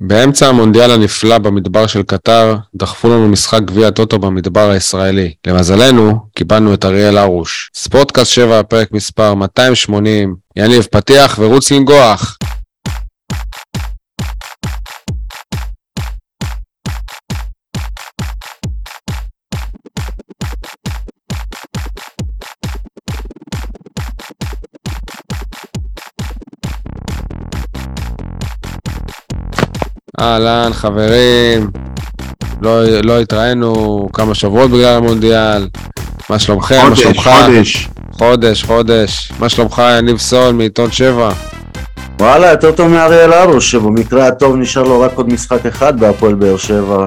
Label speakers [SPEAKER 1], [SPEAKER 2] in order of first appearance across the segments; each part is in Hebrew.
[SPEAKER 1] באמצע המונדיאל הנפלא במדבר של קטר, דחפו לנו משחק גביע טוטו במדבר הישראלי. למזלנו, קיבלנו את אריאל הרוש. ספורטקאסט 7, פרק מספר 280. יניב, פתיח ורוץ לנגוח. אהלן, חברים. לא, לא התראינו כמה שבועות בגלל המונדיאל. מה שלומכם?
[SPEAKER 2] חודש,
[SPEAKER 1] מה שלומך?
[SPEAKER 2] חודש.
[SPEAKER 1] חודש, חודש. מה שלומך, יניב סול מעיתון 7?
[SPEAKER 2] וואלה, יותר טוב מאריאל הרוש, שבמקרה הטוב נשאר לו רק עוד משחק אחד בהפועל באר שבע.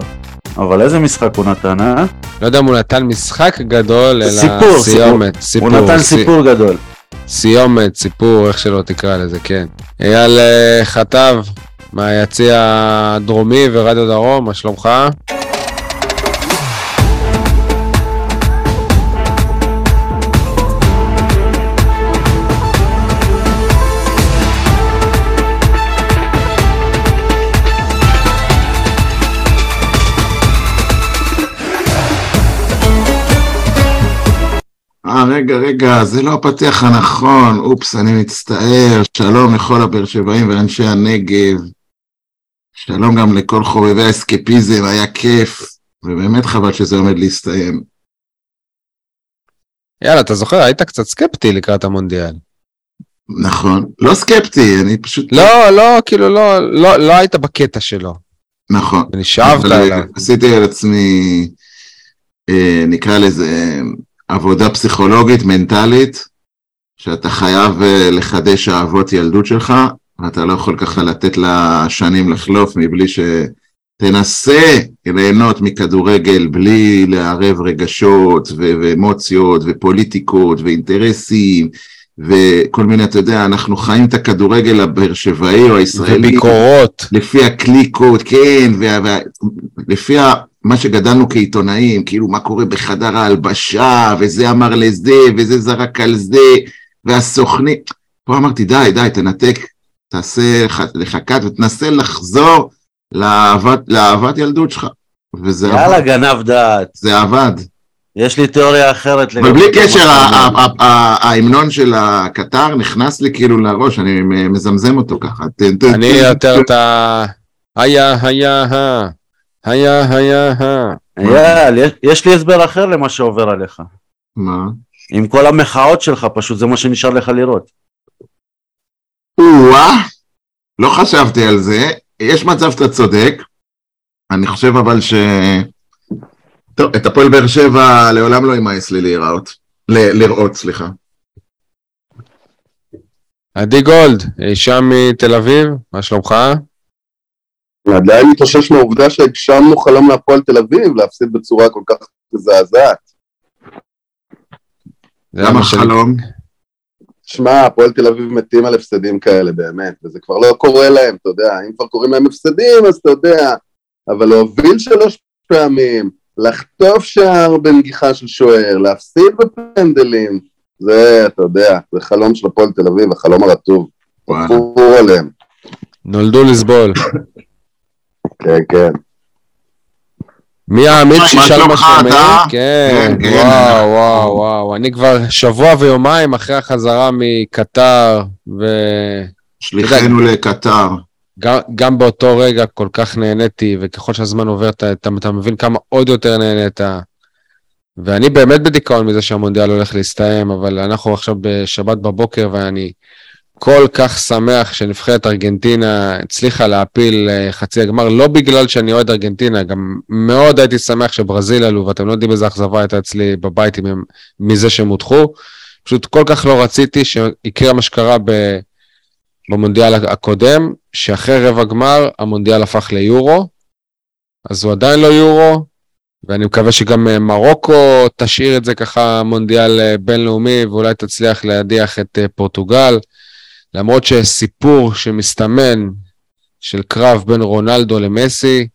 [SPEAKER 2] אבל איזה משחק הוא נתן, אה?
[SPEAKER 1] לא יודע אם הוא נתן משחק גדול, אלא
[SPEAKER 2] סיפור,
[SPEAKER 1] סיומת.
[SPEAKER 2] סיפור. הוא נתן
[SPEAKER 1] סי-
[SPEAKER 2] סיפור גדול.
[SPEAKER 1] סיומת, סיפור, איך שלא תקרא לזה, כן. אייל אה, חטב, מהיציע הדרומי ורדיו דרום, מה שלומך?
[SPEAKER 3] אה, רגע, רגע, זה לא הפתיח הנכון, אופס, אני מצטער. שלום לכל הבאר שבעים ואנשי הנגב. שלום גם לכל חובבי האסקפיזם, היה כיף, ובאמת חבל שזה עומד להסתיים.
[SPEAKER 1] יאללה, אתה זוכר, היית קצת סקפטי לקראת המונדיאל.
[SPEAKER 3] נכון. לא סקפטי, אני פשוט...
[SPEAKER 1] לא, לא, כאילו, לא, לא, לא היית בקטע שלו.
[SPEAKER 3] נכון.
[SPEAKER 1] ונשאבת
[SPEAKER 3] אבל
[SPEAKER 1] עליו.
[SPEAKER 3] עשיתי על עצמי, אה, נקרא לזה, עבודה פסיכולוגית, מנטלית, שאתה חייב אה, לחדש אהבות ילדות שלך, ואתה לא יכול ככה לתת לשנים לחלוף מבלי שתנסה ליהנות מכדורגל בלי לערב רגשות ו- ואמוציות ופוליטיקות ואינטרסים וכל מיני, אתה יודע, אנחנו חיים את הכדורגל הבאר שבעי או הישראלי.
[SPEAKER 1] וביקורות.
[SPEAKER 3] לפי הקליקות, כן, ולפי מה שגדלנו כעיתונאים, כאילו מה קורה בחדר ההלבשה, וזה אמר לזה, וזה זרק על זה, והסוכנים. פה אמרתי, די, די, תנתק, תעשה לך- קאט ותנסה לחזור לאהבת, לאהבת ילדות שלך. וזה
[SPEAKER 2] יאללה,
[SPEAKER 3] עבד.
[SPEAKER 2] גנב דעת.
[SPEAKER 3] זה עבד.
[SPEAKER 2] יש לי תיאוריה אחרת
[SPEAKER 3] אבל בלי קשר, ההמנון של הקטר נכנס לי כאילו לראש, אני מזמזם אותו ככה.
[SPEAKER 1] אני יותר. את ה... היה, היה, ה... היה, היה, ה...
[SPEAKER 2] אייל, יש- יש לי הסבר אחר למה שעובר עליך.
[SPEAKER 3] מה?
[SPEAKER 2] עם כל המחאות שלך, פשוט זה מה שנשאר לך לראות.
[SPEAKER 3] או-אה, לא חשבתי על זה, יש מצב שאתה צודק, אני חושב אבל ש... טוב, את הפועל באר שבע לעולם לא יימאס לי להיראות, ל- לראות, סליחה.
[SPEAKER 1] עדי גולד, אישה מתל אביב, מה שלומך?
[SPEAKER 4] עדיין מתאושש מהעובדה שהגשמנו חלום להפועל תל אביב, להפסיד בצורה כל כך מזעזעת.
[SPEAKER 3] למה חלום?
[SPEAKER 4] שמע, הפועל תל אביב מתים על הפסדים כאלה, באמת, וזה כבר לא קורה להם, אתה יודע, אם כבר קוראים להם הפסדים, אז אתה יודע, אבל להוביל שלוש פעמים, לחטוף שער בנגיחה של שוער, להפסיד בפנדלים, זה, אתה יודע, זה חלום של הפועל תל אביב, החלום הרטוב. תפור עליהם.
[SPEAKER 1] נולדו לסבול.
[SPEAKER 4] כן, כן.
[SPEAKER 1] מי
[SPEAKER 3] מה
[SPEAKER 1] שישאל מה?
[SPEAKER 3] אתה?
[SPEAKER 1] כן,
[SPEAKER 3] כן, כן.
[SPEAKER 1] וואו, וואו, וואו. אני כבר שבוע ויומיים אחרי החזרה מקטר,
[SPEAKER 3] שליחנו לקטר.
[SPEAKER 1] וגם באותו רגע כל כך נהניתי, וככל שהזמן עובר אתה, אתה, אתה מבין כמה עוד יותר נהנית. ואני באמת בדיכאון מזה שהמונדיאל הולך להסתיים, אבל אנחנו עכשיו בשבת בבוקר, ואני כל כך שמח שנבחרת ארגנטינה הצליחה להפיל אה, חצי הגמר, לא בגלל שאני אוהד ארגנטינה, גם מאוד הייתי שמח שברזיל עלו, ואתם לא יודעים איזה אכזבה הייתה אצלי בבית הם- מזה שהם הודחו. פשוט כל כך לא רציתי שיקרה מה שקרה במונדיאל הקודם, שאחרי רבע גמר המונדיאל הפך ליורו, אז הוא עדיין לא יורו, ואני מקווה שגם אה, מרוקו תשאיר את זה ככה מונדיאל אה, בינלאומי, ואולי תצליח להדיח את פורטוגל. למרות שסיפור שמסתמן של קרב בין רונלדו למסי,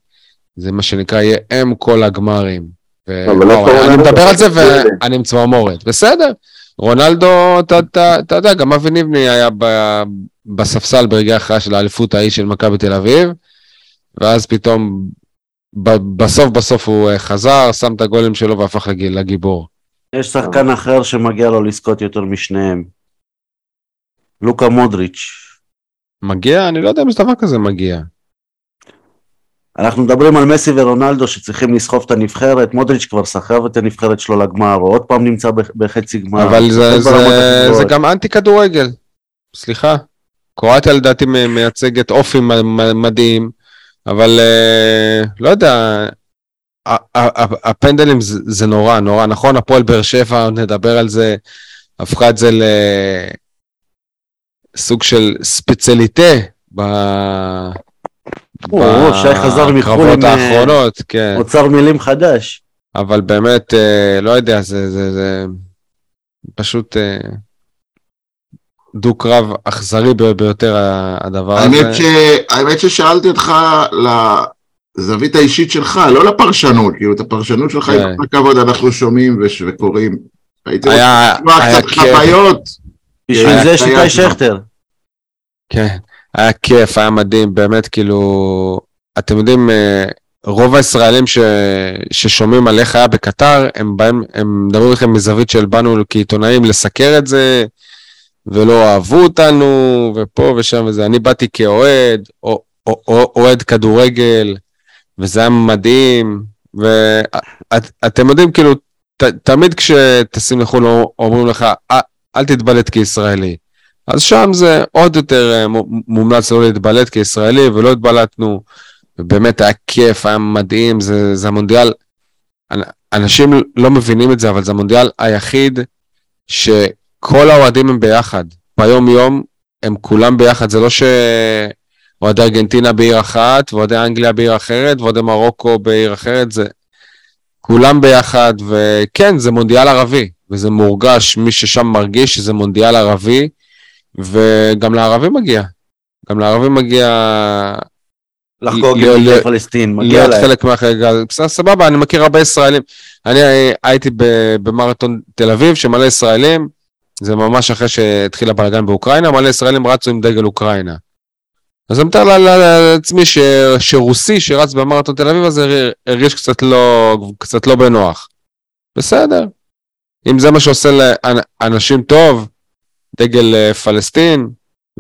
[SPEAKER 1] זה מה שנקרא יהיה אם כל הגמרים. ו-
[SPEAKER 4] אבל
[SPEAKER 1] וואו,
[SPEAKER 4] איפה
[SPEAKER 1] אני
[SPEAKER 4] רונלדו?
[SPEAKER 1] מדבר על זה. ואני עם צמרמורת. בסדר, רונלדו, אתה- יודע, גם אבי ניבני היה ב- בספסל ברגעי ההכרעה של האליפות ההיא של מכבי תל אביב, ואז פתאום, ב- בסוף בסוף הוא אה, חזר, שם את הגולים שלו והפך לג- לגיבור.
[SPEAKER 2] יש שחקן אחר שמגיע לו לזכות יותר משניהם. לוקה מודריץ'.
[SPEAKER 1] מגיע? אני לא יודע אם יש דבר כזה מגיע.
[SPEAKER 2] אנחנו מדברים על מסי ורונלדו שצריכים לסחוב את הנבחרת, מודריץ' כבר סחב את הנבחרת שלו לגמר, הוא עוד פעם נמצא בח- בחצי גמר.
[SPEAKER 1] אבל זה, זה, זה. גם אנטי כדורגל. סליחה. קרואטיה לדעתי מייצגת אופי מדהים, אבל אה, לא יודע, הפנדלים זה, זה נורא, נורא. נכון, הפועל באר שבע, נדבר על זה, הפכה את זה לסוג של ספציאליטה ב...
[SPEAKER 2] או, שי חזר מחו"ל עם, אה,
[SPEAKER 1] האחרונות, כן.
[SPEAKER 2] אוצר מילים חדש.
[SPEAKER 1] אבל באמת, אה, לא יודע, זה, זה, זה פשוט אה, דו-קרב אכזרי ב- ביותר הדבר
[SPEAKER 3] האמת,
[SPEAKER 1] הזה.
[SPEAKER 3] ש... האמת ששאלתי אותך לזווית האישית שלך, לא לפרשנות, כאילו את הפרשנות שלך,
[SPEAKER 1] כן.
[SPEAKER 3] עם כל הכבוד, אנחנו שומעים. וקוראים. הייתי רוצה לשמוע קצת חוויות.
[SPEAKER 2] בשביל זה יש
[SPEAKER 3] היה
[SPEAKER 2] איתי. שכטר.
[SPEAKER 1] כן, היה כיף, היה מדהים, באמת, כאילו, אתם יודעים, אה, רוב הישראלים ש, ששומעים על איך היה בקטר, הם באים, הם מדברים איתכם מזווית של באנו כעיתונאים לסקר את זה, ולא אהבו אותנו, ופה ושם וזה. אני באתי כאוהד, או- או- או- אוהד כדורגל, וזה היה מדהים, ואתם יודעים, כאילו, ת, תמיד כשטסים לחו"ל אומרים לך, "אל- תתבלט כישראלי. אז שם זה עוד יותר אה, מומלץ לא להתבלט כישראלי, ולא התבלטנו, ובאמת היה כיף, היה מדהים, זה, זה המונדיאל, אנ- אנשים לא מבינים את זה, אבל זה המונדיאל היחיד שכל האוהדים הם ביחד, ביום יום הם כולם ביחד, זה לא שאוהדי ארגנטינה בעיר אחת, ואוהדי אנגליה בעיר אחרת, ואוהדי מרוקו בעיר אחרת, זה כולם ביחד, וכן, זה מונדיאל ערבי, וזה מורגש, מי ששם מרגיש שזה מונדיאל ערבי, וגם לערבים מגיע. גם לערבים מגיע
[SPEAKER 2] לחגוג
[SPEAKER 1] ל- ל-
[SPEAKER 2] פלסטין, מגיע
[SPEAKER 1] להיות
[SPEAKER 2] להם.
[SPEAKER 1] חלק מהחגיגה. בסדר, סבבה, אני מכיר הרבה ישראלים. אני הייתי במרתון תל אביב, שמלא ישראלים, זה ממש אחרי שהתחיל הבלאגן באוקראינה, מלא ישראלים רצו עם דגל אוקראינה. אז אני מתאר לעצמי ש- שרוסי שרץ במרתון תל אביב, אז הר- הרגיש קצת לא, קצת לא בנוח. בסדר. אם זה מה שעושה לאנשים טוב, דגל אה, פלסטין,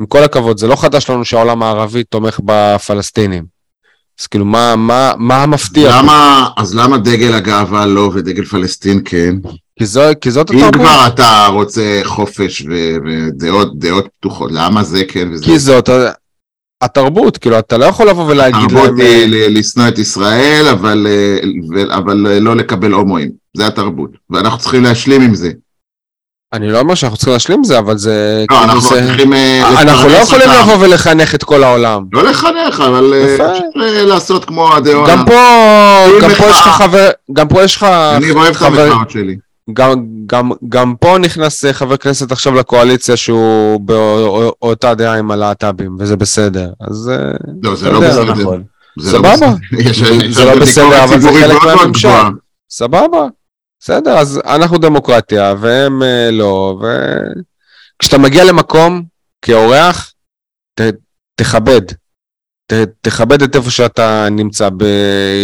[SPEAKER 1] עם כל הכבוד, זה לא חדש לנו שהעולם הערבי תומך בפלסטינים. אז כאילו, מה, מה, מה המפתיע? פה?
[SPEAKER 3] למה, אז למה דגל הגאווה לא ודגל פלסטין כן?
[SPEAKER 1] כי, זו, כי זאת
[SPEAKER 3] אם
[SPEAKER 1] התרבות.
[SPEAKER 3] כבר אתה רוצה חופש ודעות דעות פתוחות, למה זה כן וזה?
[SPEAKER 1] כי זאת ה- התרבות, כאילו, אתה לא יכול לבוא ולהגיד
[SPEAKER 3] התרבות
[SPEAKER 1] להם...
[SPEAKER 3] היא ל- לשנוא את ישראל, אבל, אה, אבל אה, לא לקבל הומואים. זה התרבות. ואנחנו צריכים להשלים עם זה.
[SPEAKER 1] אני לא אומר שאנחנו צריכים להשלים עם זה, אבל זה...
[SPEAKER 3] לא,
[SPEAKER 1] כאילו,
[SPEAKER 3] אנחנו
[SPEAKER 1] זה...
[SPEAKER 3] צריכים... אה,
[SPEAKER 1] אנחנו לא יכולים
[SPEAKER 3] אותם.
[SPEAKER 1] לבוא ולחנך את כל העולם.
[SPEAKER 3] לא לחנך, אבל אה, אה, לעשות כמו הדעות.
[SPEAKER 1] גם פה, גם פה יש לך חבר, גם פה יש לך...
[SPEAKER 3] אני אוהב את
[SPEAKER 1] חבר-
[SPEAKER 3] המחאות שלי.
[SPEAKER 1] גם, גם, גם פה נכנס אה, חבר כנסת עכשיו לקואליציה שהוא באותה דעה עם הלהט"בים, וזה בסדר. אז אה,
[SPEAKER 3] לא, זה לא בסדר.
[SPEAKER 2] לא נכון.
[SPEAKER 3] זה לא
[SPEAKER 1] סבבה. זה- לא בסדר, אבל זה חלק מהממשל. סבבה, בסדר, אז אנחנו דמוקרטיה והם אה, לא, וכשאתה מגיע למקום כאורח, ת, תכבד. ת, תכבד את איפה שאתה נמצא. ב...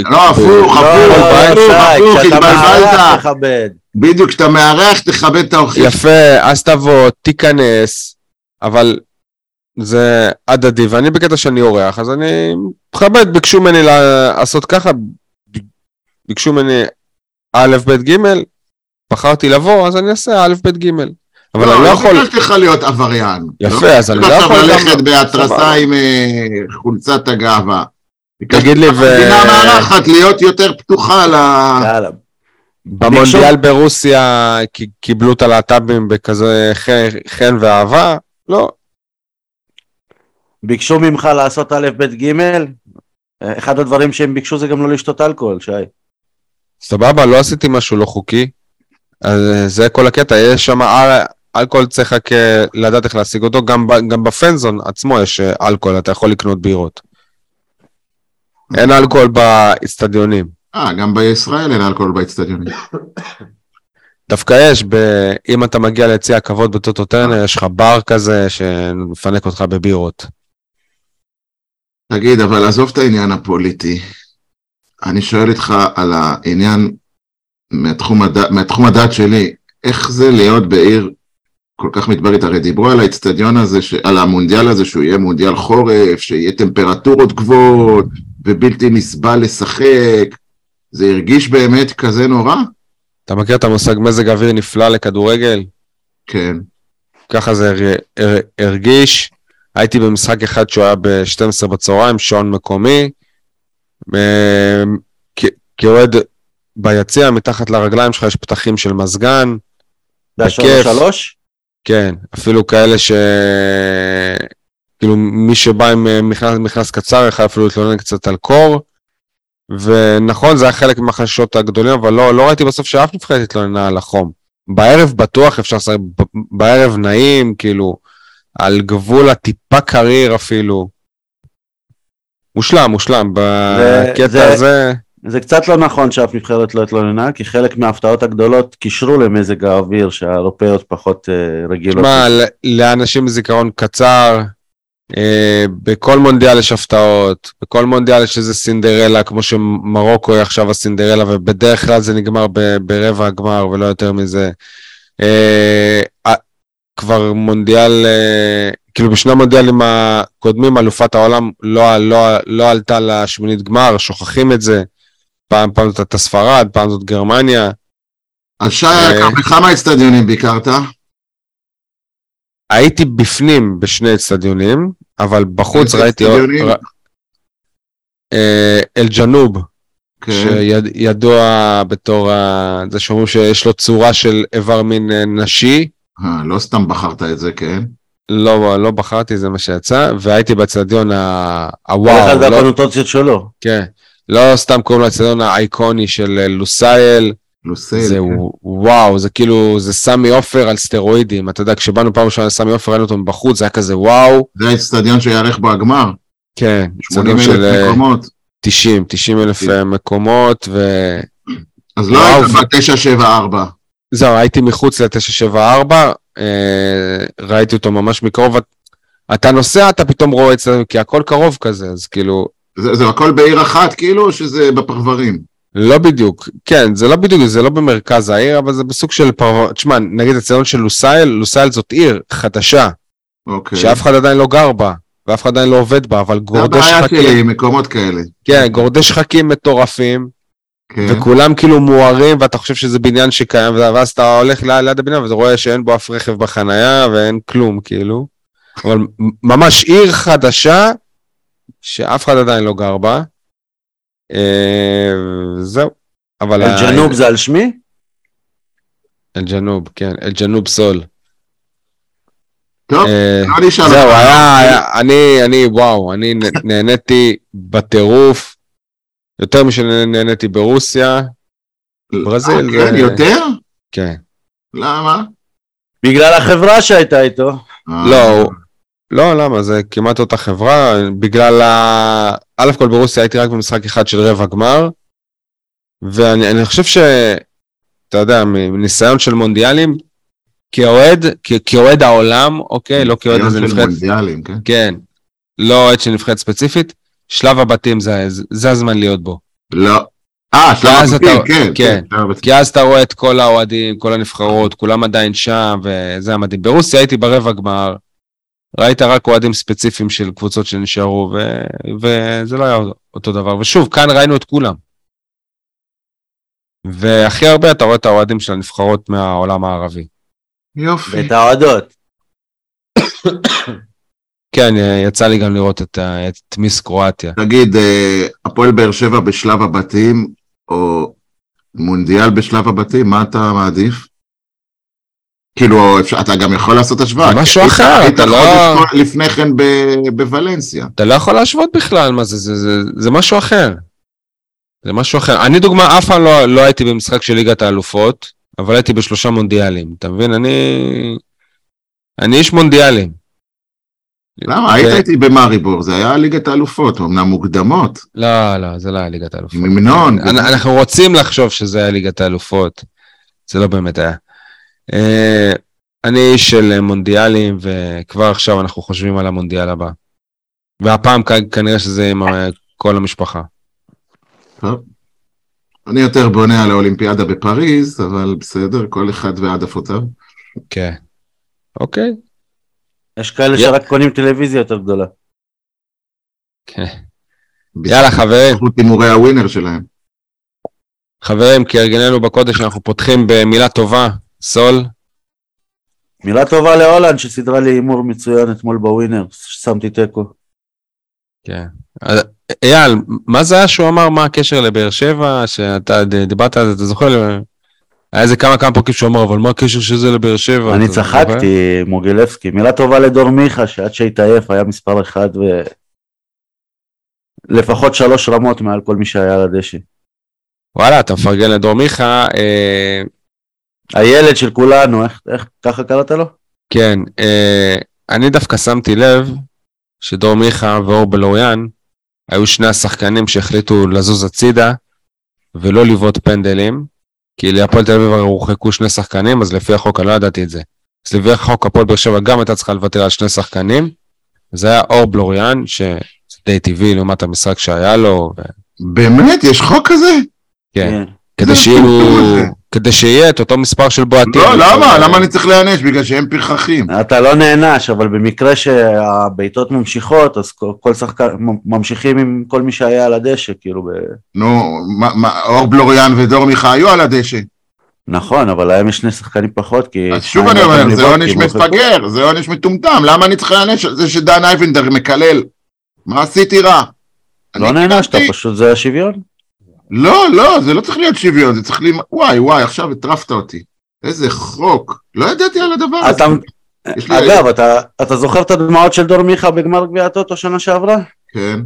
[SPEAKER 3] לא, הפוך, הפוך, הפוך,
[SPEAKER 2] כשאתה
[SPEAKER 3] התבלבלת. בדיוק, כשאתה מארח, תכבד את האורחים.
[SPEAKER 1] יפה, אז תבוא, תיכנס, אבל זה הדדי, ואני בקטע שאני אורח, אז אני מכבד, ביקשו ממני לעשות ככה, ביקשו ממני א', ב', ג', בחרתי לבוא, אז אני אעשה א', ב', ג', אבל אני לא יכול,
[SPEAKER 3] לא ביקשתי לך להיות עבריין.
[SPEAKER 1] יפה,
[SPEAKER 3] לא
[SPEAKER 1] אז אני לא יכול
[SPEAKER 3] עכשיו
[SPEAKER 1] גם-
[SPEAKER 3] ללכת בהתרסה
[SPEAKER 1] סבבה.
[SPEAKER 3] עם אה, חולצת הגאווה.
[SPEAKER 1] תגיד לי, ו-
[SPEAKER 3] המדינה מארחת להיות יותר פתוחה ל...
[SPEAKER 2] יאללה.
[SPEAKER 1] במונדיאל ברוסיה קיבלו את הלהט"בים בכזה חן- חן ואהבה? לא.
[SPEAKER 2] ביקשו ממך לעשות א', ב', ג', אחד הדברים שהם ביקשו זה גם לא לשתות אלכוהול, שי.
[SPEAKER 1] סבבה, לא עשיתי משהו לא חוקי. אז אה, זה כל הקטע, יש שם אל- אלכוהול צריך רק אה, לדעת איך להשיג אותו, גם, ב- גם בפנזון עצמו יש אה, אלכוהול, אתה יכול לקנות בירות. אין אלכוהול באצטדיונים.
[SPEAKER 3] אה, גם בישראל אין אלכוהול באצטדיונים.
[SPEAKER 1] דווקא יש, ב... אם אתה מגיע ליציע הכבוד בטוטו טרנר, יש לך בר כזה שמפנק אותך בבירות.
[SPEAKER 3] תגיד, אבל עזוב את העניין הפוליטי. אני שואל איתך על העניין מהתחום, הד... מהתחום הדעת שלי, איך זה להיות בעיר כל כך מדברית? הרי דיברו על האצטדיון הזה, ש... על המונדיאל הזה, שהוא יהיה מונדיאל חורף, שיהיה טמפרטורות גבוהות, ובלתי נסבל לשחק. זה הרגיש באמת כזה נורא?
[SPEAKER 1] אתה מכיר את המושג מזג אוויר נפלא לכדורגל?
[SPEAKER 3] כן.
[SPEAKER 1] ככה זה הר... הר... הרגיש. הייתי במשחק אחד שהוא היה ב-12 בצהריים, שעון מקומי. אה, כאוהד ביציע, מתחת לרגליים שלך יש פתחים של מזגן. בכיף.
[SPEAKER 2] שלוש?
[SPEAKER 1] כן, אפילו כאלה ש... כאילו מי שבא עם אה, מכנס, מכנס קצר יכול אפילו להתלונן קצת על קור. ונכון, זה היה חלק מהחששות הגדולים, אבל לא, לא ראיתי בסוף שאף נבחרת התלוננה על החום. בערב בטוח אפשר לשחק, בערב נעים, כאילו, על גבול הטיפה קריר אפילו. מושלם, מושלם, בקטע
[SPEAKER 2] זה-
[SPEAKER 1] הזה,
[SPEAKER 2] זה קצת לא נכון שאף נבחרת לא התלוננה, כי חלק מההפתעות הגדולות קישרו למזג האוויר שהאירופאיות פחות אה, רגילות.
[SPEAKER 1] מה, לאנשים בזיכרון קצר, אה, בכל מונדיאל יש הפתעות, בכל מונדיאל יש איזה סינדרלה, כמו שמרוקו היא עכשיו הסינדרלה, ובדרך כלל זה נגמר ב- ברבע הגמר ולא יותר מזה. אה, כבר מונדיאל, כאילו בשני המונדיאלים הקודמים, אלופת העולם לא, לא, לא עלתה לשמינית גמר, שוכחים את זה. פעם, פעם זאת הייתה ספרד, פעם זאת גרמניה.
[SPEAKER 3] אז שי. בכמה אצטדיונים ביקרת?
[SPEAKER 1] הייתי בפנים בשני אצטדיונים, אבל בחוץ ראיתי עוד... אה, אל-ג'נוב,
[SPEAKER 3] כן.
[SPEAKER 1] שידוע בתור ה- זה שאומרים שיש לו צורה של איבר מין אה, נשי.
[SPEAKER 3] אה, לא סתם בחרת את זה, כן?
[SPEAKER 1] לא, לא בחרתי, זה מה שיצא, והייתי באצטדיון ה-
[SPEAKER 2] כל
[SPEAKER 1] הוואו,
[SPEAKER 2] אחד
[SPEAKER 1] לא,
[SPEAKER 2] והקונוטציות שלו.
[SPEAKER 1] כן, לא סתם קוראים לאצטדיון האייקוני של אה, לוסייל,
[SPEAKER 3] לוסל.
[SPEAKER 1] זה
[SPEAKER 3] כן.
[SPEAKER 1] וואו, זה כאילו, זה סמי עופר על סטרואידים, אתה יודע, כשבאנו פעם ראשונה לסמי עופר, ראינו אותו מבחוץ, זה היה כזה וואו,
[SPEAKER 3] זה האצטדיון שיערך בו הגמר.
[SPEAKER 1] כן,
[SPEAKER 3] 80
[SPEAKER 1] אצטדיון של
[SPEAKER 3] אלף
[SPEAKER 1] אה,
[SPEAKER 3] מקומות.
[SPEAKER 1] 90, 90 אלף אה, מקומות, וזהו,
[SPEAKER 3] אז לא היית ב-974.
[SPEAKER 1] הייתי מחוץ ל-974, אה, ראיתי אותו ממש מקרוב, אתה נוסע, אתה פתאום רואה את זה, כי הכל קרוב כזה, אז כאילו,
[SPEAKER 3] זה זה הכל בעיר אחת, כאילו, שזה בפרברים?
[SPEAKER 1] לא בדיוק, כן, זה לא בדיוק, זה לא במרכז העיר, אבל זה בסוג של פרבר, תשמע, נגיד הציון של לוסייל, לוסייל זאת עיר חדשה,
[SPEAKER 3] אוקיי.
[SPEAKER 1] שאף אחד עדיין לא גר בה, ואף אחד עדיין לא עובד בה, אבל
[SPEAKER 3] זה
[SPEAKER 1] גורדי
[SPEAKER 3] הבעיה
[SPEAKER 1] שחקים,
[SPEAKER 3] שלי, מקומות כאלה.
[SPEAKER 1] כן, גורדי שחקים מטורפים,
[SPEAKER 3] כן.
[SPEAKER 1] וכולם כאילו מוארים, ואתה חושב שזה בניין שקיים, ואז אתה הולך ליד, ליד הבניין ואתה רואה שאין בו אף רכב בחנייה ואין כלום, כאילו. אבל ממש עיר חדשה, שאף אחד עדיין לא גר בה. אה, זהו. אבל... ה-
[SPEAKER 2] אל-ג'נוב זה על שמי?
[SPEAKER 1] אל-ג'נוב, כן, אל-ג'נוב סול.
[SPEAKER 3] טוב,
[SPEAKER 1] אה,
[SPEAKER 3] לא
[SPEAKER 1] זהו. היה, היה, אני, אני, וואו, אני נה- נהניתי בטירוף, יותר משנהניתי ברוסיה, ברזיל,
[SPEAKER 3] אה, כן, יותר?
[SPEAKER 1] כן.
[SPEAKER 3] למה?
[SPEAKER 2] בגלל החברה שהייתה איתו.
[SPEAKER 3] אה,
[SPEAKER 1] לא, לא, למה? זה כמעט אותה חברה, בגלל ה... א' כל ברוסיה הייתי רק במשחק אחד של רבע גמר, ואני אני חושב ש... אתה יודע, מניסיון של מונדיאלים, כאוהד, כאוהד העולם, אוקיי? לא כאוהד איזה
[SPEAKER 3] של
[SPEAKER 1] נבחרת,
[SPEAKER 3] מונדיאלים, כן.
[SPEAKER 1] כן, לא אוהד של נבחרת ספציפית, שלב הבתים זה, זה הזמן להיות בו.
[SPEAKER 3] לא. אה, שלב הבתים,
[SPEAKER 1] אתה-
[SPEAKER 3] כן.
[SPEAKER 1] כן.
[SPEAKER 3] הבתים.
[SPEAKER 1] כי אז אתה רואה את כל האוהדים, כל הנבחרות, כולם עדיין שם, וזה היה מדהים. ברוסיה הייתי ברבע גמר, ראית רק אוהדים ספציפיים של קבוצות שנשארו, ו... וזה לא היה אותו דבר. ושוב, כאן ראינו את כולם. והכי הרבה אתה רואה את האוהדים של הנבחרות מהעולם הערבי.
[SPEAKER 3] יופי.
[SPEAKER 2] ואת האוהדות.
[SPEAKER 1] כן, יצא לי גם לראות את, ה- את מיס קרואטיה.
[SPEAKER 3] תגיד, אה, הפועל באר שבע בשלב הבתים, או מונדיאל בשלב הבתים, מה אתה מעדיף? כאילו, אתה גם יכול לעשות השוואה.
[SPEAKER 1] זה משהו
[SPEAKER 3] היית-
[SPEAKER 1] אחר,
[SPEAKER 3] היית
[SPEAKER 1] אתה לא-
[SPEAKER 3] חודש לפני כן ב- בוולנסיה.
[SPEAKER 1] אתה לא יכול להשוות בכלל, מה זה, זה, זה, זה משהו אחר. זה משהו אחר. אני דוגמה, אף פעם לא, לא הייתי במשחק של ליגת האלופות, אבל הייתי בשלושה מונדיאלים. אתה מבין? אני... אני איש מונדיאלים.
[SPEAKER 3] למה? היית איתי במאריבור, זה היה ליגת האלופות, אמנם מוקדמות,
[SPEAKER 1] לא, לא, זה לא היה ליגת האלופות.
[SPEAKER 3] עם המנון.
[SPEAKER 1] אנ- אנחנו רוצים לחשוב שזה היה ליגת האלופות. זה לא באמת היה. אה, אני איש של מונדיאלים, וכבר עכשיו אנחנו חושבים על המונדיאל הבא. והפעם כנראה שזה עם אה, כל המשפחה.
[SPEAKER 3] טוב. אני יותר בונה על האולימפיאדה בפריז, אבל בסדר, כל אחד והעדפותיו.
[SPEAKER 1] כן. אוקיי.
[SPEAKER 2] יש כאלה. שרק קונים טלוויזיה יותר גדולה.
[SPEAKER 1] כן. יאללה חברים,
[SPEAKER 3] בזכות הימורי הווינר שלהם.
[SPEAKER 1] חברים, כהרגלנו בקודש אנחנו פותחים במילה טובה. סול,
[SPEAKER 2] מילה טובה להולנד שסידרה לי הימור מצוין אתמול בווינר, שמתי תיקו.
[SPEAKER 1] כן. אייל, מה זה היה שהוא אמר מה הקשר לבאר שבע, שאתה דיברת על זה, אתה זוכר? היה איזה כמה כמה פרקים שהוא אמר, אבל מה הקשר של זה לבאר שבע?
[SPEAKER 2] אני? צחקתי, מוגילבסקי. מילה טובה לדור מיכה, שעד שהתעייף היה מספר אחד ו... לפחות שלוש רמות מעל כל מי שהיה על הדשא.
[SPEAKER 1] וואלה, אתה מפרגן לדור מיכה. אה,
[SPEAKER 2] הילד של כולנו, איך, איך ככה קראת לו?
[SPEAKER 1] כן, אה, אני דווקא שמתי לב שדור מיכה ואור בלוריאן היו שני השחקנים שהחליטו לזוז הצידה ולא לבעוט פנדלים, כי להפועל תל אביב הורחקו שני שחקנים, אז לפי החוק אני לא ידעתי את זה. אז לפי החוק הפועל באר שבע גם הייתה צריכה לוותר על שני שחקנים. זה היה אור בלוריאן, שזה די טבעי לעומת המשחק שהיה לו, ו...
[SPEAKER 3] באמת? יש חוק כזה?
[SPEAKER 1] כן, כדי
[SPEAKER 3] זה
[SPEAKER 1] שיהיו. כדי שיהיה את אותו מספר של בועטים.
[SPEAKER 3] לא, למה? למה אני צריך להיענש? בגלל שהם פרחחים.
[SPEAKER 2] אתה לא נענש, אבל במקרה שהבעיטות ממשיכות, אז כל, שחקן, ממשיכים עם כל מי שהיה על הדשא, כאילו, ב...
[SPEAKER 3] נו, מה- מה, אור בלוריאן ודור מיכה היו על הדשא.
[SPEAKER 2] נכון, אבל להם יש שני שחקנים פחות, כי...
[SPEAKER 3] אז שוב אני אומר, זה עונש
[SPEAKER 2] הורחקו.
[SPEAKER 3] מפגר, זה עונש מטומטם, למה אני צריך להיענש על זה שדן אייבנדר מקלל? מה עשיתי רע?
[SPEAKER 2] לא נענשת, פשוט זה השוויון.
[SPEAKER 3] לא, לא, זה לא צריך להיות שוויון, זה צריך לי... וואי, וואי, עכשיו הטרפת אותי. איזה חוק. לא ידעתי על הדבר הזה.
[SPEAKER 2] אתה, אגב, אתה, אתה זוכר את הדמעות של דור מיכה בגמר גביע הטוטו שנה שעברה?
[SPEAKER 3] כן,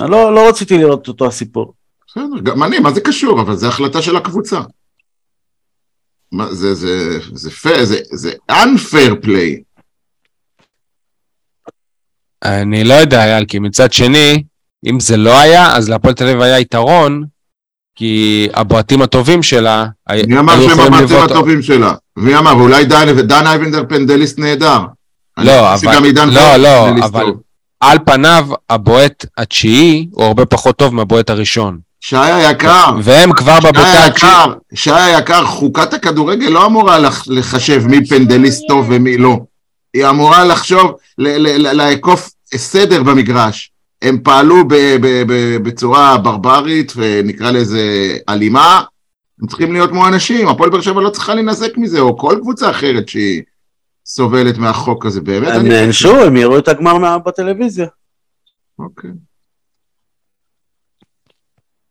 [SPEAKER 2] לא, לא רציתי לראות אותו הסיפור.
[SPEAKER 3] בסדר, גם אני, מה זה קשור? אבל זה החלטה של הקבוצה. מה, זה, זה, זה fair, זה, זה unfair play.
[SPEAKER 1] אני לא יודע, אייל, כי מצד שני, אם זה לא היה, אז להפועל תל אביב היה יתרון, כי הבועטים הטובים שלה,
[SPEAKER 3] מי אמר שהם
[SPEAKER 1] לבעוט-
[SPEAKER 3] הטובים שלה? מי אמר? ואולי דן, דן אייבנדר פנדליסט נהדר.
[SPEAKER 1] לא, אבל, לא, לא, אבל. על פניו, הבועט התשיעי הוא הרבה פחות טוב מהבועט הראשון.
[SPEAKER 3] שי היקר,
[SPEAKER 1] והם כבר התשיעי,
[SPEAKER 3] היקר, שי היקר, חוקת הכדורגל לא אמורה לח- לחשב מי פנדליסט טוב ומי לא. היא אמורה לחשוב, לאכוף סדר במגרש. הם פעלו ב- ב- ב- בצורה ברברית ונקרא לזה אלימה, הם צריכים להיות מוענשים, הפועל באר שבע לא צריכה להינזק מזה, או כל קבוצה אחרת שהיא סובלת מהחוק הזה, באמת.
[SPEAKER 2] הם
[SPEAKER 3] אני-
[SPEAKER 2] נענשו, הם יראו את הגמר בטלוויזיה.
[SPEAKER 3] אוקיי.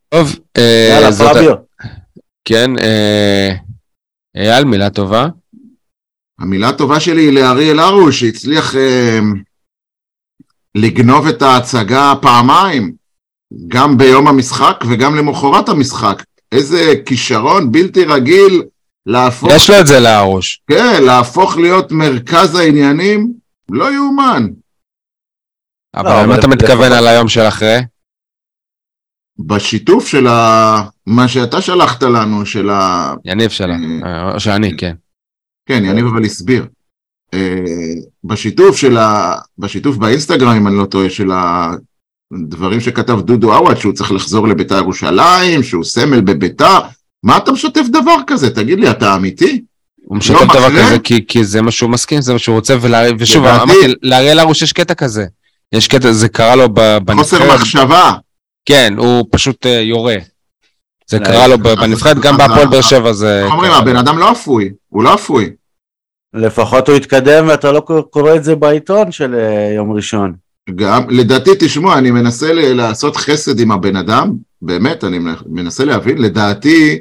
[SPEAKER 1] טוב, אה,
[SPEAKER 2] יאללה,
[SPEAKER 1] זאת-
[SPEAKER 2] פביו.
[SPEAKER 1] כן, אה, אייל, מילה טובה.
[SPEAKER 3] המילה הטובה שלי היא לאריאל הרוש, שהצליח אה, לגנוב את ההצגה פעמיים, גם ביום המשחק וגם למחרת המשחק. איזה כישרון בלתי רגיל להפוך,
[SPEAKER 1] יש לו את זה להרוש.
[SPEAKER 3] כן, להפוך להיות מרכז העניינים, לא יאומן.
[SPEAKER 1] אבל
[SPEAKER 2] לא, אבל
[SPEAKER 1] אתה מתכוון
[SPEAKER 2] לפחות-
[SPEAKER 1] על היום של אחרי?
[SPEAKER 3] בשיתוף של ה... מה שאתה שלחת לנו, של ה...
[SPEAKER 1] יניב שלה, אה, או שאני, כן.
[SPEAKER 3] כן, יניב אבל הסביר. בשיתוף של ה... בשיתוף באינסטגרם, אם אני לא טועה, של הדברים שכתב דודו עווד, שהוא צריך לחזור לביתר ירושלים, שהוא סמל בביתר, מה אתה משתף דבר כזה? תגיד לי, אתה אמיתי?
[SPEAKER 1] הוא משתף
[SPEAKER 3] לא
[SPEAKER 1] דבר
[SPEAKER 3] מחרה?
[SPEAKER 1] כזה כי, כי זה מה שהוא מסכים, זה מה שהוא רוצה, ולהר... ושוב,
[SPEAKER 3] לדעתי-
[SPEAKER 1] אמרתי, לאריאל הרוש יש קטע כזה. יש קטע, זה קרה לו ב-
[SPEAKER 3] חוסר
[SPEAKER 1] בנבחרת,
[SPEAKER 3] מחשבה.
[SPEAKER 1] כן, הוא פשוט uh, יורה. זה
[SPEAKER 2] לא,
[SPEAKER 1] קרה לו בנבחרת, גם בהפועל באר שבע זה...
[SPEAKER 3] אומרים. הבן אדם לא אפוי, הוא לא אפוי.
[SPEAKER 2] לפחות הוא התקדם ואתה לא קורא את זה בעיתון של אה, יום ראשון.
[SPEAKER 3] גם, לדעתי, תשמעו, אני מנסה לעשות חסד עם הבן אדם, באמת, אני מנסה להבין, לדעתי,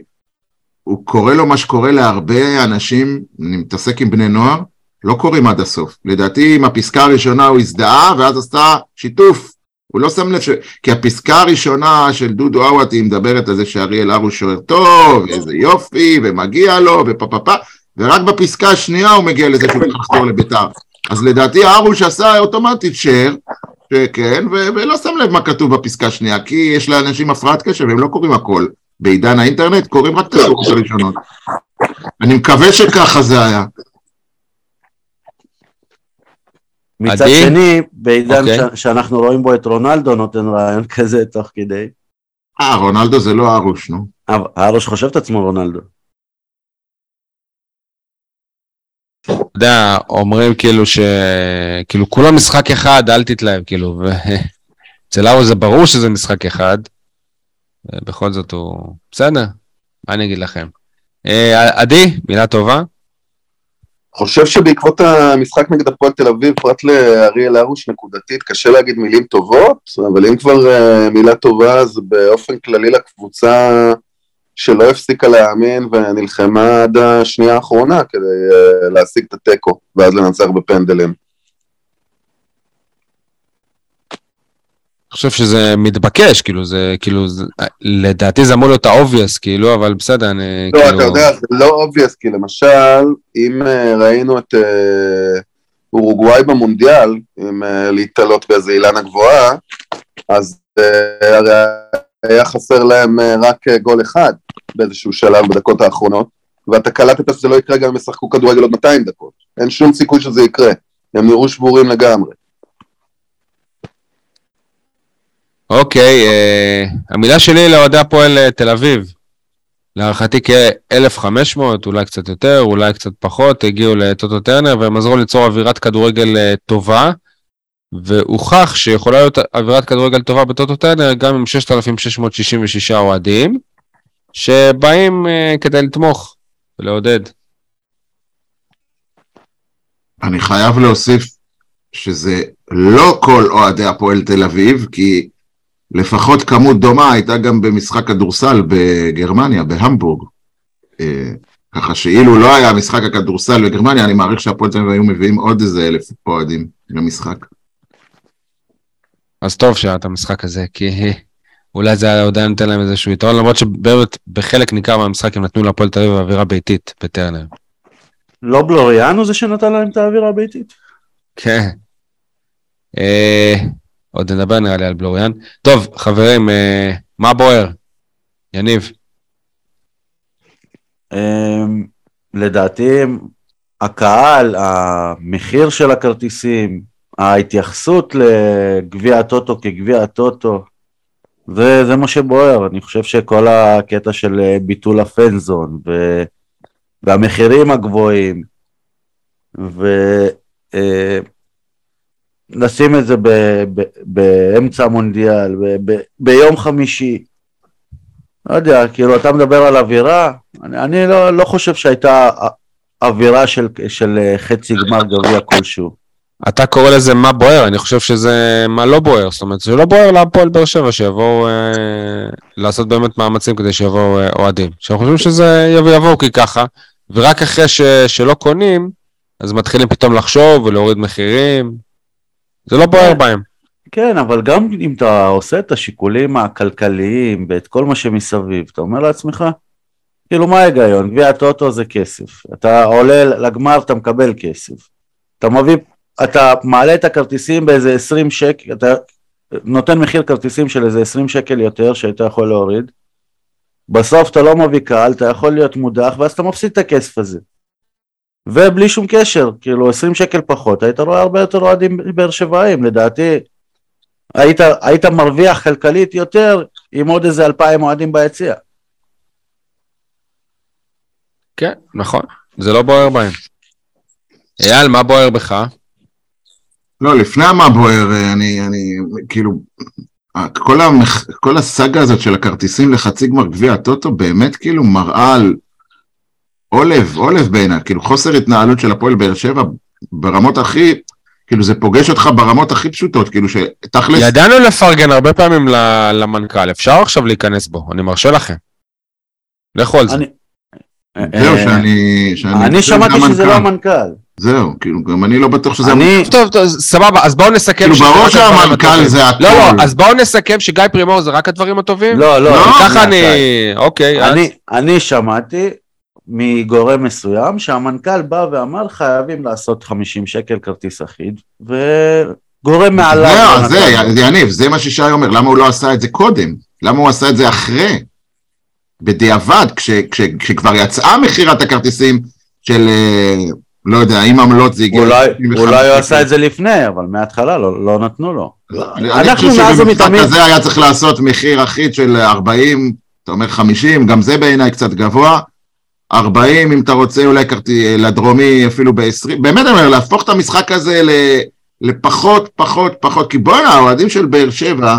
[SPEAKER 3] הוא קורא לו מה שקורה להרבה אנשים, אני מתעסק עם בני נוער, לא קוראים עד הסוף. לדעתי, עם הפסקה הראשונה הוא הזדהה, ואז עשתה שיתוף. הוא לא שם לב ש... כי הפסקה הראשונה של דודו עוואט היא מדברת על זה שאריאל הרוש שוער טוב, איזה יופי, ומגיע לו, ופה פה פה, ורק בפסקה השנייה הוא מגיע לזה שהוא צריך לחזור לביתר. אז לדעתי הרוש עשה אוטומטית שייר, שכן, ו- ולא שם לב מה כתוב בפסקה השנייה, כי יש לאנשים הפרעת קשב, הם לא קוראים הכל. בעידן האינטרנט קוראים רק את השורות הראשונות. אני מקווה שככה זה היה.
[SPEAKER 2] מצד
[SPEAKER 1] עדי?
[SPEAKER 2] שני, בעידן
[SPEAKER 1] אוקיי.
[SPEAKER 2] ש- שאנחנו רואים בו את רונלדו נותן רעיון כזה תוך כדי,
[SPEAKER 3] אה, רונלדו זה לא ארוש, נו.
[SPEAKER 2] אבל הרוש חושב את עצמו רונלדו.
[SPEAKER 1] אתה יודע, אומרים כאילו ש... כאילו כולם משחק אחד, אל תתלהב, כאילו, ו... אצל ארו זה ברור שזה משחק אחד. בכל זאת הוא... בסדר, מה אני אגיד לכם? אה, עדי, מילה טובה?
[SPEAKER 4] חושב שבעקבות המשחק נגד הפועל תל אביב, פרט לאריאל הרוש נקודתית, קשה להגיד מילים טובות, אבל אם כבר אה, מילה טובה, אז באופן כללי לקבוצה שלא הפסיקה להאמין ונלחמה עד השנייה האחרונה כדי אה, להשיג את התיקו, ואז לנצח בפנדלים.
[SPEAKER 1] אני חושב שזה מתבקש, כאילו, זה, כאילו, זה, לדעתי זה אמור להיות ה obvious, כאילו, אבל בסדר, אני,
[SPEAKER 4] לא,
[SPEAKER 1] כאילו...
[SPEAKER 4] אתה יודע, זה לא obvious, כי למשל, אם אה, ראינו את אה, אורוגוואי במונדיאל, אם אה, להיתלות באיזה אילן גבוה, אז אה, הרי היה חסר להם אה, רק אה, גול אחד באיזשהו שלב בדקות האחרונות, ואתה קלטת שזה לא יקרה גם אם ישחקו כדורגל עוד 200 דקות. אין שום סיכוי שזה יקרה. הם נראו שבורים לגמרי.
[SPEAKER 1] אוקיי, אה, המילה שלי לאוהדי הפועל תל אביב. להערכתי כ-1,500, אולי קצת יותר, אולי קצת פחות, הגיעו לטוטו טרנר והם עזרו ליצור אווירת כדורגל טובה, והוכח שיכולה להיות אווירת כדורגל טובה בטוטו טרנר גם עם 6,666 אוהדים, שבאים אה, כדי לתמוך ולעודד.
[SPEAKER 3] אני חייב להוסיף שזה לא כל אוהדי הפועל תל אביב, כי לפחות כמות דומה הייתה גם במשחק כדורסל בגרמניה, בהמבורג. אה, ככה שאילו לא היה משחק הכדורסל בגרמניה, אני מעריך שהפועל תל אביב היו מביאים עוד איזה אלף אוהדים למשחק.
[SPEAKER 1] אז טוב שהיה את המשחק הזה, כי אולי זה היה עדיין נותן להם איזשהו יתרון, למרות שבאמת בחלק ניכר מהמשחק הם נתנו להפועל תל אביב אווירה ביתית בטרנר.
[SPEAKER 2] לא בלוריאן הוא זה שנתן להם את האווירה הביתית?
[SPEAKER 1] כן. אה, עוד נדבר נראה לי על בלוריאן. טוב, חברים, אה, מה בוער? יניב.
[SPEAKER 2] אמ, לדעתי הקהל, המחיר של הכרטיסים, ההתייחסות לגביע הטוטו כגביע הטוטו, זה, זה מה שבוער, אני חושב שכל הקטע של אה, ביטול הפנזון ו, והמחירים הגבוהים ולשים את זה ב, ב, באמצע המונדיאל, ב, ב, ביום חמישי, לא יודע, כאילו אתה מדבר על אווירה, אני, אני לא, לא חושב שהייתה אווירה של, של אה, חצי גמר גביע כלשהו.
[SPEAKER 1] אתה קורא לזה מה בוער, אני חושב שזה מה לא בוער, זאת אומרת, זה לא בוער להפועל באר שבע, שיבואו אה, לעשות באמת מאמצים כדי שיבואו אה, אוהדים. שאנחנו חושבים שזה יבוא, יבואו כי ככה, ורק אחרי ש, שלא קונים, אז מתחילים פתאום לחשוב ולהוריד מחירים. זה לא בוער
[SPEAKER 2] כן.
[SPEAKER 1] בהם.
[SPEAKER 2] כן, אבל גם אם אתה עושה את השיקולים הכלכליים ואת כל מה שמסביב, אתה אומר לעצמך, כאילו מה ההיגיון? גביע הטוטו זה כסף. אתה עולה לגמר, אתה מקבל כסף. אתה מביא, אתה מעלה את הכרטיסים באיזה 20 שקל, אתה נותן מחיר כרטיסים של איזה 20 שקל יותר שהיית יכול להוריד. בסוף אתה לא מביא קהל, אתה יכול להיות מודח, ואז אתה מפסיד את הכסף הזה. ובלי שום קשר, כאילו 20 שקל פחות, היית רואה הרבה יותר אוהדים באר שבעים, לדעתי. היית, היית מרוויח כלכלית יותר עם עוד איזה אלפיים אוהדים ביציע.
[SPEAKER 1] כן, נכון, זה לא בוער בהם. אייל, מה בוער בך?
[SPEAKER 3] לא, לפני מה בוער, אה, אני, אני, כאילו, כל, המח, כל הסאגה הזאת של הכרטיסים לחצי גמר גביע הטוטו באמת כאילו מראה על עולב, עולב בעיניי, כאילו חוסר התנהלות של הפועל באר שבע ברמות הכי, כאילו זה פוגש אותך ברמות הכי פשוטות, כאילו שתכלס...
[SPEAKER 1] ידענו לפרגן הרבה פעמים ל- למנכ"ל, אפשר עכשיו להיכנס בו, אני מרשה לכם. לכו על זה.
[SPEAKER 2] אני,
[SPEAKER 3] זהו, שאני... שאני
[SPEAKER 2] אני שמעתי
[SPEAKER 3] שזה
[SPEAKER 2] לא
[SPEAKER 3] המנכ"ל.
[SPEAKER 2] המנכ"ל.
[SPEAKER 3] זהו, כאילו, גם אני לא בטוח שזה...
[SPEAKER 2] אני,
[SPEAKER 1] טוב, טוב, סבבה, אז בואו נסכם
[SPEAKER 3] כאילו, ברור שהמנכ"ל. זה הכל.
[SPEAKER 1] לא, לא, אז בואו נסכם שגיא פרימור זה רק הדברים הטובים?
[SPEAKER 2] לא, לא,
[SPEAKER 3] לא,
[SPEAKER 1] ככה אני... אוקיי, אז...
[SPEAKER 2] אני, אני שמעתי מגורם מסוים שהמנכ"ל בא ואמר חייבים לעשות 50 שקל כרטיס אחיד, וגורם מעליו. לא
[SPEAKER 3] זה. יניב, זה מה שישי אומר, למה הוא לא עשה את זה קודם? למה הוא עשה את זה אחרי? בדיעבד, כש, כש, כשכבר יצאה מכירת הכרטיסים של, אה, לא יודע, עם עמלות זה הגיע...
[SPEAKER 2] אולי אולי הוא
[SPEAKER 3] 75
[SPEAKER 2] עשה את זה לפני, אבל מההתחלה לא לא נתנו לו.
[SPEAKER 3] אני
[SPEAKER 2] אנחנו
[SPEAKER 3] חושב
[SPEAKER 2] מאז
[SPEAKER 3] שבמשחק
[SPEAKER 2] ומתמיד,
[SPEAKER 3] הזה היה צריך לעשות מחיר אחיד של 40, אתה אומר 50, גם זה בעיניי קצת גבוה. 40, אם אתה רוצה אולי כרטי, לדרומי אפילו ב-20, באמת אני אומר, להפוך את המשחק הזה לפחות, פחות, פחות, כי בואנה, האוהדים של באר שבע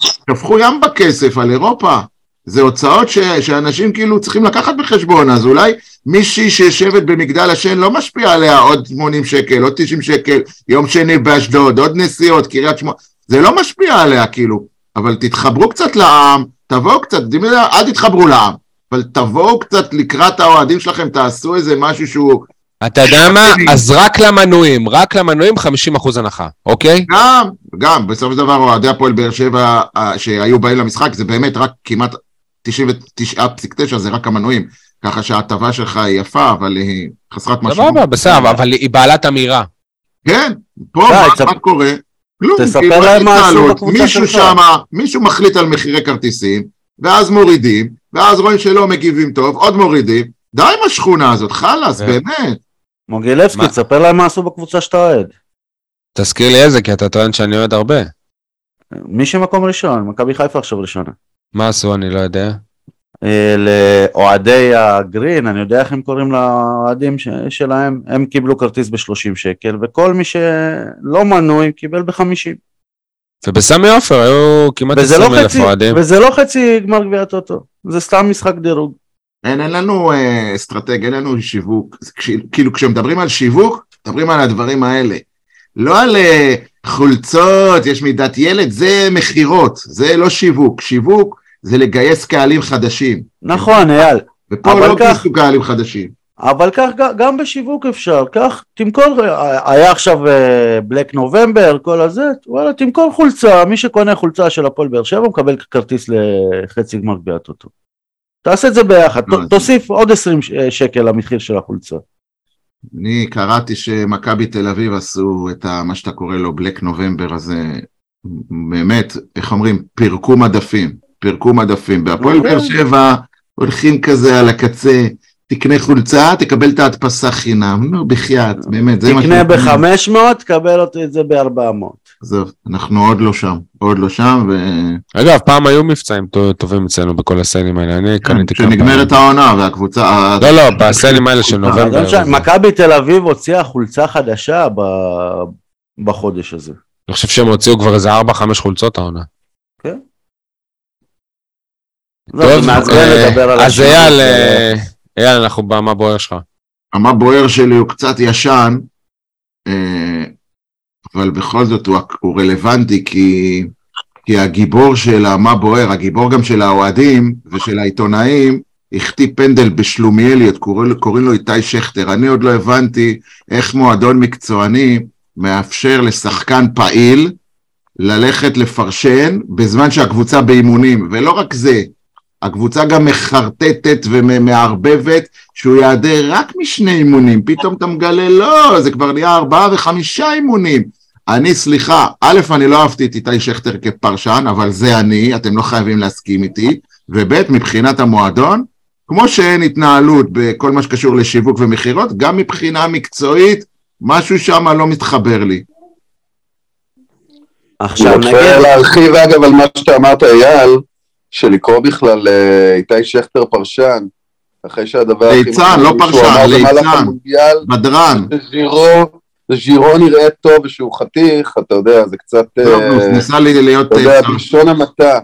[SPEAKER 3] שפכו ים בכסף על אירופה. זה הוצאות ש, שאנשים כאילו צריכים לקחת בחשבון, אז אולי מישהי שיושבת במגדל השן לא משפיע עליה עוד 80 שקל, עוד 90 שקל, יום שני באשדוד, עוד נסיעות, קריית שמונה, זה לא משפיע עליה כאילו, אבל תתחברו קצת לעם, תבואו קצת, אל תתחברו לעם, אבל תבואו קצת לקראת האוהדים שלכם, תעשו איזה משהו שהוא
[SPEAKER 1] אתה יודע מה? אז רק למנויים, רק למנויים 50% הנחה, אוקיי?
[SPEAKER 3] גם, גם, בסופו של דבר אוהדי הפועל באר שבע אה, שהיו באים למשחק, זה באמת רק כמעט 99.9 זה רק המנויים, ככה שההטבה שלך היא יפה, אבל היא חסרת משמעות.
[SPEAKER 1] סבבה, בסדר, אבל היא בעלת אמירה.
[SPEAKER 3] כן, פה מה, קורה? כלום,
[SPEAKER 2] תספר
[SPEAKER 3] כאילו,
[SPEAKER 2] להם מה עשו
[SPEAKER 3] מישהו. שמה, מישהו מחליט על מחירי כרטיסים, ואז מורידים, ואז רואים שלא מגיבים טוב, עוד מורידים, די עם השכונה הזאת, חלאס,
[SPEAKER 1] כן.
[SPEAKER 3] באמת.
[SPEAKER 2] מוגילבסקי,
[SPEAKER 1] מה?
[SPEAKER 2] תספר להם מה עשו בקבוצה שאתה אוהד.
[SPEAKER 1] תזכיר לי איזה, כי אתה טוען שאני אוהד הרבה.
[SPEAKER 2] מי שמקום ראשון, מכבי חיפה עכשיו ראשונה.
[SPEAKER 1] מה עשו, אני לא יודע.
[SPEAKER 2] אה, לאוהדי הגרין, אני יודע איך הם קוראים לאוהדים ש- שלהם, הם קיבלו כרטיס ב-30 שקל, וכל מי שלא מנוי קיבל ב-50.
[SPEAKER 1] ובסמי עופר היו כמעט
[SPEAKER 2] וזה
[SPEAKER 1] 20
[SPEAKER 2] לא
[SPEAKER 1] אלף אוהדים.
[SPEAKER 2] וזה לא חצי גמר גביע הטוטו, זה סתם משחק דירוג.
[SPEAKER 3] אין, אין לנו אה, אסטרטגיה, אין לנו שיווק. כש, כאילו, כשמדברים על שיווק, מדברים על הדברים האלה. לא על אה, חולצות, יש מידת ילד, זה מכירות, זה לא שיווק. שיווק זה לגייס קהלים חדשים.
[SPEAKER 2] נכון, אייל,
[SPEAKER 3] ופה לא
[SPEAKER 2] כך-
[SPEAKER 3] גייסו קהלים חדשים.
[SPEAKER 2] אבל כך גם בשיווק אפשר, כך תמכור, היה עכשיו אה, בלק נובמבר, כל הזה, וואלה תמכור חולצה, מי שקונה חולצה של הפועל באר שבע מקבל כרטיס לחצי גמר גביע הטוטו. תעשה את זה ביחד, תוסיף עוד 20 ש- אה, שקל למחיר של החולצה.
[SPEAKER 3] אני קראתי שמכבי תל אביב עשו את ה, מה שאתה קורא לו בלק נובמבר הזה, באמת, איך אומרים, פירקו מדפים, פירקו מדפים. בהפועל
[SPEAKER 2] נכון.
[SPEAKER 3] באר שבע הולכים כזה על הקצה, תקנה חולצה, תקבל את ההדפסה חינם, נו בחייאת, באמת, זה מה
[SPEAKER 2] תקנה
[SPEAKER 3] שאנחנו-
[SPEAKER 2] ב-500, תקבל אותי את זה ב-400.
[SPEAKER 3] עזוב, אנחנו עוד לא שם, עוד לא שם,
[SPEAKER 1] אגב, פעם היו מבצעים טו- טובים אצלנו בכל הסיינים האלה, אני קניתי כמה
[SPEAKER 3] וכשנגמרת
[SPEAKER 1] פעמים.
[SPEAKER 3] העונה והקבוצה...
[SPEAKER 1] לא, לא, בסיינים האלה של נובמבר. וזה.
[SPEAKER 2] מכבי תל אביב הוציאה חולצה חדשה בחודש הזה.
[SPEAKER 1] אני חושב שהם הוציאו כבר איזה 4-5 חולצות העונה.
[SPEAKER 2] לא,
[SPEAKER 1] אה,
[SPEAKER 2] על
[SPEAKER 1] אז
[SPEAKER 2] השיווק,
[SPEAKER 1] אייל,
[SPEAKER 2] זה-
[SPEAKER 1] אה, אייל, אנחנו במה בוער שלך.
[SPEAKER 3] המה בוער שלי הוא קצת ישן, אה, אבל בכל זאת הוא, הוא רלוונטי כי, כי הגיבור של המה בוער, הגיבור גם של האוהדים ושל העיתונאים, החטיא פנדל בשלומיאליות, קוראים, קוראים לו איתי שכטר. אני עוד לא הבנתי איך מועדון מקצועני מאפשר לשחקן פעיל ללכת לפרשן בזמן שהקבוצה באימונים, ולא רק זה, הקבוצה גם מחרטטת ומערבבת שהוא יעדר רק משני אימונים, פתאום אתה מגלה, לא, זה כבר נהיה ארבעה וחמישה אימונים. אני, סליחה, א', אני לא אהבתי את איתי שכטר כפרשן, אבל זה אני, אתם לא חייבים להסכים איתי, וב', מבחינת המועדון, כמו שאין התנהלות בכל מה שקשור לשיווק ומכירות, גם מבחינה מקצועית, משהו שם לא מתחבר לי.
[SPEAKER 2] עכשיו
[SPEAKER 4] אני
[SPEAKER 2] נגיד,
[SPEAKER 4] רוצה להרחיב אגב על מה שאתה אמרת אייל, שלקרוא בכלל אה, איתי שכטר פרשן, אחרי שהדבר הכי
[SPEAKER 3] ליצן, לא
[SPEAKER 4] שהוא
[SPEAKER 3] פרשן, ליצן. בדרן,
[SPEAKER 4] שז'ירו, שז'ירו נראה טוב ושהוא חתיך, אתה יודע, זה קצת,
[SPEAKER 3] טוב,
[SPEAKER 4] אה,
[SPEAKER 3] הוא ניסה לי להיות...
[SPEAKER 4] אתה יודע,
[SPEAKER 3] אה,
[SPEAKER 4] בלשון המעטה.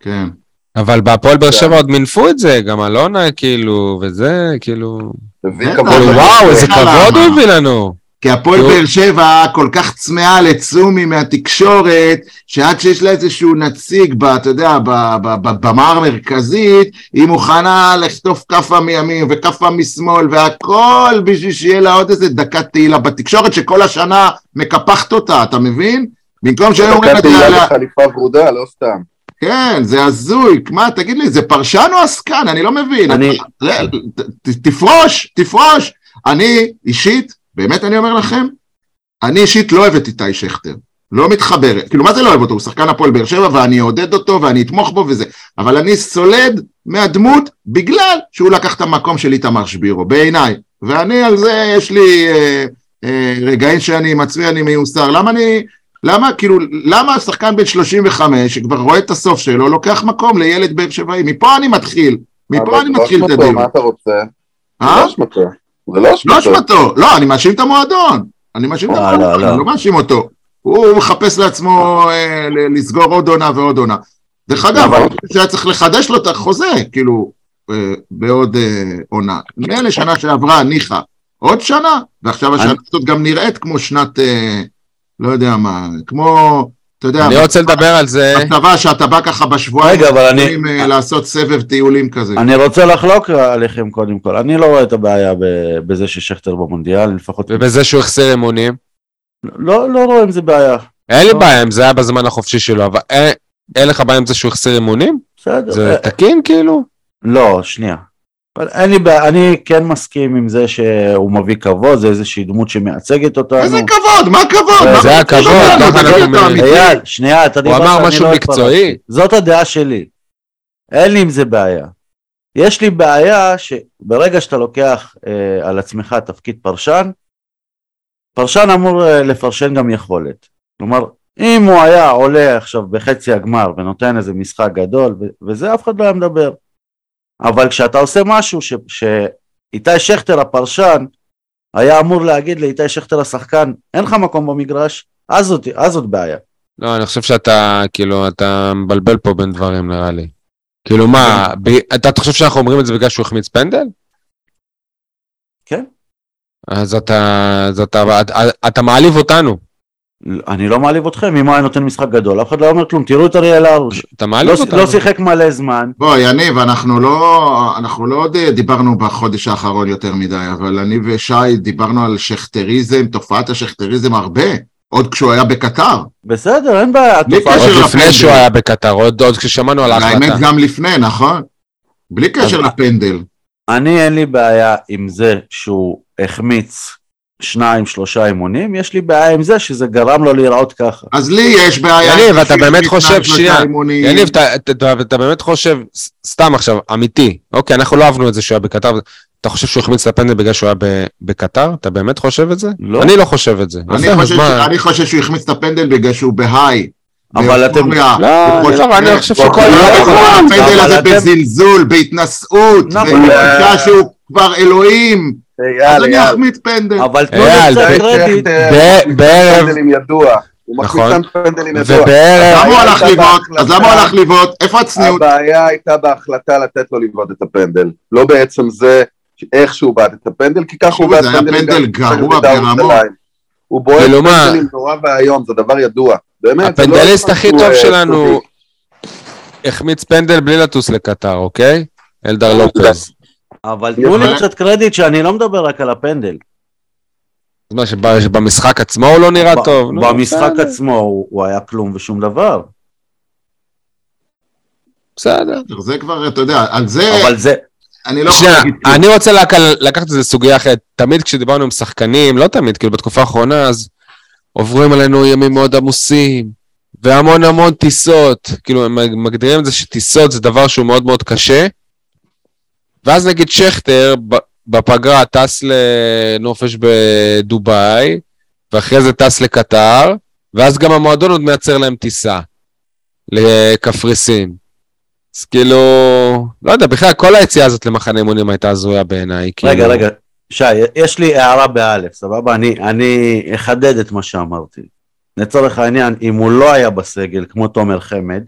[SPEAKER 3] כן.
[SPEAKER 1] אבל בהפועל באר
[SPEAKER 4] כן.
[SPEAKER 1] שבע עוד מינפו את זה, גם אלונה כאילו, וזה כאילו... וואו,
[SPEAKER 3] זה
[SPEAKER 1] איזה. כבוד הוא הביא לנו.
[SPEAKER 3] כי הפועל. באר שבע כל כך צמאה לצומי מהתקשורת, שעד שיש לה איזשהו נציג, ב, אתה יודע, ב- ב- בבמה המרכזית, היא מוכנה לחטוף כאפה מימין וכאפה משמאל והכל בשביל שיהיה לה עוד איזה דקת תהילה בתקשורת שכל השנה מקפחת אותה, אתה מבין? במקום שהיו אומרים לה,
[SPEAKER 4] דקה תהילה
[SPEAKER 3] "יאללה,
[SPEAKER 4] בחליפה ורודה, לא סתם.
[SPEAKER 3] כן, זה הזוי, מה, תגיד לי, זה פרשן או עסקן? אני לא מבין.
[SPEAKER 2] אני-
[SPEAKER 3] תפרוש, תפרוש. אני אישית, באמת אני אומר לכם, אני אישית לא אוהב את איתי שכטר. לא מתחבר, כאילו מה זה לא אוהב אותו? הוא שחקן הפועל באר שבע ואני אעודד אותו ואני אתמוך בו וזה, אבל אני סולד מהדמות בגלל שהוא לקח את המקום של איתמר שבירו, בעיניי. ואני על זה, יש לי אה, אה, רגעים שאני עם עצמי, אני מיוסר. למה אני, למה, כאילו, למה שחקן בן 35, שכבר רואה את הסוף שלו, לוקח מקום לילד באר שבעי? מפה אני מתחיל, מפה אני מתחיל את הדיון.
[SPEAKER 4] מה אתה רוצה? זה? לא אשמתו. זה לא אשמתו.
[SPEAKER 3] לא, אני מאשים את המועדון. אני מאשים את
[SPEAKER 2] לא,
[SPEAKER 3] המועדון,
[SPEAKER 2] לא, לא.
[SPEAKER 3] אני לא מאשים אותו. הוא מחפש לעצמו אה, לסגור עוד עונה ועוד עונה. דרך אגב, אני חושב שהיה צריך לחדש לו את החוזה, כאילו, אה, בעוד אה, עונה. מילא שנה שעברה, ניחא. עוד שנה, ועכשיו השנה הזאת גם נראית כמו שנת, לא יודע מה, כמו, אתה יודע,
[SPEAKER 1] אני רוצה לדבר על זה.
[SPEAKER 3] בצבא שאתה בא ככה בשבועיים,
[SPEAKER 2] רגע, אבל אני-
[SPEAKER 3] אה, לעשות סבב טיולים כזה.
[SPEAKER 2] אני רוצה לחלוק עליכם קודם כל, אני לא רואה את הבעיה ב- בזה ששכטר במונדיאל, לפחות
[SPEAKER 1] ובזה שהוא החסיר אימונים.
[SPEAKER 2] לא לא רואה עם זה בעיה,
[SPEAKER 1] אין לי
[SPEAKER 2] לא.
[SPEAKER 1] בעיה אם זה היה בזמן החופשי שלו, אבל אין- לך בעיה עם זה שהוא החסיר אימונים?
[SPEAKER 2] בסדר.
[SPEAKER 1] זה תקין כאילו?
[SPEAKER 2] לא, שנייה. אבל אין לי בעיה, אני כן מסכים עם זה שהוא מביא כבוד, זה איזושהי דמות שמייצגת אותנו.
[SPEAKER 3] איזה כבוד, מה כבוד?
[SPEAKER 1] זה הכבוד,
[SPEAKER 3] אומר לנו?
[SPEAKER 1] ככה
[SPEAKER 3] אתה אמיתי?
[SPEAKER 2] אייל, שנייה, אתה
[SPEAKER 1] הוא
[SPEAKER 2] דיברת,
[SPEAKER 1] אמר
[SPEAKER 2] אני
[SPEAKER 1] משהו
[SPEAKER 2] לא
[SPEAKER 1] מקצועי.
[SPEAKER 2] התפרצתי. זאת הדעה שלי. אין לי עם זה בעיה. יש לי בעיה שברגע שאתה לוקח אה, על עצמך תפקיד פרשן, פרשן אמור אה, לפרשן גם יכולת. כלומר, אם הוא היה עולה עכשיו בחצי הגמר ונותן איזה משחק גדול, ו- וזה אף אחד לא היה מדבר. אבל כשאתה עושה משהו ש- שאיתי שכטר הפרשן היה אמור להגיד לאיתי שכטר השחקן, אין לך מקום במגרש, אז זאת, אז זאת בעיה.
[SPEAKER 1] לא, אני חושב שאתה, כאילו, אתה מבלבל פה בין דברים נראה לי. כאילו מה, ב- אתה חושב שאנחנו אומרים את זה בגלל שהוא החמיץ פנדל?
[SPEAKER 2] כן.
[SPEAKER 1] אז אתה, אז אתה, אתה, אתה מעליב אותנו.
[SPEAKER 2] אני לא מעליב אתכם, אם הוא היה נותן משחק גדול, אף אחד לא אומר כלום, תראו את אריאל הרוש.
[SPEAKER 1] אתה
[SPEAKER 2] לא,
[SPEAKER 1] מעליב אותנו.
[SPEAKER 2] לא שיחק מלא זמן,
[SPEAKER 3] בוא, יניב, אנחנו לא, אנחנו לא ד- דיברנו בחודש האחרון יותר מדי, אבל אני ושי דיברנו על שכטריזם, תופעת השכטריזם הרבה, עוד כשהוא היה בקטר.
[SPEAKER 2] בסדר, אין בעיה.
[SPEAKER 1] עוד לפני
[SPEAKER 3] לפנדל.
[SPEAKER 1] שהוא היה בקטר, עוד עוד כששמענו על
[SPEAKER 3] האמת
[SPEAKER 1] ההחלטה.
[SPEAKER 3] גם לפני, נכון? בלי קשר
[SPEAKER 2] אז-
[SPEAKER 3] לפנדל.
[SPEAKER 2] אני אין לי בעיה עם זה שהוא החמיץ שניים שלושה אימונים, יש לי בעיה עם זה שזה גרם לו להיראות ככה.
[SPEAKER 3] אז לי יש בעיה.
[SPEAKER 1] יניב, אתה באמת חושב- שנייה. יניב, אתה, אתה, אתה, אתה באמת חושב, סתם עכשיו, אמיתי, אוקיי, אנחנו לא אהבנו את זה שהוא היה בקטר, אתה חושב שהוא החמיץ את הפנדל בגלל שהוא היה ב- בקטר? אתה באמת חושב את זה?
[SPEAKER 2] לא.
[SPEAKER 1] אני לא חושב את זה.
[SPEAKER 3] אני חושב
[SPEAKER 1] מה?
[SPEAKER 3] ש- אני חושב שהוא החמיץ את הפנדל בגלל שהוא בהיי.
[SPEAKER 2] אבל אתם-.
[SPEAKER 1] לא, אני לא- אני חושב שכל...
[SPEAKER 3] לא הפנדל
[SPEAKER 2] אבל
[SPEAKER 3] הזה
[SPEAKER 2] אתם-
[SPEAKER 3] בזלזול, בהתנשאות,
[SPEAKER 2] נכון.
[SPEAKER 3] ובתחושה שהוא כבר אלוהים. אז
[SPEAKER 4] אייל,
[SPEAKER 3] אני
[SPEAKER 4] אייל.
[SPEAKER 3] אחמיץ פנדל.
[SPEAKER 2] אבל תנו לי קצת
[SPEAKER 1] ב-
[SPEAKER 2] קרדיט.
[SPEAKER 1] ב- בערב-
[SPEAKER 4] פנדלים ידוע. הוא
[SPEAKER 1] נכון.
[SPEAKER 4] מחמיץ פנדלים ידוע.
[SPEAKER 1] ובערב...
[SPEAKER 3] למה הוא הלך לבעוט? אז למה הוא הלך לבעוט? איפה הצניעות?
[SPEAKER 4] הבעיה הייתה בהחלטה לתת לו לבעוט את הפנדל. לא בעצם זה איך שהוא בעט את הפנדל, כי ככה הוא
[SPEAKER 3] זה
[SPEAKER 4] בעט
[SPEAKER 3] היה
[SPEAKER 4] פנדלים
[SPEAKER 3] פנדל
[SPEAKER 4] גם
[SPEAKER 3] גרוע
[SPEAKER 4] בבית"ר
[SPEAKER 3] ברמות.
[SPEAKER 4] הוא בועט? פנדלים נורא ואיום, זה דבר ידוע. באמת, זה לא
[SPEAKER 1] הפנדליסט הכי טוב
[SPEAKER 4] אה,
[SPEAKER 1] שלנו. החמיץ פנדל בלי לטוס לקטר, אוקיי? אלדר לופז.
[SPEAKER 2] אבל תנו לי קצת קרדיט שאני לא מדבר רק על הפנדל.
[SPEAKER 1] מה, שב- שבמשחק עצמו הוא לא נראה
[SPEAKER 2] ב-
[SPEAKER 1] טוב?
[SPEAKER 2] במשחק
[SPEAKER 1] בסדר,
[SPEAKER 2] עצמו הוא הוא היה כלום ושום דבר.
[SPEAKER 1] בסדר.
[SPEAKER 3] זה כבר, אתה יודע, על זה
[SPEAKER 2] אבל זה,
[SPEAKER 3] אני לא יכול
[SPEAKER 1] שנייה,
[SPEAKER 3] להגיד.
[SPEAKER 1] אני רוצה לק- לקחת את זה לסוגיה אחרת. תמיד כשדיברנו עם שחקנים, לא תמיד, כאילו בתקופה האחרונה, אז עוברים עלינו ימים מאוד עמוסים, והמון המון טיסות. כאילו, הם מגדירים את זה שטיסות זה דבר שהוא מאוד מאוד קשה. ואז נגיד שכטר בפגרה טס לנופש בדובאי, ואחרי זה טס לקטר, ואז גם המועדון עוד מייצר להם טיסה לקפריסין. אז כאילו, לא יודע, בכלל כל היציאה הזאת למחנה אימונים הייתה הזויה בעיניי.
[SPEAKER 2] רגע,
[SPEAKER 1] כאילו.
[SPEAKER 2] רגע, שי, יש לי הערה באלף, סבבה? אני, אני אחדד את מה שאמרתי. לצורך העניין, אם הוא לא היה בסגל, כמו תומר חמד,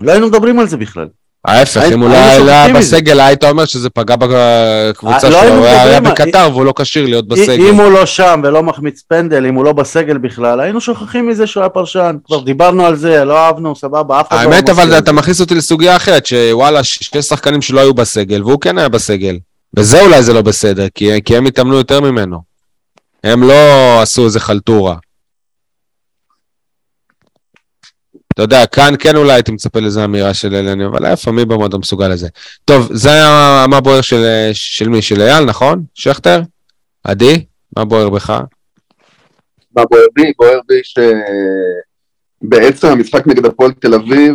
[SPEAKER 2] לא היינו מדברים על זה בכלל.
[SPEAKER 1] ההפך, אם הוא לא
[SPEAKER 2] היינו
[SPEAKER 1] היה. בסגל, היית אומר שזה פגע בקבוצה
[SPEAKER 2] אה, לא
[SPEAKER 1] שלו, הוא היה בקטר והוא לא כשיר להיות בסגל.
[SPEAKER 2] אם הוא לא שם ולא מחמיץ פנדל, אם הוא לא בסגל בכלל, היינו שוכחים מזה שהוא היה פרשן. כבר דיברנו על זה, לא אהבנו, סבבה, אף אחד לא
[SPEAKER 1] האמת, אבל
[SPEAKER 2] את
[SPEAKER 1] אתה. מכניס אותי לסוגיה אחרת, שוואלה, שני שחקנים שלא היו בסגל, והוא כן היה בסגל. וזה אולי זה לא בסדר, כי הם התאמנו יותר ממנו. הם לא עשו איזה חלטורה. אתה יודע, כאן כן אולי הייתי מצפה לזה אמירה של אלני, אבל איפה, מי במועדון מסוגל לזה? טוב, זה היה מה בוער של, של מי? של אייל, נכון? שכטר? עדי? מה בוער בך?
[SPEAKER 4] מה בוער בי? בוער בי שבעצם המשחק נגד הפועל תל אביב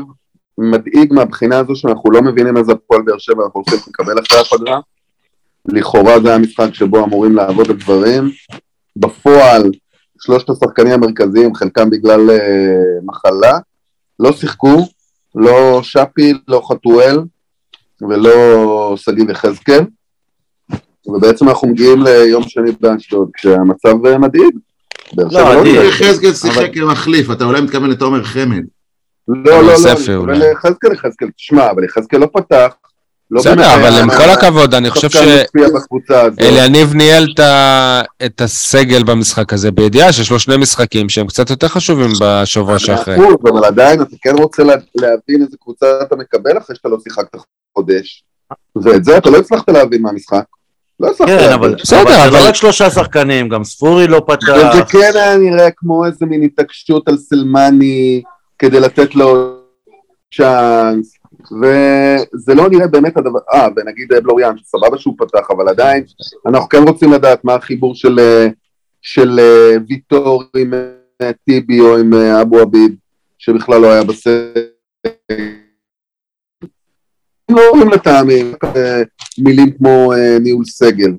[SPEAKER 4] מדאיג מהבחינה הזו שאנחנו לא מבינים איזה הפועל באר שבע אנחנו הולכים לקבל אחרי הפגרה. לכאורה זה היה משחק שבו אמורים לעבוד את דברים. בפועל, שלושת השחקנים המרכזיים, חלקם בגלל אה, מחלה, לא שיחקו, לא שפי, לא חתואל ולא שגיב יחזקאל. ובעצם אנחנו מגיעים ליום שני באשדוד, כשהמצב אה, מדאיג.
[SPEAKER 2] לא, מדאיג.
[SPEAKER 4] נראית.
[SPEAKER 3] יחזקאל שיחק כמחליף, אתה אולי מתכוון לתומר חמד.
[SPEAKER 4] לא, לא, לא, אני מתכוון. ליחזקאל, יחזקאל, תשמע, אבל יחזקאל לא פתח. לא
[SPEAKER 1] בסדר, אבל עם כל הכבוד, אני חושב. שאליניב ניהל את הסגל במשחק הזה, בידיעה שיש לו שני משחקים שהם קצת יותר חשובים בשבוע שאחרי.
[SPEAKER 4] אבל עדיין אתה כן רוצה לה- להבין איזה קבוצה אתה מקבל אחרי שאתה לא שיחקת חודש. ואת זה אתה לא הצלחת להבין מהמשחק. לא הצלחת
[SPEAKER 2] כן. אבל
[SPEAKER 1] בסדר,
[SPEAKER 2] אבל זה
[SPEAKER 1] אבל-
[SPEAKER 2] לא רק שלושה שחקנים, גם ספורי לא פתח.
[SPEAKER 4] כן היה נראה כמו איזה מין התעקשות על סלמני כדי לתת לו צ'אנס, וזה לא נראה באמת הדבר, אה, ונגיד בלוריאן, שסבבה שהוא פתח, אבל עדיין אנחנו כן רוצים לדעת מה החיבור של, אה, של אה, ויטור עם אה, טיבי או עם אה, אבו עביד, שבכלל לא היה בסגל. לא אומרים לטעמי, אה, מילים כמו אה, ניהול סגל.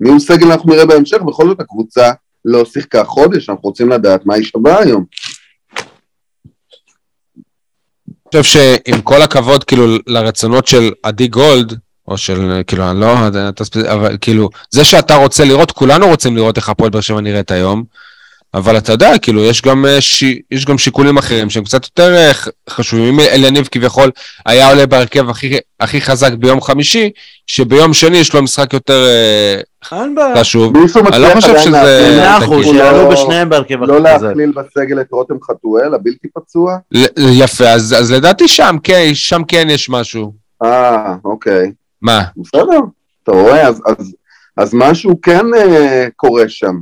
[SPEAKER 4] ניהול סגל אנחנו נראה בהמשך, בכל זאת הקבוצה לא שיחקה חודש, אנחנו רוצים לדעת מה היא שווה היום.
[SPEAKER 1] חושב שעם כל הכבוד כאילו לרצונות של עדי גולד, או של כאילו, אני לא, אבל כאילו, זה שאתה רוצה לראות, כולנו רוצים לראות איך הפועל באר שבע נראית היום, אבל אתה יודע, כאילו, יש גם, אה, ש... יש גם שיקולים אחרים שהם קצת יותר אה, ח- חשובים. אם אליניב כביכול היה עולה בהרכב הכי, הכי חזק ביום חמישי, שביום שני יש לו משחק יותר אה. חשוב. אני לא חושב שזה-
[SPEAKER 2] מאה. אחוז,
[SPEAKER 4] הוא
[SPEAKER 2] שיעלו
[SPEAKER 4] לא-
[SPEAKER 2] בשניהם בהרכב
[SPEAKER 4] לא
[SPEAKER 2] הכי חזק.
[SPEAKER 4] להכליל בסגל את רותם חתואל, הבלתי פצוע?
[SPEAKER 1] ל- יפה, אז, אז לדעתי שם כן, שם כן יש משהו.
[SPEAKER 4] אה, אוקיי.
[SPEAKER 1] מה?
[SPEAKER 4] בסדר, אתה רואה, אז, אז, אז משהו כן אה, קורה שם.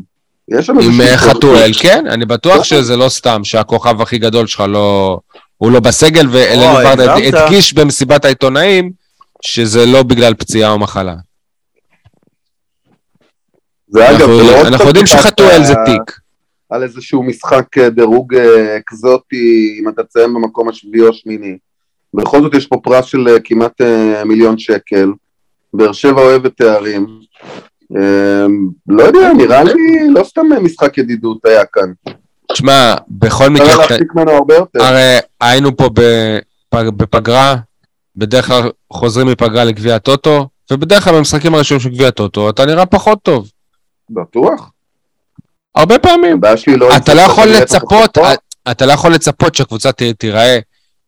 [SPEAKER 4] יש שם
[SPEAKER 1] עם אה, חתואל, כן, אני בטוח. שזה לא סתם שהכוכב הכי גדול שלך לא... הוא לא בסגל, ורדה
[SPEAKER 2] הגזמת.
[SPEAKER 1] הדגיש במסיבת העיתונאים שזה לא בגלל פציעה או מחלה.
[SPEAKER 4] זה אגב, זה לא
[SPEAKER 1] אנחנו יודעים שחתואל זה
[SPEAKER 4] אה,
[SPEAKER 1] תיק.
[SPEAKER 4] על איזשהו משחק אה, דירוג אקזוטי, אם אתה תסיים במקום השביעי או השמיני. בכל זאת יש פה פרס של כמעט מיליון שקל. באר שבע אוהבת תארים. אה, לא יודע, נראה לי לא סתם אה, משחק ידידות היה כאן.
[SPEAKER 1] תשמע, בכל מקרה,
[SPEAKER 4] אפשר להחזיק ממנו הרבה יותר.
[SPEAKER 1] הרי היינו פה בפג- בפגרה, בדרך כלל חוזרים מפגרה לגביע הטוטו, ובדרך כלל במשחקים הראשונים של גביע הטוטו אתה נראה פחות טוב.
[SPEAKER 4] בטוח.
[SPEAKER 1] הרבה פעמים.
[SPEAKER 4] לא...
[SPEAKER 1] אתה לא יכול לצפות,
[SPEAKER 4] אותו.
[SPEAKER 1] אתה לא יכול לצפות שהקבוצה תיראה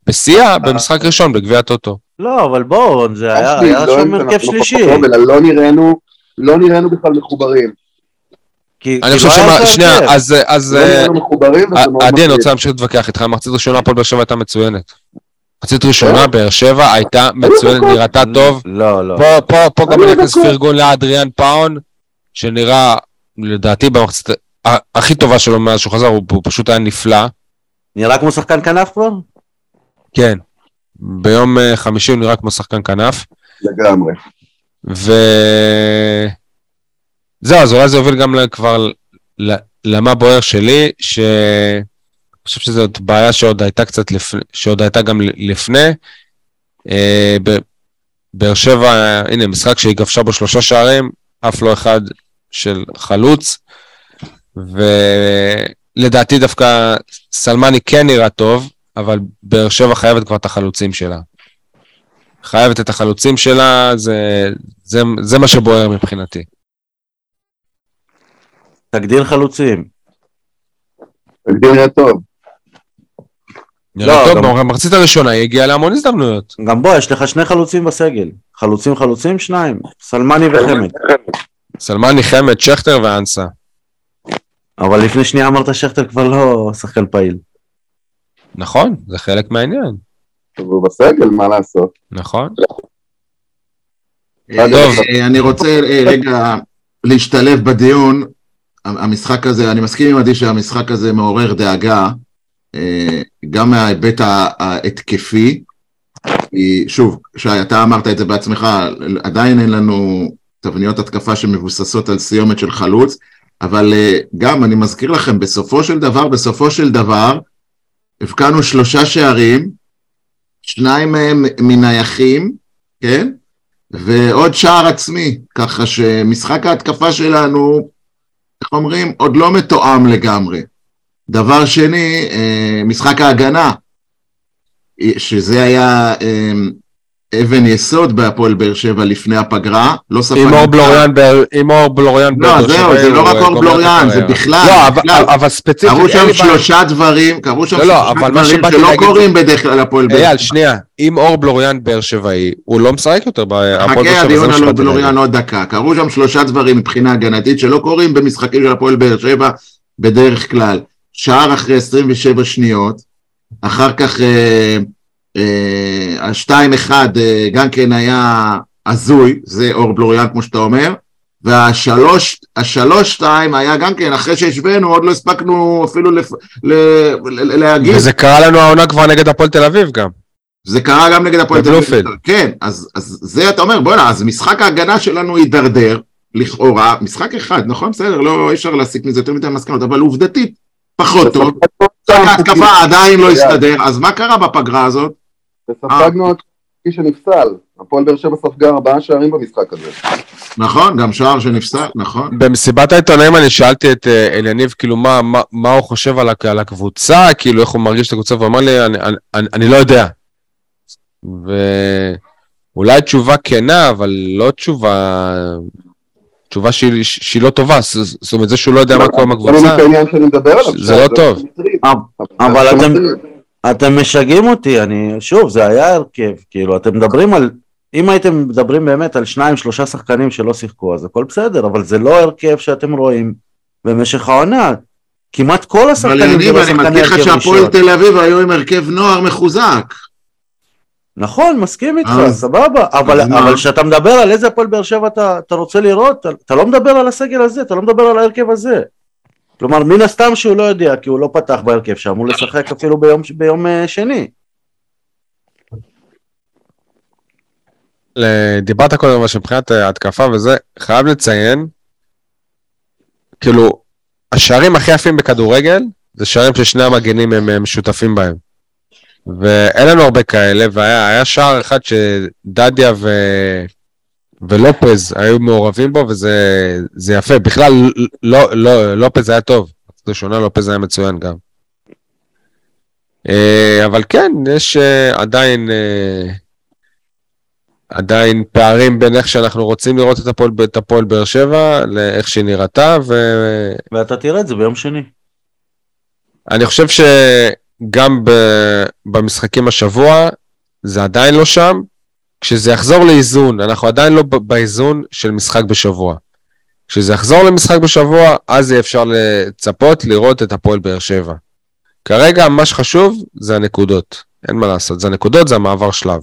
[SPEAKER 1] בשיאה במשחק ראשון בגביע הטוטו.
[SPEAKER 2] לא, אבל בואו, זה היה
[SPEAKER 4] לא
[SPEAKER 2] שם
[SPEAKER 4] אם
[SPEAKER 2] הרכב שלישי.
[SPEAKER 4] אלא לא נראינו, לא נראינו בכלל מחוברים.
[SPEAKER 2] כי-
[SPEAKER 1] אני חושב
[SPEAKER 2] לא
[SPEAKER 1] שמה, שנייה. אז, אז
[SPEAKER 4] לא
[SPEAKER 1] אה,
[SPEAKER 4] מאוד
[SPEAKER 1] עדי, אני. רוצה להמשיך להתווכח איתך, מחצית ראשונה הפועל באר שבע הייתה מצוינת. מחצית ראשונה
[SPEAKER 4] כן.
[SPEAKER 1] באר שבע הייתה מצוינת. נראתה טוב.
[SPEAKER 2] לא, לא.
[SPEAKER 1] פה, פה, פה גם נכנס. פרגון לאדריאן פאון, שנראה, לדעתי, במחצית הכי טובה שלו מאז שהוא חזר, הוא פשוט היה נפלא.
[SPEAKER 2] נראה כמו שחקן כנף כבר?
[SPEAKER 1] כן. ביום אה, חמישי הוא נראה כמו שחקן כנף.
[SPEAKER 4] לגמרי.
[SPEAKER 1] ו... זהו, אז אולי זה יוביל גם כבר למה בוער שלי, שאני חושב שזאת בעיה שעוד הייתה קצת לפני, שעוד הייתה גם לפני. אה, באר שבע, הנה, משחק שהיא כבשה בו שלושה שערים, אף לא אחד של חלוץ, ולדעתי דווקא סלמני כן נראה טוב, אבל באר שבע חייבת כבר את החלוצים שלה. חייבת את החלוצים שלה, זה, זה, זה מה שבוער מבחינתי.
[SPEAKER 2] תגדיל חלוצים.
[SPEAKER 4] תגדיר נראה טוב.
[SPEAKER 1] נראה
[SPEAKER 2] לא,
[SPEAKER 1] טוב,
[SPEAKER 2] גם-
[SPEAKER 1] במחצית הראשונה היא הגיעה להמון הזדמנויות.
[SPEAKER 2] גם בוא, יש לך שני חלוצים בסגל. חלוצים חלוצים, שניים. סלמני וחמד.
[SPEAKER 1] סלמני, חמד, שכטר ואנסה.
[SPEAKER 2] אבל לפני שנייה אמרת שכטר כבר לא שחקן פעיל.
[SPEAKER 1] נכון, זה חלק מהעניין.
[SPEAKER 4] הוא בסגל, מה לעשות?
[SPEAKER 1] נכון.
[SPEAKER 3] אה,
[SPEAKER 1] טוב.
[SPEAKER 3] אה, אני רוצה אה, רגע להשתלב בדיון. המשחק הזה, אני מסכים עם עדי שהמשחק הזה מעורר דאגה, גם מההיבט ההתקפי. שוב, שי, אתה אמרת את זה בעצמך, עדיין אין לנו תבניות התקפה שמבוססות על סיומת של חלוץ, אבל גם, אני מזכיר לכם, בסופו של דבר, בסופו של דבר, הבקענו שלושה שערים, שניים מהם מנייחים, כן? ועוד שער עצמי, ככה שמשחק ההתקפה שלנו, איך אומרים, עוד לא מתואם לגמרי. דבר שני, אה, משחק ההגנה, שזה היה אה, אבן יסוד בהפועל באר שבע לפני הפגרה, לא ספגנו...
[SPEAKER 1] עם אור בלוריאן, ב- עם אור בלוריאן.
[SPEAKER 3] לא, זהו,
[SPEAKER 1] שבע,
[SPEAKER 3] זה לא רק
[SPEAKER 1] אה,
[SPEAKER 3] אור בלוריאן, זה. בכלל,
[SPEAKER 1] לא, אבל- ספציפית,
[SPEAKER 3] קרו שם. שלושה דברים, קרו שם
[SPEAKER 1] לא, לא,
[SPEAKER 3] שלושה דברים שלא קורים בדרך כלל להפועל באר שבע.
[SPEAKER 1] אייל, שנייה, אם אור בלוריאן באר שבעי, הוא לא משחק יותר בהפועל באר
[SPEAKER 3] חכה
[SPEAKER 1] שבע, זה
[SPEAKER 3] הדיון על
[SPEAKER 1] שבאתי
[SPEAKER 3] בלוריאן. עוד דקה. קרו שם שלושה דברים מבחינה הגנתית שלא קורים במשחקים של הפועל באר שבע בדרך כלל. שער אחרי 27 שניות, אחר כך אה, אה, השתיים אחד אה, גם כן היה הזוי, זה אור בלוריאן כמו שאתה אומר, והשלוש, השלוש שתיים היה גם כן, אחרי שהשווינו, עוד לא הספקנו אפילו לפ, ל, ל, להגיב.
[SPEAKER 1] וזה קרה לנו העונה כבר נגד הפועל תל אביב גם.
[SPEAKER 3] זה קרה גם נגד הפועל תל אביב. כן, אז, אז זה אתה אומר, בוא'נה, אז משחק ההגנה שלנו הידרדר, לכאורה, משחק אחד, נכון? בסדר, לא, אי אפשר להסיק מזה יותר מדי מסקנות, אבל עובדתית, פחות טוב. משחק ההתקפה עדיין לא הסתדר, אז מה קרה בפגרה הזאת?
[SPEAKER 4] וספגנו עוד כפי שנפסל. הפועל באר שבע ספגה ארבעה שערים במשחק הזה.
[SPEAKER 3] נכון, גם שער שנפסל, נכון.
[SPEAKER 1] במסיבת העיתונאים אני שאלתי את אה, אליניב, כאילו, מה, מה, מה הוא חושב על, הק- על הקבוצה, כאילו, איך הוא מרגיש את הקבוצה, והוא אמר לי, אני, אני, אני, אני לא יודע. ואולי תשובה כנה, אבל לא תשובה... תשובה שהיא, שהיא לא טובה, זאת אומרת, זה שהוא לא יודע מה קורה עם
[SPEAKER 4] זה
[SPEAKER 1] הקבוצה. זה לא טוב.
[SPEAKER 2] אבל אתם-. אתם משגעים אותי, אני, שוב, זה היה הרכב, כאילו, אתם מדברים על, אם הייתם מדברים באמת על שניים, שלושה שחקנים שלא שיחקו, אז הכל בסדר, אבל זה לא הרכב שאתם רואים במשך העונה. כמעט כל
[SPEAKER 3] אבל
[SPEAKER 2] השחקנים זה לא
[SPEAKER 3] אני
[SPEAKER 2] שחקני
[SPEAKER 3] מזכיר לך
[SPEAKER 2] הרכב
[SPEAKER 3] שהפועל
[SPEAKER 2] ראשון.
[SPEAKER 3] תל אביב היו עם הרכב נוער מחוזק.
[SPEAKER 2] נכון, מסכים איתך,
[SPEAKER 3] אז-
[SPEAKER 2] סבבה, אבל
[SPEAKER 3] אז מה?
[SPEAKER 2] אבל כשאתה מדבר על איזה הפועל באר שבע אתה אתה רוצה לראות, אתה- אתה לא מדבר על הסגל הזה, אתה לא מדבר על ההרכב הזה. כלומר, מן הסתם שהוא לא יודע, כי הוא לא פתח בהרכב שאמור לשחק אפילו ביום- ביום אה, שני.
[SPEAKER 1] דיברת קודם אבל שמבחינת אה, התקפה וזה, חייב לציין, כאילו, השערים הכי יפים בכדורגל, זה שערים ששני המגנים הם הם שותפים בהם. ואין לנו הרבה כאלה, והיה היה שער אחד שדדיה ו... ולופז היו מעורבים בו, וזה זה יפה. בכלל, לא, לא, לופז היה טוב. ראשונה לופז היה מצוין גם. אה, אבל כן, יש אה, עדיין... אה, עדיין פערים בין איך שאנחנו רוצים לראות את הפועל, את הפועל באר שבע, לאיך שהיא נראתה,
[SPEAKER 2] ואתה תראה את זה ביום שני.
[SPEAKER 1] ואני חושב שגם ב, במשחקים השבוע, זה עדיין לא שם. כשזה יחזור לאיזון, אנחנו עדיין לא באיזון של משחק בשבוע. כשזה יחזור למשחק בשבוע, אז יהיה אפשר לצפות לראות את הפועל באר שבע. כרגע מה שחשוב זה הנקודות, אין מה לעשות, זה הנקודות, זה המעבר שלב.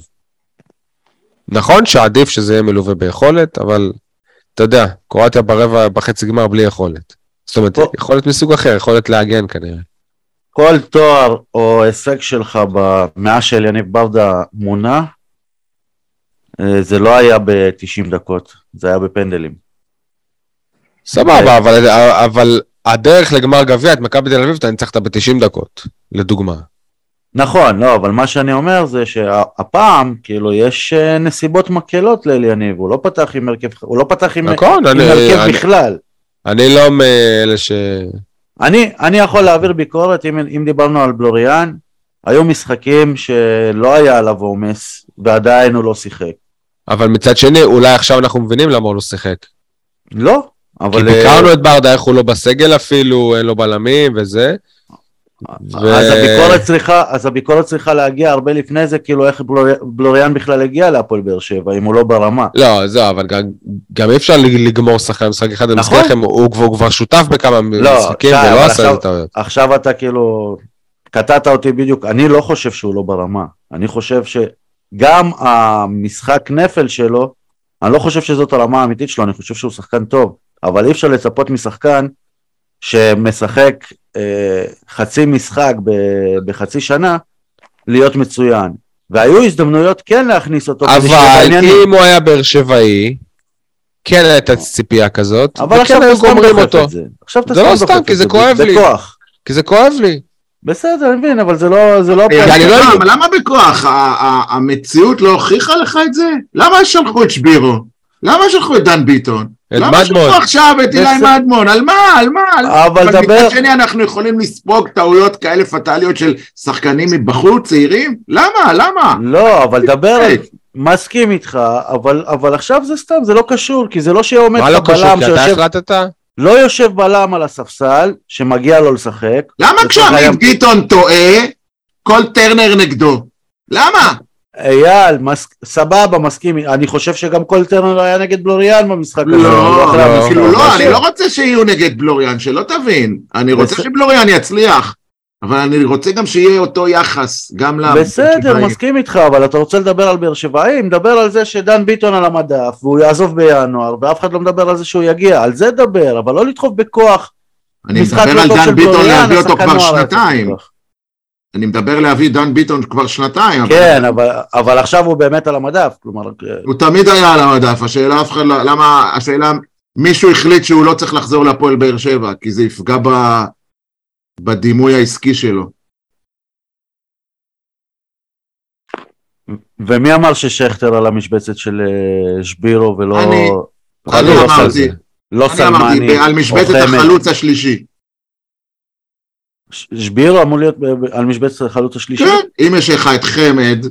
[SPEAKER 1] נכון שעדיף שזה יהיה מלווה ביכולת, אבל אתה יודע, קרואטיה ברבע, בחצי גמר בלי יכולת. זאת אומרת,
[SPEAKER 2] פה-
[SPEAKER 1] יכולת מסוג אחר, יכולת להגן כנראה.
[SPEAKER 2] כל תואר או הישג שלך במאה של יניב ברדה מונה, זה לא היה ב-90 דקות, זה היה בפנדלים.
[SPEAKER 1] סבבה, אבל, אבל הדרך לגמר גביע, את מכבי תל אביב, אתה ניצחת ב-90 דקות, לדוגמה.
[SPEAKER 2] נכון, לא, אבל מה שאני אומר זה שהפעם, כאילו, יש אה, נסיבות מקלות לאליניב, הוא לא פתח עם הרכב, הוא לא פתח עם,
[SPEAKER 1] נכון,
[SPEAKER 2] עם
[SPEAKER 1] אני-
[SPEAKER 2] הרכב
[SPEAKER 1] אני-
[SPEAKER 2] בכלל.
[SPEAKER 1] אני לא מאלה ש...
[SPEAKER 2] אני, אני יכול להעביר ביקורת, אם, אם דיברנו על בלוריאן, היו משחקים שלא היה עליו עומס, ועדיין הוא לא שיחק.
[SPEAKER 1] אבל מצד שני, אולי עכשיו אנחנו מבינים למה הוא לא שיחק.
[SPEAKER 2] לא,
[SPEAKER 1] כי
[SPEAKER 2] אבל...
[SPEAKER 1] ביקרנו את ברדה, איך הוא לא בסגל אפילו, אין לו בלמים וזה. ו-
[SPEAKER 2] אז הביקורת צריכה, אז הביקורת צריכה להגיע הרבה לפני זה, כאילו איך בלור, בלוריאן בכלל הגיע להפועל באר שבע, אם הוא לא ברמה.
[SPEAKER 1] לא, זהו, אבל גם, גם אי אפשר לגמור שחקן משחק אחד במשחק
[SPEAKER 2] נכון.
[SPEAKER 1] לכם, הוא, כבר- הוא כבר שותף בכמה
[SPEAKER 2] לא,
[SPEAKER 1] משחקים
[SPEAKER 2] שי,
[SPEAKER 1] ולא עשה את הטעויות.
[SPEAKER 2] עכשיו אתה כאילו, קטעת אותי בדיוק, אני לא חושב שהוא לא ברמה, אני חושב שגם המשחק נפל שלו, אני לא חושב שזאת הרמה האמיתית שלו, אני חושב שהוא שחקן טוב, אבל אי אפשר לצפות משחקן שמשחק אה, חצי משחק ב- בחצי שנה, להיות מצוין. והיו הזדמנויות כן להכניס אותו.
[SPEAKER 1] אבל. אם הוא היה באר שבעי, כן הייתה ציפייה כזאת,
[SPEAKER 2] אבל
[SPEAKER 1] וכן היו גומרים אותו.
[SPEAKER 2] זה. עכשיו אתה
[SPEAKER 1] זה לא סתם
[SPEAKER 2] דוחף
[SPEAKER 1] כי
[SPEAKER 2] את
[SPEAKER 1] זה כואב לי.
[SPEAKER 2] בכוח.
[SPEAKER 1] כי זה כואב לי.
[SPEAKER 2] בסדר, אני מבין, אבל זה לא... זה לא...
[SPEAKER 1] אני לא-
[SPEAKER 3] למה- למה בכוח? המציאות לא הוכיחה לך את זה? למה שלחו את שבירו? למה שלחו את דן ביטון?
[SPEAKER 1] את
[SPEAKER 3] למה. שלחו עכשיו את אילי
[SPEAKER 2] בסדר.
[SPEAKER 3] מדמון? על מה? על מה?
[SPEAKER 2] אבל דבר...
[SPEAKER 3] מצד שני אנחנו יכולים לספוג טעויות כאלה פטאליות של שחקנים מבחוץ, צעירים? למה? למה?
[SPEAKER 2] לא, אבל דבר... מסכים איתך, אבל, עכשיו זה סתם, זה לא קשור, כי זה לא שעומד
[SPEAKER 1] מה לא
[SPEAKER 2] לך
[SPEAKER 1] קשור?
[SPEAKER 2] בלם
[SPEAKER 1] כי אתה. החלטת?
[SPEAKER 2] לא יושב בלם על הספסל, שמגיע לו לשחק.
[SPEAKER 3] למה כשעמית ביטון טועה, כל טרנר נגדו? למה?
[SPEAKER 2] אייל, מס... סבבה, מסכים, אני חושב שגם כל טרנר היה נגד בלוריאן במשחק הזה.
[SPEAKER 3] לא,
[SPEAKER 2] אחלה
[SPEAKER 1] לא,
[SPEAKER 2] משחק.
[SPEAKER 3] כאילו לא, אני
[SPEAKER 2] משהו.
[SPEAKER 3] לא רוצה שיהיו נגד בלוריאן, שלא תבין. אני רוצה. שבלוריאן יצליח, אבל אני רוצה גם שיהיה אותו יחס, גם ל...
[SPEAKER 2] בסדר, מסכים איתך, אבל אתה רוצה לדבר על באר שבעים, דבר על זה שדן ביטון על המדף, והוא יעזוב בינואר, ואף אחד לא מדבר על זה שהוא יגיע, על זה דבר, אבל לא לדחוף בכוח.
[SPEAKER 3] אני מדבר על דן ביטון להביא אותו כבר שנתיים. אני מדבר להביא דן ביטון כבר שנתיים.
[SPEAKER 2] כן, אבל, אבל עכשיו הוא באמת על המדף, כלומר,
[SPEAKER 3] הוא תמיד היה על המדף, השאלה אף אחד לא... למה... השאלה... מישהו החליט שהוא לא צריך לחזור להפועל באר שבע, כי זה יפגע ב... בדימוי העסקי שלו.
[SPEAKER 2] ומי אמר ששכטר על המשבצת של אה, שבירו ולא...
[SPEAKER 3] אני-
[SPEAKER 1] אני
[SPEAKER 2] לא
[SPEAKER 1] אמרתי.
[SPEAKER 3] אמרתי,
[SPEAKER 2] לא
[SPEAKER 3] אני אמרתי,
[SPEAKER 2] סלמני,
[SPEAKER 3] על משבצת. החלוץ השלישי.
[SPEAKER 2] שבירו אמור להיות ב- על משבצת החלוץ השלישי?
[SPEAKER 3] כן, אם יש לך את חמד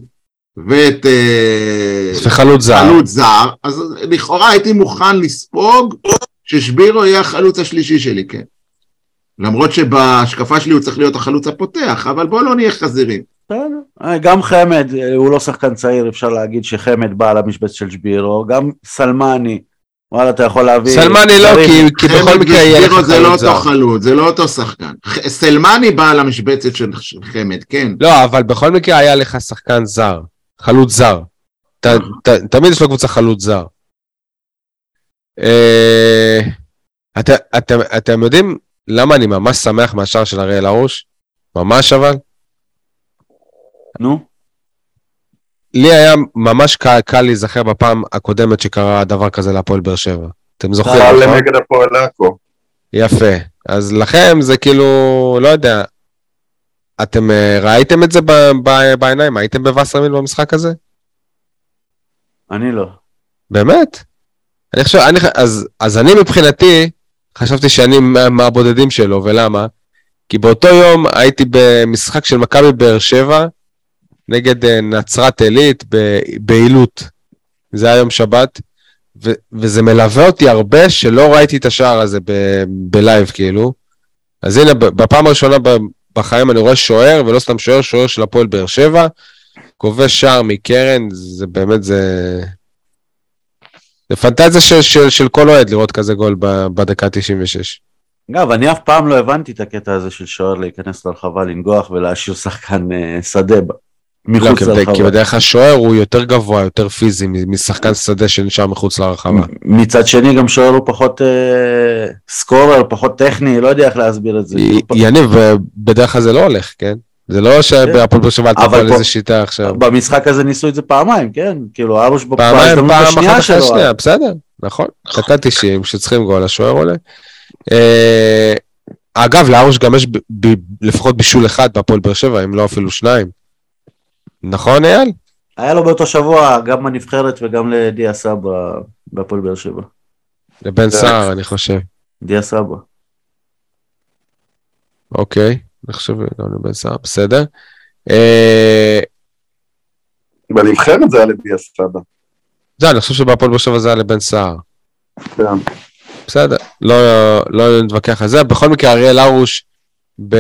[SPEAKER 3] ואת אה,
[SPEAKER 1] וחלוץ זר.
[SPEAKER 3] חלוץ זר, אז לכאורה הייתי מוכן לספוג ששבירו יהיה החלוץ השלישי שלי, כן. למרות שבהשקפה שלי הוא צריך להיות החלוץ הפותח, אבל בוא לא נהיה חזירים.
[SPEAKER 2] אה, גם חמד, אה, הוא לא שחקן צעיר, אפשר להגיד שחמד בא על המשבצת של שבירו, גם סלמני, וואלה, אתה יכול להביא...
[SPEAKER 1] סלמני לא. כי- כי בכל מקרה יהיה לך
[SPEAKER 3] ושבירו זה לא
[SPEAKER 1] חלוץ
[SPEAKER 3] אותו. חלוץ, זה לא אותו שחקן. סלמני בא על המשבצת של של חמד, כן.
[SPEAKER 1] לא, אבל בכל מקרה היה לך שחקן זר, חלוץ זר. ת- ת- תמיד יש לקבוצה חלוץ זר. אה, אתם יודעים למה אני ממש שמח מהשער של אריאל הרוש? ממש אבל.
[SPEAKER 2] נו,
[SPEAKER 1] לי היה ממש קל, קל להיזכר בפעם הקודמת שקרה דבר כזה להפועל באר שבע. אתם זוכרים,
[SPEAKER 4] חל
[SPEAKER 1] נכון?
[SPEAKER 4] נגד הפועל עכו.
[SPEAKER 1] יפה. אז לכם זה כאילו, לא יודע, אתם אה, ראיתם את זה ב- ב- בעיניים? הייתם בווסרמיל במשחק הזה?
[SPEAKER 2] אני לא.
[SPEAKER 1] באמת? אני חושב, אני, אז, אז אני מבחינתי, חשבתי שאני מה- מהבודדים שלו, ולמה? כי באותו יום הייתי במשחק של מכבי באר שבע נגד אה, נצרת עילית בעילות. זה היה יום שבת, ו, וזה מלווה אותי הרבה שלא ראיתי את השער הזה ב- בלייב כאילו. אז הנה, בפעם הראשונה בחיים אני רואה שוער, ולא סתם שוער, שוער של הפועל באר שבע, כובש שער מקרן, זה באמת, זה... זה פנטזיה של, של, של כל אוהד לראות כזה גול בדקה 96.
[SPEAKER 2] אגב, אני אף פעם לא הבנתי את הקטע הזה של שוער להיכנס לרחבה, לנגוח ולהשאיר שחקן אה, שדה ב-
[SPEAKER 1] לא,
[SPEAKER 2] מחוץ
[SPEAKER 1] כי, בד- כי
[SPEAKER 2] לרחבה.
[SPEAKER 1] בדרך כלל שוער הוא יותר גבוה, יותר פיזי משחקן שדה שנשאר מחוץ לרחבה.
[SPEAKER 2] מצד שני גם שוער הוא פחות אה, סקורר, פחות טכני, לא יודע איך להסביר את זה.
[SPEAKER 1] יניב, בדרך כלל זה לא הולך, כן? זה לא שבהפועל באר שבע
[SPEAKER 2] אבל
[SPEAKER 1] אתה על איזה שיטה עכשיו.
[SPEAKER 2] במשחק הזה ניסו את זה פעמיים, כן? כאילו, ארוש ב-
[SPEAKER 1] פעמיים, פעם אחת אחרי
[SPEAKER 2] שלו.
[SPEAKER 1] השנייה, בסדר, נכון. דקה 90, כשצריכים גול, השוער עולה. אה, אגב, לארוש גם יש ב- ב- לפחות בישול אחד בהפועל באר שבע, אם לא אפילו שניים. נכון, אייל?
[SPEAKER 2] היה לו באותו שבוע גם בנבחרת וגם לדיה סבא בהפועל באר שבע.
[SPEAKER 1] לבן סער, אני חושב.
[SPEAKER 2] דיה סבא.
[SPEAKER 1] אוקיי, אני חושב לבן סער, בסדר. אה,
[SPEAKER 4] בנבחרת זה היה לדיה סבא.
[SPEAKER 1] זה, אני חושב שבהפועל באר שבע זה היה לבן סער.
[SPEAKER 4] כן.
[SPEAKER 1] בסדר, לא, לא נתווכח על זה. בכל מקרה, אריאל הרוש, ב...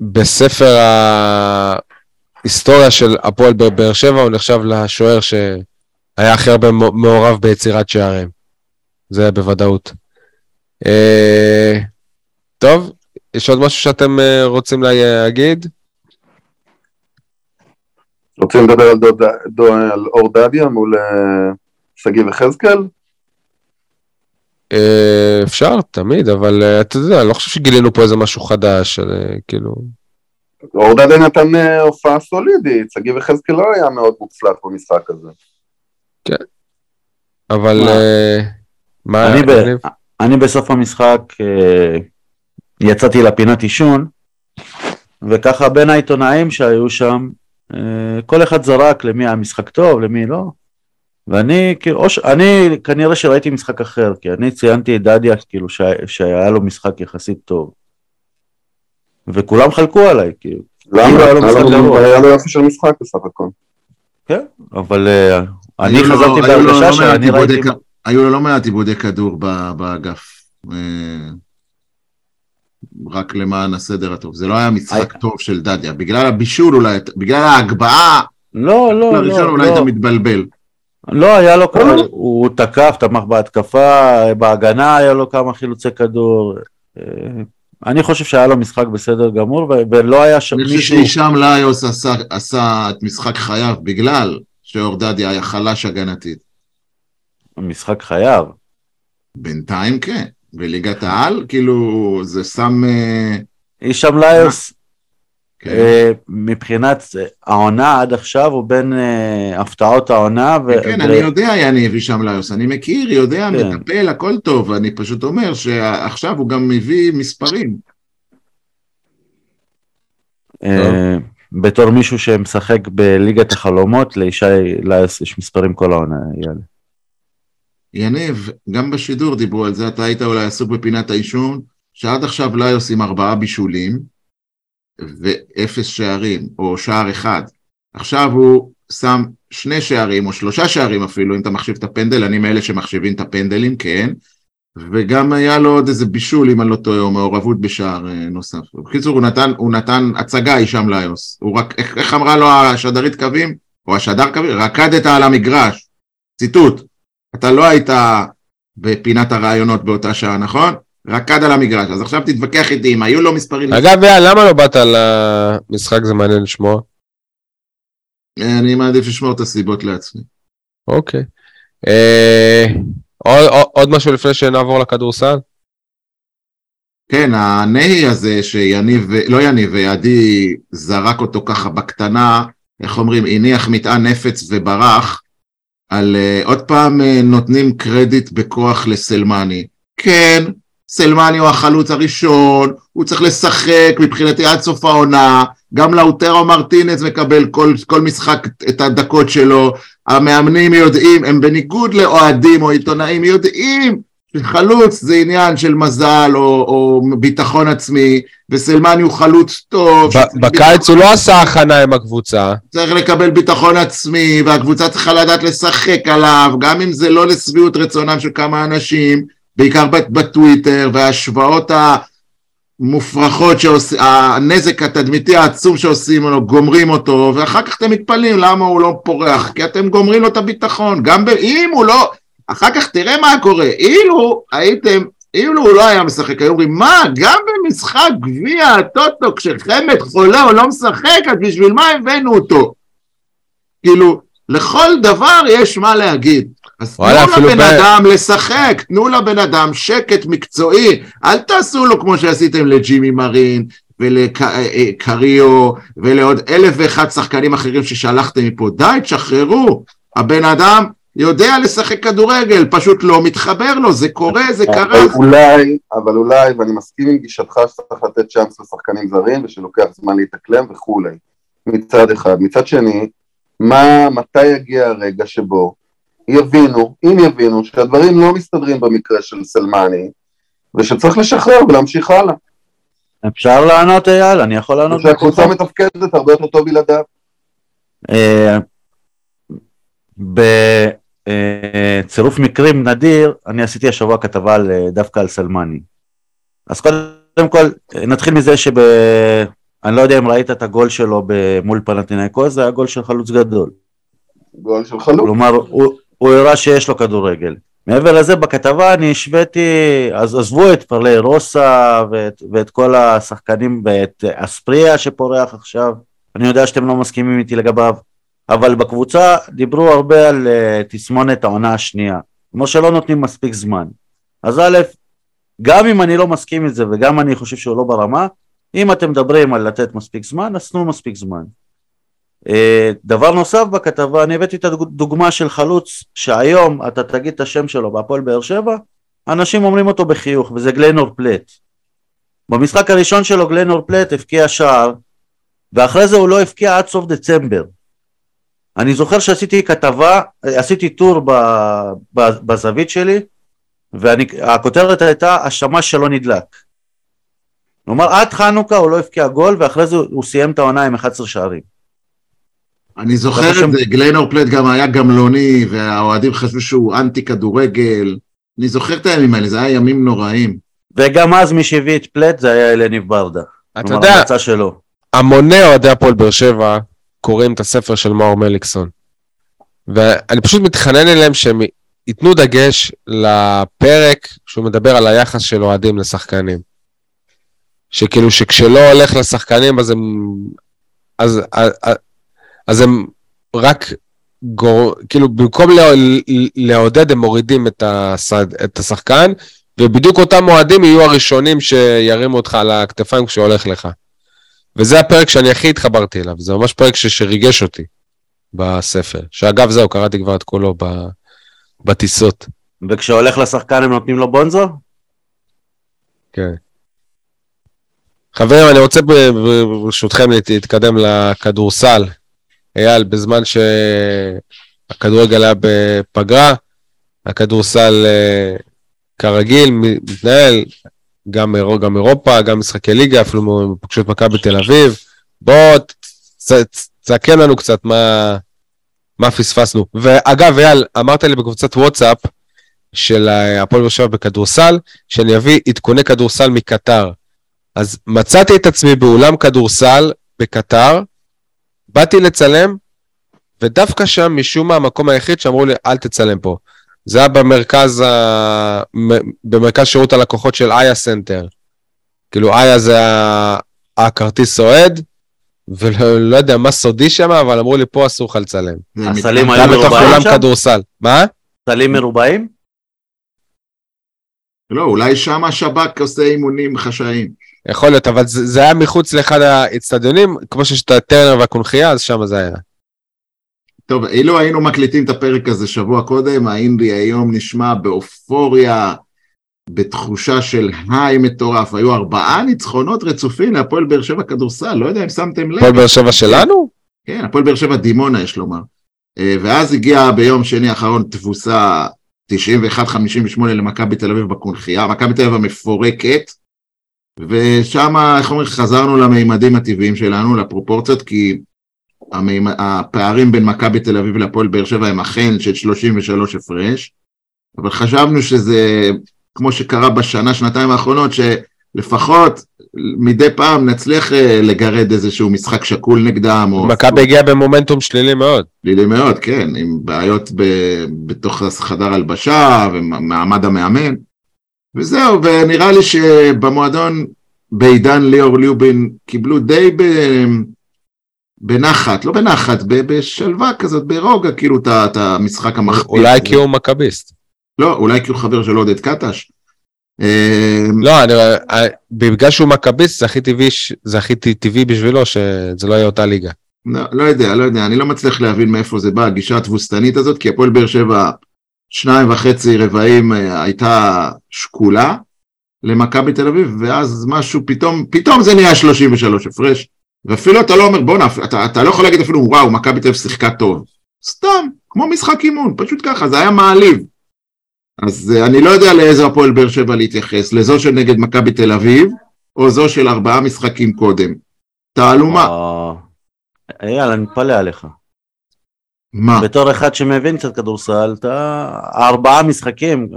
[SPEAKER 1] בספר ההיסטוריה של הפועל באר- שבע, הוא נחשב לשוער שהיה הכי הרבה מעורב ביצירת שערים. זה בוודאות. אה, טוב, יש עוד משהו שאתם אה, רוצים להגיד?
[SPEAKER 4] רוצים לדבר על, דוד, דו, על אור דדיה מול אה, שגיב יחזקאל?
[SPEAKER 1] אה, אפשר, תמיד, אבל אה, אתה יודע, אני לא חושב שגילינו פה איזה משהו חדש, אה, כאילו...
[SPEAKER 4] אור דדיה נתן אה, הופעה סולידית, שגיב יחזקאל לא היה מאוד מוצלח במשחק הזה.
[SPEAKER 1] אבל...
[SPEAKER 2] מה?
[SPEAKER 1] אה, מה...
[SPEAKER 2] אני? אני בסוף המשחק אה, יצאתי לפינת עישון, וככה בין העיתונאים שהיו שם, אה, כל אחד זרק למי היה משחק טוב, למי לא. ואני, כאילו, ש... אני כנראה שראיתי משחק אחר, כי אני ציינתי את דדיה, כאילו, ש... שהיה לו משחק יחסית טוב. וכולם חלקו עליי, כאילו.
[SPEAKER 4] למה?
[SPEAKER 2] היה לו
[SPEAKER 4] יופי של משחק בסך הכל.
[SPEAKER 2] כן, אבל אה, אני
[SPEAKER 3] לו-
[SPEAKER 2] חזרתי
[SPEAKER 3] לו
[SPEAKER 2] בהרגשה
[SPEAKER 3] לא
[SPEAKER 2] שאני ראיתי...
[SPEAKER 3] היו לו לא מעט עיבודי כדור באגף. אה, רק למען הסדר הטוב. זה לא היה משחק טוב של דדיה. בגלל הבישול אולי, בגלל ההגבהה,
[SPEAKER 2] לא, לא,
[SPEAKER 3] לראשון
[SPEAKER 2] לא,
[SPEAKER 3] אולי אתה
[SPEAKER 2] לא.
[SPEAKER 3] מתבלבל.
[SPEAKER 2] לא, היה לו כמה,
[SPEAKER 4] לא.
[SPEAKER 2] הוא תקף, תמך בהתקפה, בהגנה היה לו כמה חילוצי כדור. אה, אני חושב שהיה לו משחק בסדר גמור, ולא היה שם
[SPEAKER 3] אני חושב
[SPEAKER 2] מישהו...
[SPEAKER 3] שהישאם ליוס עשה- עשה את משחק חייו בגלל שאור דדיה היה חלש הגנתית.
[SPEAKER 2] משחק חייו.
[SPEAKER 3] בינתיים כן. בליגת העל, כאילו, זה שם... אה,
[SPEAKER 2] הישאם ליוס,
[SPEAKER 3] כן.
[SPEAKER 2] אה, מבחינת אה, העונה עד עכשיו, הוא בין אה, הפתעות העונה. ו-
[SPEAKER 3] כן,
[SPEAKER 2] ו-
[SPEAKER 3] אני יודע, יניב הישאם ליוס, אני מכיר, יודע,
[SPEAKER 2] כן.
[SPEAKER 3] מטפל, הכל טוב, אני פשוט אומר שעכשיו הוא גם מביא מספרים.
[SPEAKER 2] אה, בתור מישהו שמשחק בליגת החלומות, לישי ליוס יש מספרים כל העונה, יאללה.
[SPEAKER 3] יניב, גם בשידור דיברו על זה, אתה היית אולי עסוק בפינת העישון, שעד עכשיו ליוס עם ארבעה בישולים ואפס שערים, או שער אחד. עכשיו הוא שם שני שערים, או שלושה שערים אפילו, אם אתה מחשיב את הפנדל, אני מאלה שמחשיבים את הפנדלים, כן. וגם היה לו עוד איזה בישול, אם אני לא טועה, או מעורבות בשער אה, נוסף. בקיצור, הוא נתן, הוא נתן הצגה הישאם ליוס. הוא רק, איך, איך אמרה לו השדרית קווים, או השדר קווים? רקדת על המגרש. ציטוט. אתה לא היית בפינת הרעיונות באותה שעה, נכון? רקד על המגרש. אז עכשיו תתווכח איתי אם היו לו מספרים...
[SPEAKER 1] אגב, למה לא באת למשחק? זה מעניין לשמוע.
[SPEAKER 3] אני מעדיף לשמור את הסיבות לעצמי.
[SPEAKER 1] אוקיי. אה, עוד משהו לפני שנעבור לכדורסל?
[SPEAKER 3] כן, הנהי הזה שיניב, לא יניב, עדי זרק אותו ככה בקטנה, איך אומרים, הניח מטען נפץ וברח, על uh, עוד פעם uh, נותנים קרדיט בכוח לסלמני. כן, סלמני הוא החלוץ הראשון, הוא צריך לשחק מבחינתי עד סוף העונה, גם לאוטרו מרטינס מקבל כל, כל משחק את הדקות שלו, המאמנים יודעים, הם בניגוד לאוהדים או עיתונאים, יודעים שחלוץ זה עניין של מזל או, או ביטחון עצמי, וסלמני הוא חלוץ טוב.
[SPEAKER 1] ב- בקיץ הוא לא עשה הכנה עם הקבוצה.
[SPEAKER 3] צריך לקבל ביטחון עצמי, והקבוצה צריכה לדעת לשחק עליו, גם אם זה לא לשביעות רצונם של כמה אנשים, בעיקר בטוויטר, וההשוואות המופרכות, שעוש... הנזק התדמיתי העצום שעושים לו, גומרים אותו, ואחר כך אתם מתפלאים למה הוא לא פורח, כי אתם גומרים לו את הביטחון, גם ב... אם הוא לא, אחר כך תראה מה קורה, אילו הייתם, אילו הוא לא היה משחק, היו אומרים, מה, גם במשחק גביע הטוטו, כשחמד חולה או לא משחק, אז בשביל מה הבאנו אותו? כאילו, לכל דבר יש מה להגיד. אז תנו לבן
[SPEAKER 1] ב-
[SPEAKER 3] אדם לשחק, תנו לבן אדם שקט מקצועי, אל תעשו לו כמו שעשיתם לג'ימי מרין ולקריו ולעוד אלף ואחד שחקנים אחרים ששלחתם מפה. די, תשחררו. הבן אדם יודע לשחק כדורגל, פשוט לא מתחבר לו, זה קורה, זה קרה.
[SPEAKER 4] אבל אולי, אבל אולי, ואני מסכים עם גישתך שצריך לתת צ'אנס לשחקנים זרים ושלוקח זמן להתאקלם וכולי, מצד אחד. מצד שני, מה, מתי יגיע הרגע שבו יבינו, אם יבינו, שהדברים לא מסתדרים במקרה של סלמני, ושצריך לשחרר ולהמשיך הלאה.
[SPEAKER 2] אפשר לענות אייל? אני יכול לענות?
[SPEAKER 4] שהקבוצה מתפקדת הרבה יותר טוב בלעדיו.
[SPEAKER 2] אה, בצירוף מקרים נדיר, אני עשיתי השבוע כתבה על, אה, דווקא על סלמני. אז קודם כל, אה, נתחיל מזה שב... אני לא יודע אם ראית את הגול שלו מול פנטינאיקוס, זה היה גול של חלוץ גדול.
[SPEAKER 4] גול של חלוץ.
[SPEAKER 2] כלומר, הוא, הוא הראה שיש לו כדורגל. מעבר לזה, בכתבה אני השוויתי, אז עזבו את פרלי רוסה ואת, ואת כל השחקנים ואת אספריה שפורח עכשיו, אני יודע שאתם לא מסכימים איתי לגביו, אבל בקבוצה דיברו הרבה על uh, תסמונת העונה השנייה, כמו שלא נותנים מספיק זמן. אז א', גם אם אני לא מסכים עם זה וגם אני חושב שהוא לא ברמה, אם אתם מדברים על לתת מספיק זמן, אז תנו מספיק זמן. אה, דבר נוסף בכתבה, אני הבאתי את הדוגמה של חלוץ שהיום אתה תגיד את השם שלו בהפועל באר שבע, אנשים אומרים אותו בחיוך, וזה גלנור פלט. במשחק הראשון שלו גלנור פלט הבקיע שער, ואחרי זה הוא לא הבקיע עד סוף דצמבר. אני זוכר שעשיתי כתבה, עשיתי טור ב, ב, בזווית שלי, והכותרת הייתה השמש שלא נדלק. כלומר עד חנוכה הוא לא הבקיע גול ואחרי זה הוא סיים את העונה עם 11 שערים.
[SPEAKER 3] אני זוכר את זה, גלנור פלט גם היה גמלוני, והאוהדים חשבו שהוא אנטי כדורגל. אני זוכר את הימים האלה, זה היה ימים נוראים.
[SPEAKER 2] וגם אז מי שהביא את פלט זה היה אלניב ברדה.
[SPEAKER 1] אתה יודע,
[SPEAKER 2] שלו.
[SPEAKER 1] המוני אוהדי הפועל באר שבע קוראים את הספר של מאור מליקסון. ואני פשוט מתחנן אליהם שהם ייתנו דגש לפרק שהוא מדבר על היחס של אוהדים לשחקנים. שכאילו שכשלא הולך לשחקנים אז הם... אז, אז, אז הם רק גור... כאילו במקום לעודד הם מורידים את, השד... את השחקן, ובדיוק אותם אוהדים יהיו הראשונים שירימו אותך על הכתפיים כשהולך לך. וזה הפרק שאני הכי התחברתי אליו, זה ממש פרק ש... שריגש אותי בספר. שאגב זהו, קראתי כבר את כולו ב... בטיסות.
[SPEAKER 2] וכשהולך לשחקן הם נותנים לו בונזו?
[SPEAKER 1] כן. חברים, אני רוצה ברשותכם להתקדם לכדורסל. אייל, בזמן שהכדורגל היה בפגרה, הכדורסל אה, כרגיל מתנהל, גם, גם אירופה, גם משחקי ליגה, אפילו פגשו את מכבי תל אביב. בוא, תסכם לנו קצת מה, מה פספסנו. ואגב, אייל, אמרת לי בקבוצת וואטסאפ של הפועל באר שבע בכדורסל, שאני אביא עדכוני כדורסל מקטר. אז מצאתי את עצמי באולם כדורסל בקטר, באתי לצלם, ודווקא שם, משום מה, המקום היחיד שאמרו לי, אל תצלם פה. זה היה במרכז, ה... במרכז שירות הלקוחות של Hayya Center. כאילו, Hayya זה הכרטיס אוהד, ולא לא יודע מה סודי שם, אבל אמרו לי, פה אסור לך לצלם.
[SPEAKER 2] הסלים היו מרובעים
[SPEAKER 1] שם? כדורסל. מה?
[SPEAKER 2] סלים מרובעים?
[SPEAKER 3] לא, אולי שם השב"כ עושה אימונים חשאיים.
[SPEAKER 1] יכול להיות, אבל זה, זה היה מחוץ לאחד האצטדיונים, כמו שיש את הטרנר והקונכייה, אז שם זה היה.
[SPEAKER 3] טוב, אילו היינו מקליטים את הפרק הזה שבוע קודם, האינדי היום נשמע באופוריה, בתחושה של היי מטורף. היו ארבעה ניצחונות רצופים להפועל באר שבע כדורסל, לא יודע אם שמתם לב.
[SPEAKER 1] הפועל באר שבע שלנו?
[SPEAKER 3] כן, הפועל באר שבע דימונה, יש לומר. אה, ואז הגיעה ביום שני האחרון תבוסה 91-58 למכבי תל אביב בקונכייה, מכבי תל אביב המפורקת, ושם, איך אומרים, חזרנו למימדים הטבעיים שלנו, לפרופורציות, כי המימ... הפערים בין מכבי תל אביב להפועל באר שבע הם אכן של 33 הפרש, אבל חשבנו שזה, כמו שקרה בשנה, שנתיים האחרונות, שלפחות מדי פעם נצליח אה, לגרד איזשהו משחק שקול נגדם.
[SPEAKER 1] מכבי הגיע במומנטום שלילי מאוד.
[SPEAKER 3] שלילי מאוד, כן, עם בעיות ב... בתוך חדר הלבשה ומעמד המאמן. וזהו, ונראה לי שבמועדון בעידן ליאור ליובין קיבלו די ב... בנחת, לא בנחת, בשלווה כזאת, ברוגע, כאילו, את המשחק המחפיר.
[SPEAKER 1] אולי כי הוא מכביסט.
[SPEAKER 3] לא, אולי כי הוא חבר של עודד קטש.
[SPEAKER 1] אמ, לא, אני, אה, בגלל שהוא מכביסט, זה הכי טבעי, זה הכי טבעי בשבילו שזה לא יהיה אותה ליגה.
[SPEAKER 3] לא, לא יודע, לא יודע, אני לא מצליח להבין מאיפה זה בא, הגישה התבוסתנית הזאת, כי הפועל באר שבע שניים וחצי רבעים אה, הייתה שקולה למכבי תל אביב, ואז משהו פתאום, פתאום זה נהיה 33 הפרש, ואפילו אתה לא אומר בואנה, אתה, אתה לא יכול להגיד אפילו וואו, מכבי תל אביב שיחקה טוב, סתם, כמו משחק אימון, פשוט ככה, זה היה מעליב. אז uh, אני לא יודע לאיזה הפועל באר שבע להתייחס, לזו של נגד מכבי תל אביב, או זו של ארבעה משחקים קודם. תעלומה.
[SPEAKER 2] אה, אייל, אני מתפלא עליך.
[SPEAKER 3] מה?
[SPEAKER 2] בתור אחד שמבין קצת כדורסל, אתה ארבעה משחקים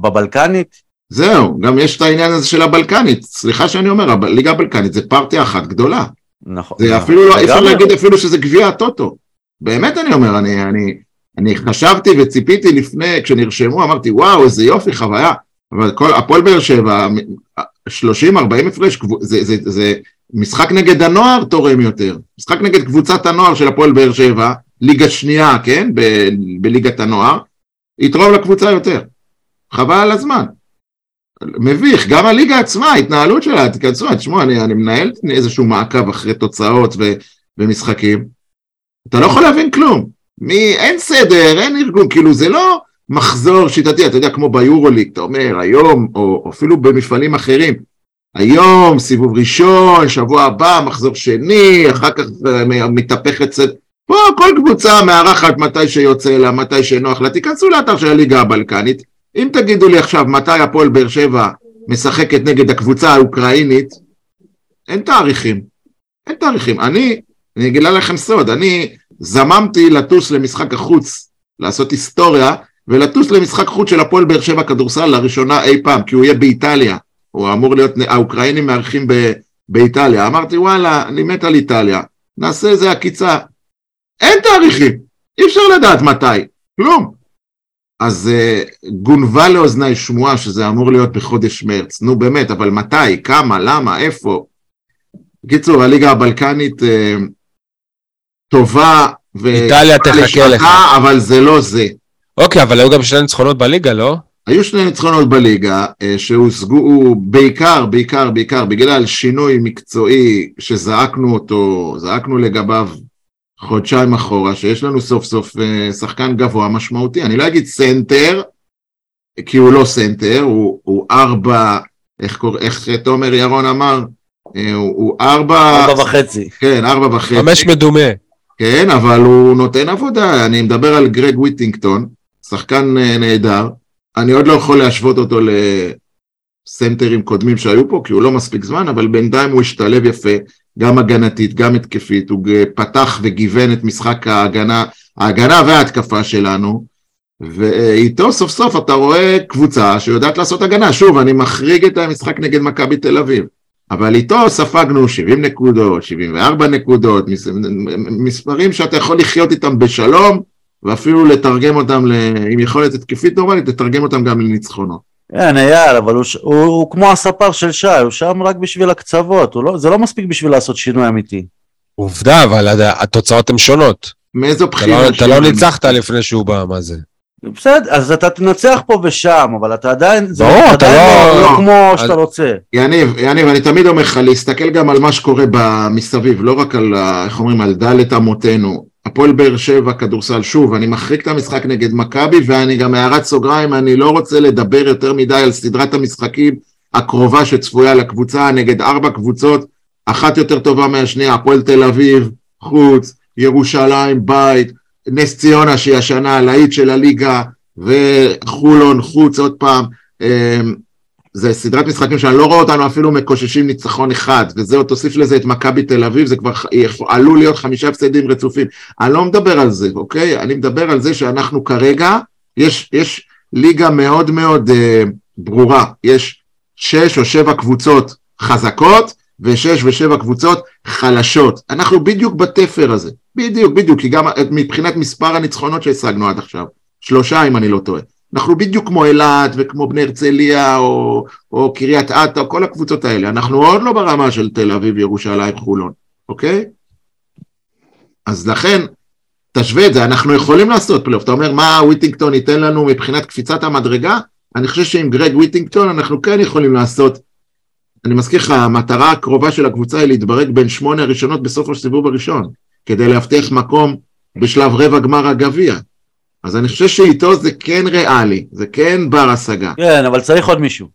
[SPEAKER 2] בבלקנית?
[SPEAKER 3] זהו, גם יש את העניין הזה של הבלקנית, סליחה שאני אומר, הליגה הבלקנית זה פרטיה אחת גדולה.
[SPEAKER 2] נכון.
[SPEAKER 3] זה אפילו לא, אפשר להגיד אפילו שזה גביע הטוטו. באמת אני אומר, אני, אני, אני חשבתי וציפיתי לפני, כשנרשמו, אמרתי, וואו, איזה יופי, חוויה. אבל כל, הפועל באר שבע, 30-40 הפרש, זה, זה, זה משחק נגד הנוער תורם יותר. משחק נגד קבוצת הנוער של הפועל באר שבע, ליגה שנייה, כן, ב, בליגת הנוער, יתרום לקבוצה יותר. חבל על הזמן. מביך, גם הליגה עצמה, ההתנהלות שלה, תיכנסו, תשמעו, אני, אני מנהל איזשהו מעקב אחרי תוצאות ו, ומשחקים, אתה לא יכול להבין כלום. מי, אין סדר, אין ארגון, כאילו זה לא מחזור שיטתי, אתה יודע, כמו ביורוליג, אתה אומר, היום, או, או אפילו במפעלים אחרים, היום, סיבוב ראשון, שבוע הבא, מחזור שני, אחר כך אה, מתהפך אצל... פה כל קבוצה מארחת מתי שיוצא לה, מתי שנוח לה, תיכנסו לאתר של הליגה הבלקנית. אם תגידו לי עכשיו מתי הפועל באר שבע משחקת נגד הקבוצה האוקראינית, אין תאריכים. אין תאריכים. אני, אני אגיד לכם סוד, אני זממתי לטוס למשחק החוץ, לעשות היסטוריה, ולטוס למשחק חוץ של הפועל באר שבע כדורסל לראשונה אי פעם, כי הוא יהיה באיטליה. הוא אמור להיות, האוקראינים מארחים באיטליה. אמרתי, וואלה, אני מת על איטליה, נעשה איזה עקיצה. אין תאריכים, אי אפשר לדעת מתי, כלום. אז uh, גונבה לאוזניי שמועה שזה אמור להיות בחודש מרץ. נו באמת, אבל מתי, כמה, למה, איפה? בקיצור, הליגה הבלקנית uh, טובה,
[SPEAKER 1] ו... איטליה תחכה לך.
[SPEAKER 3] אבל זה לא זה.
[SPEAKER 1] אוקיי, אבל היו גם שני ניצחונות בליגה, לא?
[SPEAKER 3] היו שני ניצחונות בליגה אה, שהושגו בעיקר, בעיקר, בעיקר בגלל שינוי מקצועי שזעקנו אותו, זעקנו לגביו חודשיים אחורה, שיש לנו סוף סוף אה, שחקן גבוה משמעותי. אני לא אגיד סנטר, כי הוא לא סנטר, הוא, הוא ארבע, איך, קורא, איך תומר ירון אמר? אה, הוא, הוא ארבע...
[SPEAKER 2] ארבע וחצי.
[SPEAKER 3] כן, ארבע וחצי.
[SPEAKER 1] חמש מדומה.
[SPEAKER 3] כן, אבל הוא נותן עבודה, אני מדבר על גרג וויטינגטון, שחקן נהדר. אני עוד לא יכול להשוות אותו לסנטרים קודמים שהיו פה, כי הוא לא מספיק זמן, אבל בינתיים הוא השתלב יפה, גם הגנתית, גם התקפית, הוא פתח וגיוון את משחק ההגנה, ההגנה וההתקפה שלנו, ואיתו סוף סוף אתה רואה קבוצה שיודעת לעשות הגנה. שוב, אני מחריג את המשחק נגד מכבי תל אביב, אבל איתו ספגנו 70 נקודות, 74 נקודות, מספרים שאתה יכול לחיות איתם בשלום, ואפילו לתרגם אותם עם יכולת התקפית נורמלית, לתרגם אותם גם לניצחונות.
[SPEAKER 2] כן, אייל, אבל הוא, הוא, הוא כמו הספר של שי, הוא שם רק בשביל הקצוות, לא, זה לא מספיק בשביל לעשות שינוי אמיתי.
[SPEAKER 1] עובדה, אבל התוצאות הן שונות.
[SPEAKER 3] מאיזו בחינה?
[SPEAKER 1] אתה לא, אתה לא ניצחת לפני שהוא בא, מה זה?
[SPEAKER 2] בסדר, אז אתה תנצח פה ושם, אבל אתה עדיין,
[SPEAKER 1] ברור, אתה
[SPEAKER 2] עדיין
[SPEAKER 1] לא...
[SPEAKER 2] לא, לא כמו
[SPEAKER 1] אז...
[SPEAKER 2] שאתה רוצה.
[SPEAKER 3] יניב, יניב, אני תמיד אומר לך להסתכל גם על מה שקורה מסביב, לא רק על, איך אומרים, על דלת אמותינו. הפועל באר שבע כדורסל, שוב, אני מחריג את המשחק נגד מכבי ואני גם הערת סוגריים, אני לא רוצה לדבר יותר מדי על סדרת המשחקים הקרובה שצפויה לקבוצה נגד ארבע קבוצות, אחת יותר טובה מהשנייה, הפועל תל אביב, חוץ, ירושלים, בית, נס ציונה שהיא השנה הלהיט של הליגה, וחולון, חוץ עוד פעם, אמ, זה סדרת משחקים שאני לא רואה אותנו אפילו מקוששים ניצחון אחד, וזה עוד תוסיף לזה את מכבי תל אביב, זה כבר עלול להיות חמישה הפסדים רצופים. אני לא מדבר על זה, אוקיי? אני מדבר על זה שאנחנו כרגע, יש, יש ליגה מאוד מאוד אה, ברורה, יש שש או שבע קבוצות חזקות, ושש ושבע קבוצות חלשות. אנחנו בדיוק בתפר הזה, בדיוק, בדיוק, כי גם מבחינת מספר הניצחונות שהשגנו עד עכשיו, שלושה אם אני לא טועה. אנחנו בדיוק כמו אילת וכמו בני הרצליה או, או קריית אתא, או כל הקבוצות האלה. אנחנו עוד לא ברמה של תל אביב, ירושלים, חולון, אוקיי? אז לכן, תשווה את זה, אנחנו יכולים לעשות פלייאוף. אתה אומר, מה וויטינגטון ייתן לנו מבחינת קפיצת המדרגה? אני חושב שעם גרג וויטינגטון אנחנו כן יכולים לעשות, אני מזכיר לך, המטרה הקרובה של הקבוצה היא להתברג בין שמונה הראשונות בסוף הסיבוב הראשון, כדי להבטיח מקום בשלב רבע גמר הגביע. אז אני חושב שאיתו זה כן ריאלי, זה כן בר השגה.
[SPEAKER 2] כן, אבל צריך עוד מישהו.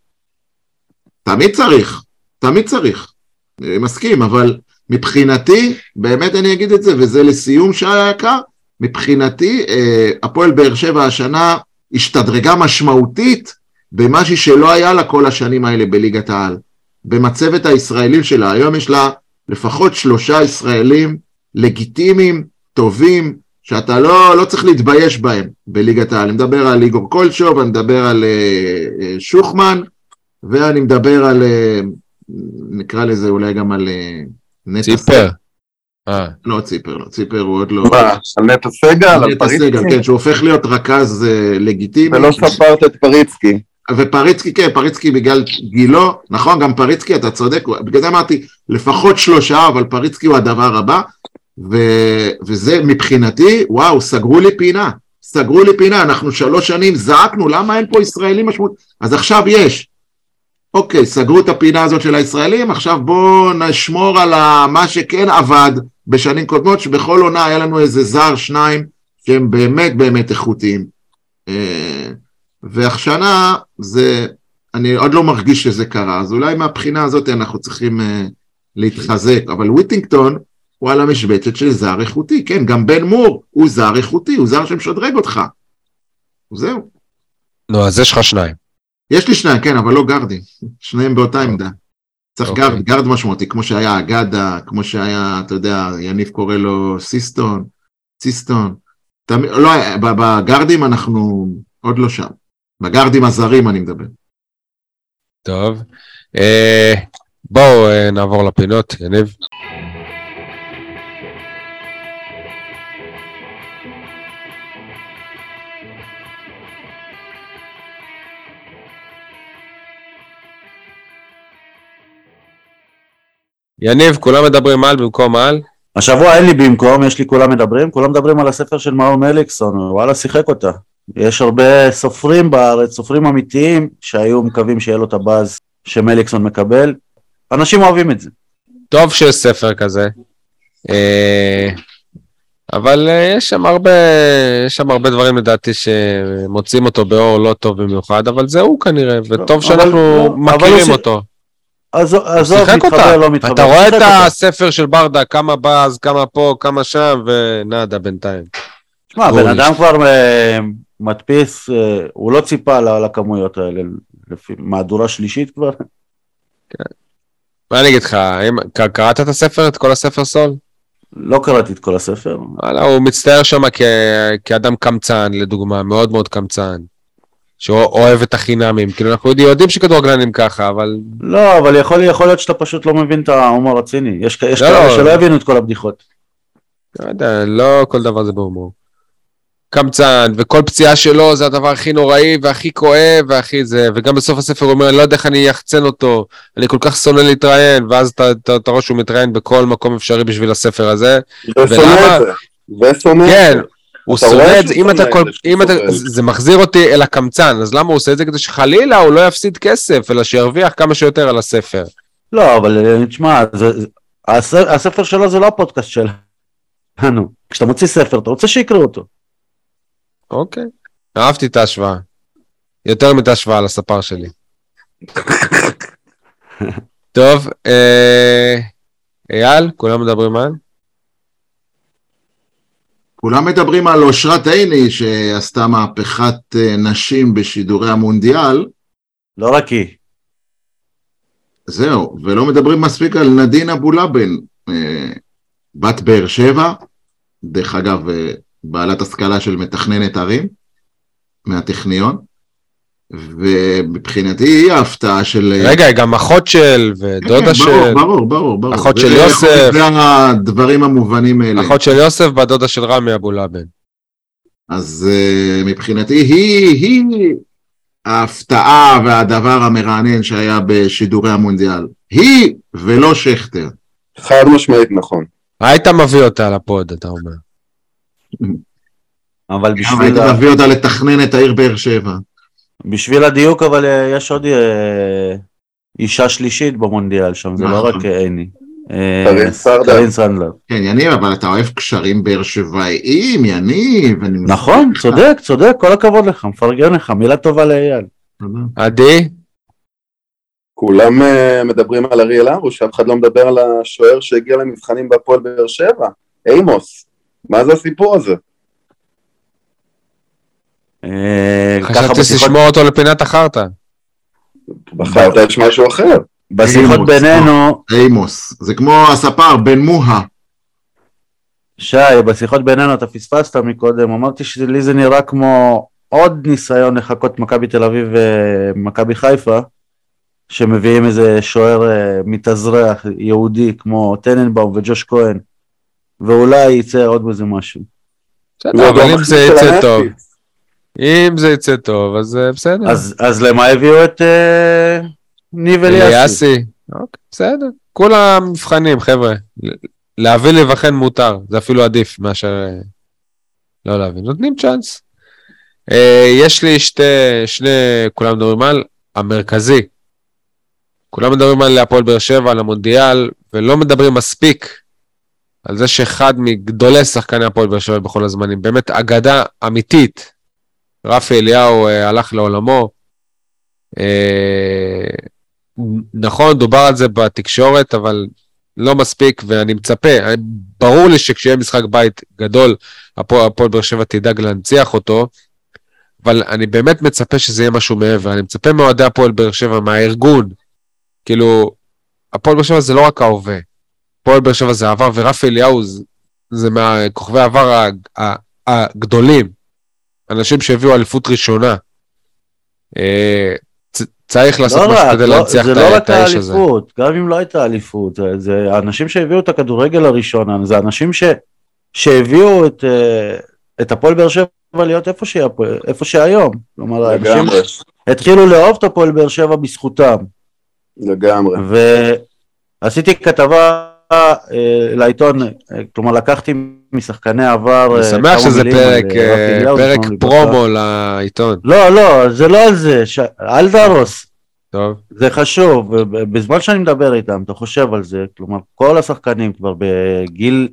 [SPEAKER 3] תמיד צריך, תמיד צריך. אני מסכים, אבל מבחינתי, באמת אני אגיד את זה, וזה לסיום שי היקר, מבחינתי, אה, הפועל באר שבע השנה השתדרגה משמעותית במשהו שלא היה לה כל השנים האלה בליגת העל. במצבת הישראלים שלה, היום יש לה לפחות שלושה ישראלים לגיטימיים, טובים, שאתה לא, לא צריך להתבייש בהם בליגת העל. אני מדבר על איגור קולשוב, אני מדבר על uh, uh, שוחמן, ואני מדבר על, uh, נקרא לזה אולי גם על uh,
[SPEAKER 1] נטע ציפר.
[SPEAKER 3] אה. לא ציפר, לא, ציפר הוא עוד לא...
[SPEAKER 4] מה, על נטע סגל? על
[SPEAKER 3] נטע סגל, כן, שהוא הופך להיות רכז uh, לגיטימי.
[SPEAKER 4] ולא ספרת את פריצקי.
[SPEAKER 3] ופריצקי, כן, פריצקי בגלל גילו, נכון, גם פריצקי, אתה צודק, בגלל זה אמרתי, לפחות שלושה, אבל פריצקי הוא הדבר הבא, ו, וזה מבחינתי, וואו, סגרו לי פינה, סגרו לי פינה, אנחנו שלוש שנים זעקנו, למה אין פה ישראלים משמעות? אז עכשיו יש. אוקיי, סגרו את הפינה הזאת של הישראלים, עכשיו בואו נשמור על מה שכן עבד בשנים קודמות, שבכל עונה היה לנו איזה זר, שניים, שהם באמת באמת איכותיים. אה, והשנה זה אני עוד לא מרגיש שזה קרה, אז אולי מהבחינה הזאת אנחנו צריכים uh, להתחזק, אבל וויטינגטון הוא על המשבצת של זר איכותי, כן, גם בן מור הוא זר איכותי, הוא זר שמשדרג אותך. זהו.
[SPEAKER 1] נו, אז יש לך שניים.
[SPEAKER 3] יש לי שניים, כן, אבל לא גרדים, שניהם באותה עמדה. צריך
[SPEAKER 1] אוקיי.
[SPEAKER 3] גרד, גרד משמעותי, כמו שהיה אגדה, כמו שהיה, אתה יודע, יניב קורא לו סיסטון, סיסטון. תמיד, לא, בגרדים אנחנו עוד לא שם. בגרדים הזרים אני מדבר.
[SPEAKER 1] טוב. אה, בואו אה, נעבור לפינות, יניב. יניב, כולם מדברים על במקום על?
[SPEAKER 2] השבוע אין לי במקום, יש לי כולם מדברים, כולם מדברים על הספר של מאור מליקסון, וואלה שיחק אותה. יש הרבה סופרים בארץ, סופרים אמיתיים, שהיו מקווים שיהיה לו את הבאז שמליקסון מקבל. אנשים אוהבים את זה.
[SPEAKER 1] טוב שיש ספר כזה. אה, אבל אה, יש שם הרבה, יש שם הרבה דברים לדעתי שמוצאים אותו באור לא טוב במיוחד, אבל זה הוא כנראה, וטוב
[SPEAKER 2] אבל-
[SPEAKER 1] שאנחנו
[SPEAKER 2] לא, אבל
[SPEAKER 1] מכירים
[SPEAKER 2] הוא
[SPEAKER 1] אותו.
[SPEAKER 2] עזוב, מתחבר,
[SPEAKER 1] אותה.
[SPEAKER 2] לא מתחבר.
[SPEAKER 1] אתה רואה את. הספר של ברדה, כמה באז, כמה פה, כמה שם, ונאדה בינתיים.
[SPEAKER 2] שמע. בן אדם כבר אה, מדפיס, אה, הוא לא ציפה לכמויות האלה, לפי מהדורה שלישית כבר.
[SPEAKER 1] מה אני אגיד לך, קראת את הספר, את כל הספר סול?
[SPEAKER 2] לא קראתי את כל הספר.
[SPEAKER 1] וואלה, הוא מצטייר שם כאדם קמצן, לדוגמה, מאוד מאוד קמצן. שאוהב את החינמים, כאילו אנחנו יודעים- שכדורגלנים ככה, אבל
[SPEAKER 2] לא, אבל יכול, יכול להיות שאתה פשוט לא מבין את ההומור הציני. יש, יש
[SPEAKER 1] לא,
[SPEAKER 2] כאלה
[SPEAKER 1] לא.
[SPEAKER 2] שלא הבינו את כל הבדיחות.
[SPEAKER 1] לא יודע, לא כל דבר זה בהומור. קמצן, וכל פציעה שלו זה הדבר הכי נוראי והכי כואב והכי זה, וגם בסוף הספר הוא אומר, אני לא יודע איך אני אחצן אותו, אני כל כך שונא להתראיין, ואז אתה- רואה שהוא מתראיין בכל מקום אפשרי בשביל הספר הזה.
[SPEAKER 4] ושונא? את זה. ושונא את
[SPEAKER 1] כן,
[SPEAKER 4] זה.
[SPEAKER 1] הוא
[SPEAKER 4] אתה רואה
[SPEAKER 1] שונא את זה,
[SPEAKER 4] שהוא
[SPEAKER 1] אם אתה כל, אם אתה. זה מחזיר אותי אל הקמצן, אז למה הוא עושה את זה? כדי שחלילה הוא לא יפסיד כסף, אלא שירוויח כמה שיותר על הספר.
[SPEAKER 2] לא, אבל אה, תשמע, הספר שלו זה לא הפודקאסט שלנו. כשאתה מוציא ספר, אתה רוצה שיקראו אותו.
[SPEAKER 1] אוקיי. אהבתי את ההשוואה. יותר מאת ההשוואה לספר שלי. טוב, אה, אייל, כולם מדברים על?
[SPEAKER 3] כולם מדברים על אושרת עיני שעשתה מהפכת אה, נשים בשידורי המונדיאל,
[SPEAKER 2] לא רק היא.
[SPEAKER 3] זהו, ולא מדברים מספיק על נדין אבולאבן, אה, בת באר שבע, דרך אגב, אה, בעלת השכלה של מתכננת ערים, מהטכניון, ומבחינתי היא ההפתעה של...
[SPEAKER 1] רגע, היא גם אחות של, ודודה
[SPEAKER 3] כן,
[SPEAKER 1] של,
[SPEAKER 3] ברור, ברור, ברור, ברור.
[SPEAKER 1] אחות של יוסף.
[SPEAKER 3] זה הדברים המובנים מאליהם.
[SPEAKER 1] אחות של יוסף, בת דודה של רמי אבולאבן.
[SPEAKER 3] אז uh, מבחינתי היא, היא ההפתעה והדבר המרענן שהיה בשידורי המונדיאל. היא ולא שכטר.
[SPEAKER 4] חד משמעית נכון.
[SPEAKER 1] היית מביא אותה לפוד, אתה אומר.
[SPEAKER 2] אבל בשביל,
[SPEAKER 3] היית. מביא אותה לתכנן את העיר באר שבע.
[SPEAKER 2] בשביל הדיוק, אבל אה, יש עוד אה, אישה שלישית במונדיאל שם, זה לא
[SPEAKER 3] נכון.
[SPEAKER 2] רק עיני. אה,
[SPEAKER 4] קרין
[SPEAKER 2] סנדלר.
[SPEAKER 3] כן, יניב, אבל אתה אוהב קשרים באר שבעיים, יניב.
[SPEAKER 2] נכון. צודק, צודק, כל הכבוד לך, מפרגן לך, מילה טובה לאייל.
[SPEAKER 1] עדי?
[SPEAKER 4] כולם מדברים על אריאל הרוש, אף אחד לא מדבר על השוער שהגיע למבחנים בהפועל באר שבע, אימוס. מה זה הסיפור הזה?
[SPEAKER 2] אה,
[SPEAKER 1] חשבתי שתשמור אותו לפינת החרטא.
[SPEAKER 4] בחרת יש משהו אחר.
[SPEAKER 2] בשיחות בינינו,
[SPEAKER 3] אימוס. זה כמו הספר, בן מוהה.
[SPEAKER 2] שי, בשיחות בינינו אתה פספסת מקודם, אמרתי שלי זה נראה כמו עוד ניסיון לחקות מכבי תל אביב ומכבי חיפה, שמביאים איזה שוער אה, מתאזרח יהודי כמו טננבאום וג'וש כהן, ואולי יצא עוד בזה משהו.
[SPEAKER 1] בסדר, אבל אם זה יצא טוב. אם זה יצא טוב, אז אה, בסדר.
[SPEAKER 2] אז, אז למה הביאו את אה, ניב אליאסי?
[SPEAKER 1] אליאסי. אוקיי, בסדר. כולם מבחנים, חבר'ה. להבין להיבחן מותר, זה אפילו עדיף מאשר אה, לא להבין. נותנים צ'אנס. אה, יש לי שתי, שני, כולם מדברים על המרכזי. כולם מדברים על הפועל באר שבע, על המונדיאל, ולא מדברים מספיק על זה שאחד מגדולי שחקני הפועל באר שבע בכל הזמנים, באמת אגדה אמיתית. רפי אליהו אה, הלך לעולמו. אה, נכון, דובר על זה בתקשורת, אבל לא מספיק, ואני מצפה, ברור לי שכשיהיה משחק בית גדול, הפועל באר שבע תדאג להנציח אותו, אבל אני באמת מצפה שזה יהיה משהו מעבר. אני מצפה מאוהדי הפועל באר שבע, מהארגון. כאילו, הפועל באר שבע זה לא רק ההווה. הפועל באר שבע זה העבר, ורפי אליהו זה, זה מהכוכבי העבר הגדולים. אנשים שהביאו אליפות ראשונה. אה, צריך לעשות
[SPEAKER 2] לא
[SPEAKER 1] משהו
[SPEAKER 2] רק,
[SPEAKER 1] כדי
[SPEAKER 2] לא,
[SPEAKER 1] להנציח
[SPEAKER 2] זה
[SPEAKER 1] את
[SPEAKER 2] לא רק
[SPEAKER 1] את האיש הזה.
[SPEAKER 2] האליפות, גם אם לא הייתה אליפות, זה- זה האנשים שהביאו את הכדורגל הראשון, זה אנשים ש, שהביאו את, אה, את הפועל באר שבע להיות איפה, הפועל- איפה שהיום. כלומר, אנשים
[SPEAKER 4] לגמרי,
[SPEAKER 2] התחילו לאהוב את הפועל באר שבע בזכותם.
[SPEAKER 4] לגמרי.
[SPEAKER 2] ועשיתי כתבה לעיתון, אה, כלומר לקחתי משחקני עבר
[SPEAKER 1] אני
[SPEAKER 2] אה,
[SPEAKER 1] שמח שזה פרק,
[SPEAKER 2] אה,
[SPEAKER 1] אה, פרק. פרומו לעיתון.
[SPEAKER 2] לא, לא, זה לא על זה, ש... אל תהרוס.
[SPEAKER 1] טוב.
[SPEAKER 2] זה חשוב, בזמן שאני מדבר איתם, אתה חושב על זה, כלומר, כל השחקנים כבר בגיל,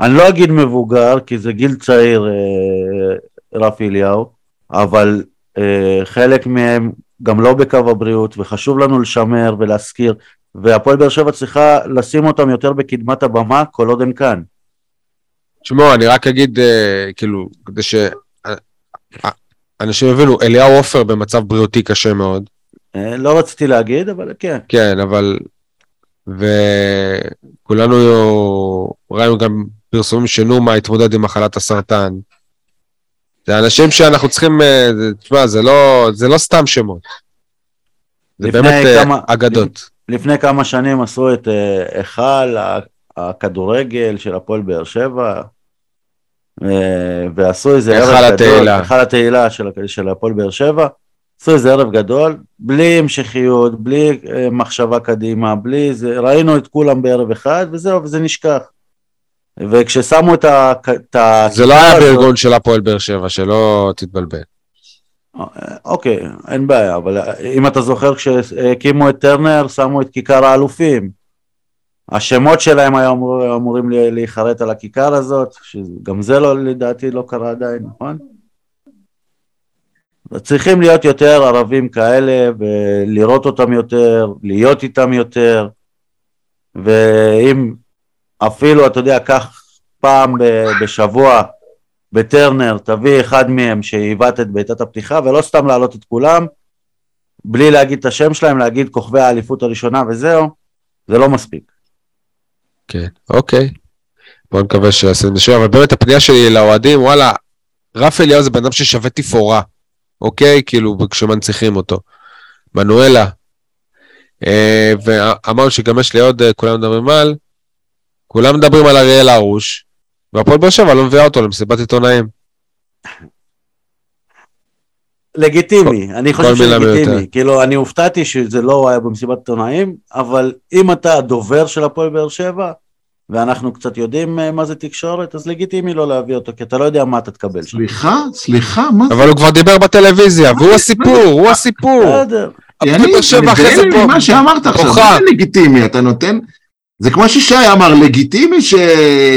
[SPEAKER 2] אני לא אגיד מבוגר, כי זה גיל צעיר, אה, רפי אליהו, אבל אה, חלק מהם גם לא בקו הבריאות, וחשוב לנו לשמר ולהזכיר, והפועל באר שבע צריכה לשים אותם יותר בקדמת הבמה, כל עוד הם כאן.
[SPEAKER 1] תשמעו, אני רק אגיד, אה, כאילו, כדי שאנשים יבינו, אליהו עופר במצב בריאותי קשה מאוד.
[SPEAKER 2] אה, לא רציתי להגיד, אבל כן.
[SPEAKER 1] כן, אבל... וכולנו ראינו גם פרסומים שנומה התמודד עם מחלת הסרטן. זה אנשים שאנחנו צריכים, אה, תשמע, זה לא, זה לא סתם שמות. זה באמת אה,
[SPEAKER 2] כמה-
[SPEAKER 1] אגדות.
[SPEAKER 2] לפני כמה שנים עשו את אה, היכל ה- הכדורגל של הפועל באר שבע, אה, ועשו איזה ערב גדול. היכל התהילה של, של הפועל באר שבע, עשו איזה ערב גדול, בלי המשכיות, בלי אה, מחשבה קדימה, בלי זה, ראינו את כולם בערב אחד, וזהו, וזה נשכח. וכששמו את ה...
[SPEAKER 1] זה לא היה בארגון של הפועל באר שבע, שלא תתבלבל.
[SPEAKER 2] אוקיי, אין בעיה, אבל אם אתה זוכר כשהקימו את טרנר, שמו את כיכר האלופים. השמות שלהם היו אמור, אמורים לה- להיחרט על הכיכר הזאת, שגם זה לא, לדעתי לא קרה עדיין, נכון? צריכים להיות יותר ערבים כאלה, ולראות אותם יותר, להיות איתם יותר, ואם אפילו, אתה יודע, קח פעם בשבוע בטרנר, תביא אחד מהם שעיוות את בעיטת הפתיחה, ולא סתם להעלות את כולם, בלי להגיד את השם שלהם, להגיד כוכבי האליפות הראשונה וזהו, זה לא מספיק.
[SPEAKER 1] כן, אוקיי. בוא נקווה שעשינו שיר, אבל באמת הפנייה שלי לאוהדים, וואלה, רף אליהו זה בן אדם ששווה תפאורה, אוקיי? כאילו, כשמנציחים אותו. מנואלה. אה, ואמרנו שגם יש לי עוד, אה, כולם מדברים על, כולם מדברים על אריאל הרוש, והפועל באר שבע לא מביאה אותו למסיבת עיתונאים.
[SPEAKER 2] לגיטימי, אני חושב
[SPEAKER 1] כל
[SPEAKER 2] שלגיטימי. כאילו אני הופתעתי שזה לא היה במסיבת עיתונאים, אבל אם אתה הדובר של הפועל באר שבע, ואנחנו קצת יודעים אה, מה זה תקשורת, אז לגיטימי לא להביא אותו, כי אתה לא יודע מה אתה תקבל שם.
[SPEAKER 3] סליחה, סליחה, מה זה?
[SPEAKER 1] אבל הוא כבר דיבר בטלוויזיה, והוא הסיפור, הוא הסיפור.
[SPEAKER 2] בסדר,
[SPEAKER 3] אני
[SPEAKER 1] אחרי זה
[SPEAKER 3] בהלם
[SPEAKER 1] פה,
[SPEAKER 3] ממה שאמרת עכשיו. זה לגיטימי, אתה נותן... זה כמו ששי אמר, לגיטימי ש...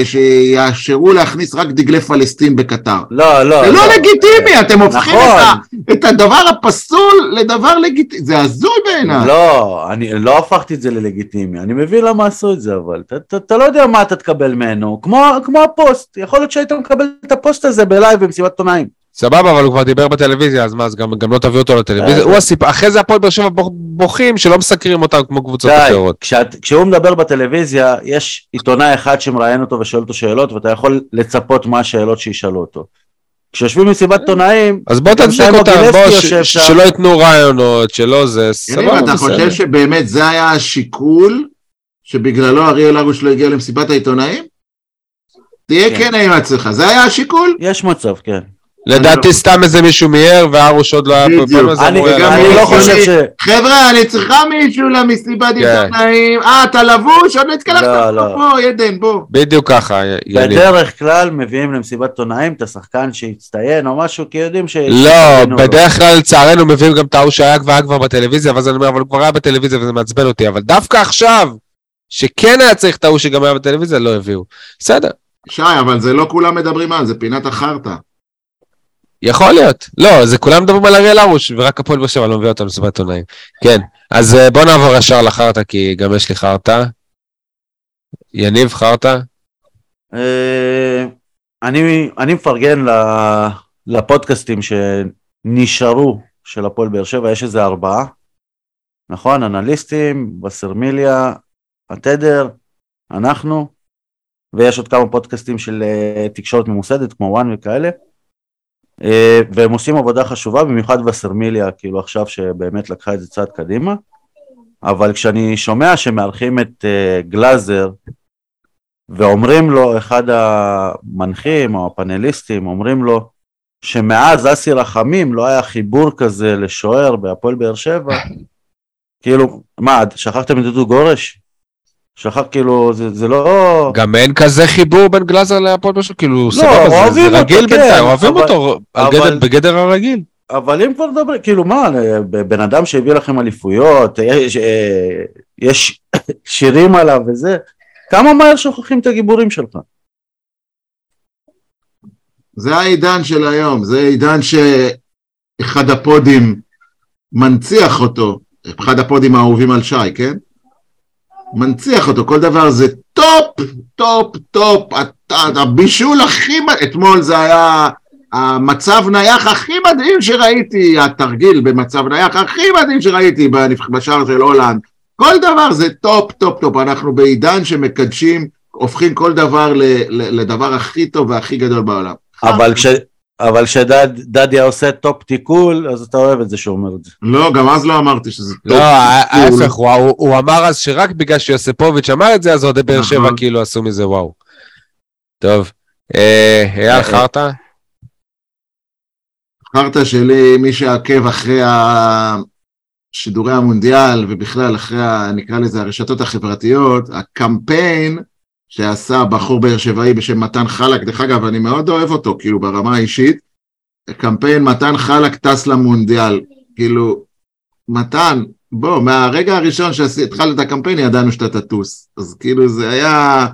[SPEAKER 3] שיאשרו להכניס רק דגלי פלסטין בקטר.
[SPEAKER 2] לא, לא.
[SPEAKER 3] זה לא לגיטימי, אתם הופכים
[SPEAKER 2] נכון.
[SPEAKER 3] את, ה... את הדבר הפסול לדבר לגיטימי, זה הזוי בעיניי.
[SPEAKER 2] לא, אני לא הפכתי את זה ללגיטימי, אני מבין למה עשו את זה, אבל אתה- אתה- אתה לא יודע מה אתה תקבל ממנו, כמו כמו הפוסט, יכול להיות שהיית מקבל את הפוסט הזה בלייב במסיבת עיתונאים.
[SPEAKER 1] סבבה, אבל הוא כבר דיבר בטלוויזיה, אז מה, אז גם, גם לא תביא אותו לטלוויזיה?
[SPEAKER 2] אה,
[SPEAKER 1] הוא הסיפור, אחרי זה הפועל באר שבע בוכים שלא מסקרים אותם כמו קבוצות
[SPEAKER 2] די,
[SPEAKER 1] אחרות.
[SPEAKER 2] כשאת- כשהוא מדבר בטלוויזיה, יש עיתונאי אחד שמראיין אותו ושואל אותו שאלות, ואתה יכול לצפות מה השאלות שישאלו אותו. כשיושבים במסיבת עיתונאים,
[SPEAKER 1] אז בוא תצדיק אותם, בוא, ש-
[SPEAKER 2] שם.
[SPEAKER 1] שלא ייתנו רעיונות, שלא זה, סבבה,
[SPEAKER 3] אתה חושב. שבאמת זה היה השיקול שבגללו אריאל הרוש לא הגיע למסיבת העיתונאים? תהיה
[SPEAKER 2] כן.
[SPEAKER 3] כן עם עצמך, זה היה השיקול?
[SPEAKER 2] יש מצב, כן.
[SPEAKER 1] לדעתי סתם איזה מישהו מיהר, והרוש עוד לא היה פה,
[SPEAKER 2] אני. לא
[SPEAKER 3] הגיוני.
[SPEAKER 2] חושב ש...
[SPEAKER 3] חבר'ה, אני צריכה מישהו למסיבת
[SPEAKER 1] כן.
[SPEAKER 3] עיתונאים, אה, אתה לבוש? עוד לא התקלחת
[SPEAKER 2] לא,
[SPEAKER 3] לך
[SPEAKER 2] לא.
[SPEAKER 3] פה, עדן, בוא.
[SPEAKER 1] בדיוק ככה, יניב.
[SPEAKER 2] בדרך כלל מביאים למסיבת עיתונאים את השחקן שהצטיין או משהו, כי יודעים ש...
[SPEAKER 1] לא. בדרך כלל לצערנו מביאים גם את ההוא שהיה כבר היה כבר בטלוויזיה, ואז אני אומר, אבל הוא כבר היה בטלוויזיה וזה מעצבן אותי, אבל דווקא עכשיו, שכן היה צריך את ההוא שגם היה בטלוויזיה, לא הביאו. בסדר.
[SPEAKER 3] שי, אבל זה לא כולם מדברים על זה, פינת החרטא.
[SPEAKER 1] יכול להיות. לא, זה כולם מדברים על אריאל הרוש, ורק הפועל באר שבע לא מביא אותם למסיבת עונאים. כן, אז אה, בוא נעבור ישר לחרטא, כי גם יש לי חרטא. יניב, חרטא?
[SPEAKER 2] אה, אני, אני מפרגן לפודקאסטים שנשארו של הפועל באר שבע, יש איזה ארבעה, נכון? אנליסטים, בסרמיליה, התדר, אנחנו, ויש עוד כמה פודקאסטים של אה, תקשורת ממוסדת, כמו וואן וכאלה, והם עושים עבודה חשובה, במיוחד בסרמיליה, כאילו עכשיו שבאמת לקחה את זה צעד קדימה, אבל כשאני שומע שמארחים את אה, גלאזר, ואומרים לו, אחד המנחים או הפאנליסטים, אומרים לו, שמאז אסי רחמים לא היה חיבור כזה לשוער בהפועל באר שבע, כאילו, מה, שכחתם את דודו גורש? שכח, כאילו, זה, זה לא...
[SPEAKER 1] גם אין כזה חיבור בין גלאזר להפועל שבע, כאילו, סבבה, זה- זה
[SPEAKER 2] אותו,
[SPEAKER 1] רגיל
[SPEAKER 2] כן,
[SPEAKER 1] בינתיים, אוהבים
[SPEAKER 2] אבל-
[SPEAKER 1] אותו
[SPEAKER 2] אבל-
[SPEAKER 1] גדר- בגדר הרגיל.
[SPEAKER 2] אבל אם כבר מדברים, כאילו מה, בן אדם שהביא לכם אליפויות, יש, אה, יש שירים עליו וזה, כמה מהר שוכחים את הגיבורים שלך?
[SPEAKER 3] זה העידן של היום, זה עידן שאחד הפודים מנציח אותו, אחד הפודים האהובים על שי, כן? מנציח אותו, כל דבר זה top, top, top, הבישול הכי, אתמול זה היה המצב נייח הכי מדהים שראיתי, התרגיל במצב נייח הכי מדהים שראיתי בשער של הולנד, כל דבר זה top, top, top, אנחנו בעידן שמקדשים, הופכים כל דבר לדבר הכי טוב והכי גדול בעולם.
[SPEAKER 2] אבל כש... אבל כשדדיה עושה top tackle, אז אתה אוהב את זה שהוא אומר את זה.
[SPEAKER 3] לא, גם אז לא אמרתי שזה.
[SPEAKER 1] לא, ה-
[SPEAKER 3] כאילו,
[SPEAKER 1] ההפך, הוא- אמר אז שרק בגלל שיוספוביץ' אמר את זה, אז אוהדי באר
[SPEAKER 3] נכון.
[SPEAKER 1] שבע כאילו עשו מזה וואו. טוב, אה, אייל
[SPEAKER 2] אה,
[SPEAKER 1] חרטא?
[SPEAKER 3] חרטא שלי, מי שעקב אחרי שידורי המונדיאל ובכלל אחרי, נקרא לזה, הרשתות החברתיות, הקמפיין שעשה בחור באר שבעי בשם מתן חלק, דרך אגב, אני מאוד אוהב אותו, כאילו, ברמה האישית, קמפיין מתן חלק טס למונדיאל, כאילו, מתן, בוא, מהרגע הראשון שהתחלת את הקמפיין ידענו שאתה תטוס, אז כאילו זה היה,